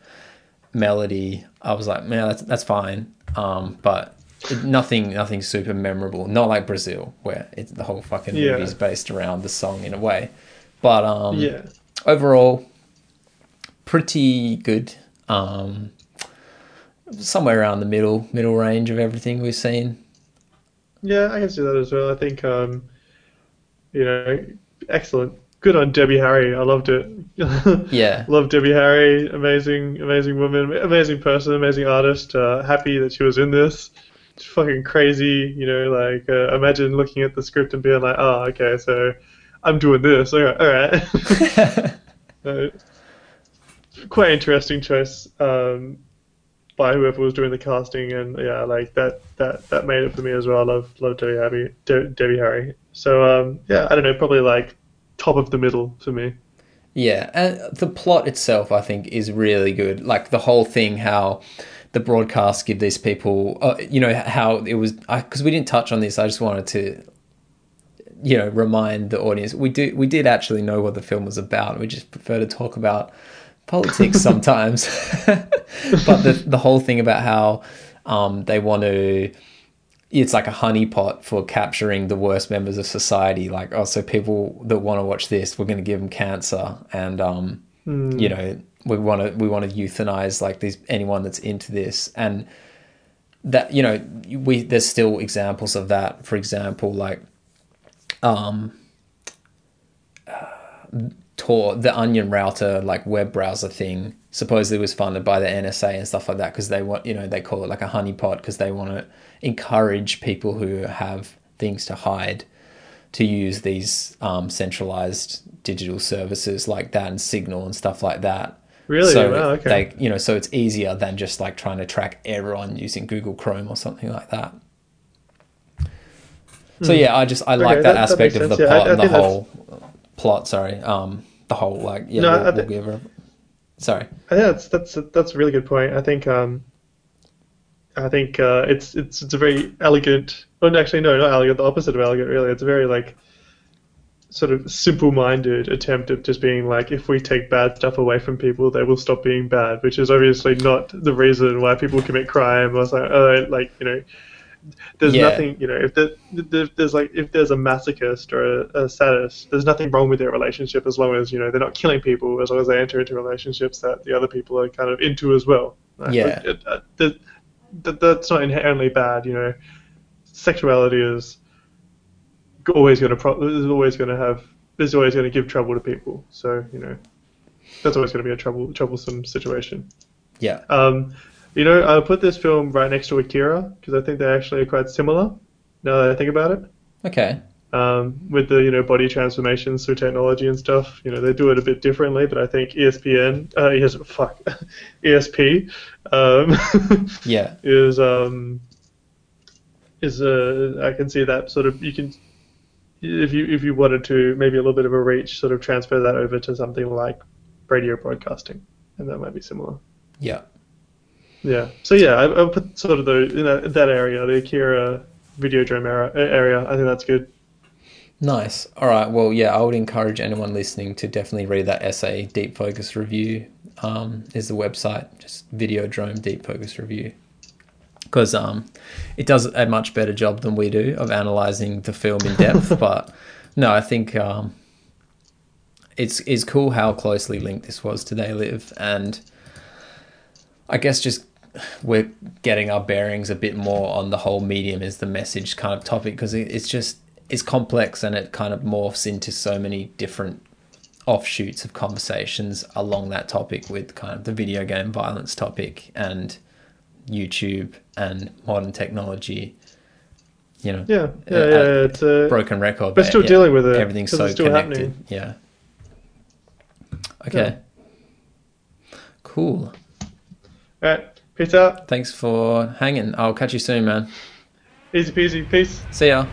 Speaker 1: melody. I was like, man, that's that's fine. Um, but nothing, nothing super memorable. Not like Brazil, where it's the whole fucking
Speaker 2: Yeah.
Speaker 1: movie's based around the song in a way. But um,
Speaker 2: yeah,
Speaker 1: overall, pretty good. Um, somewhere around the middle middle range of everything we've seen.
Speaker 2: yeah, I can see that as well. I think, um, you know, excellent. Good on Debbie Harry. I loved it.
Speaker 1: Yeah.
Speaker 2: Love Debbie Harry. Amazing, amazing woman. Amazing person. Amazing artist. Uh, happy that she was in this. It's fucking crazy. You know, like uh, imagine looking at the script and being like, oh, okay, so I'm doing this. All right, all right. Quite interesting choice um, by whoever was doing the casting, and yeah, like that that that made it for me as well. I love love Debbie Harry. De- Debbie Harry. So um, yeah, I don't know, probably like top of the middle for me.
Speaker 1: Yeah, and the plot itself, I think, is really good. Like the whole thing, how the broadcast give these people, uh, you know, how it was. Because we didn't touch on this, I just wanted to, you know, remind the audience. We do, we did actually know what the film was about. We just prefer to talk about politics sometimes. but the the whole thing about how um, they want to it's like a honeypot for capturing the worst members of society. Like, oh, so people that want to watch this, we're going to give them cancer, and um, you know, we want to we want to euthanize like these anyone that's into this, and that you know, we there's still examples of that. For example, like, um, Tor, the Onion router, like web browser thing, supposedly was funded by the NSA and stuff like that because they want, you know, they call it like a honeypot because they want to encourage people who have things to hide to use these um, centralized digital services like that and Signal and stuff like that.
Speaker 2: Really?
Speaker 1: So
Speaker 2: Wow, okay.
Speaker 1: they, you know, so it's easier than just like trying to track everyone using Google Chrome or something like that. So yeah, I just I like
Speaker 2: Hmm. Okay,
Speaker 1: that,
Speaker 2: that- that
Speaker 1: aspect
Speaker 2: makes
Speaker 1: of the
Speaker 2: sense. Yeah, I-
Speaker 1: plot
Speaker 2: I
Speaker 1: and the
Speaker 2: think that's-
Speaker 1: whole plot. Sorry, um, the whole like yeah,
Speaker 2: No,
Speaker 1: we'll,
Speaker 2: I
Speaker 1: we'll give. Sorry.
Speaker 2: Think that's that's that's a really good point. I think um, I think uh, it's it's it's a very elegant. Oh, actually, no, not elegant. The opposite of elegant, really. It's a very like sort of simple-minded attempt of just being like, if we take bad stuff away from people, they will stop being bad. Which is obviously not the reason why people commit crime. Or something. Uh, like you know, there's
Speaker 1: Yeah.
Speaker 2: nothing. You know, if the, the, there's like if there's a masochist or a, a sadist, there's nothing wrong with their relationship as long as you know they're not killing people. As long as they enter into relationships that the other people are kind of into as well. Like,
Speaker 1: Yeah.
Speaker 2: it- uh, that, that, that's not inherently bad. You know, sexuality is always going to pro- is always going to have is always going to give trouble to people. So you know, that's always going to be a trouble troublesome situation.
Speaker 1: Yeah.
Speaker 2: Um, you know, I'll put this film right next to Akira because I think they actually are quite similar. Now that I think about it,
Speaker 1: Okay.
Speaker 2: um, with the you know body transformations through technology and stuff, you know they do it a bit differently. But I think ESPN, uh, ES, fuck, ESP, um,
Speaker 1: Yeah.
Speaker 2: is um, is uh, I can see that sort of you can if you if you wanted to maybe a little bit of a reach, sort of transfer that over to something like radio broadcasting, and that might be similar.
Speaker 1: Yeah.
Speaker 2: Yeah. So yeah, I, I put sort of the in that, that area, the Akira Videodrome era, area. I think that's good.
Speaker 1: Nice. All right. Well, yeah, I would encourage anyone listening to definitely read that essay. Deep Focus Review um, is the website. Just Videodrome Deep Focus Review. Because um, it does a much better job than we do of analyzing the film in depth. but no, I think um, it's it's cool how closely linked this was to They Live, and I guess just we're getting our bearings a bit more on the whole medium is the message kind of topic because it's just it's complex and it kind of morphs into so many different offshoots of conversations along that topic with kind of the video game violence topic and YouTube and modern technology. You know,
Speaker 2: Yeah. Yeah.
Speaker 1: Uh,
Speaker 2: yeah, yeah. It's a
Speaker 1: broken record.
Speaker 2: But still dealing with it,
Speaker 1: Everything's so connected.
Speaker 2: happening.
Speaker 1: Yeah. Okay. Cool.
Speaker 2: all right. Peace out.
Speaker 1: Thanks for hanging. I'll catch you soon, man.
Speaker 2: Easy peasy. Peace.
Speaker 1: See ya.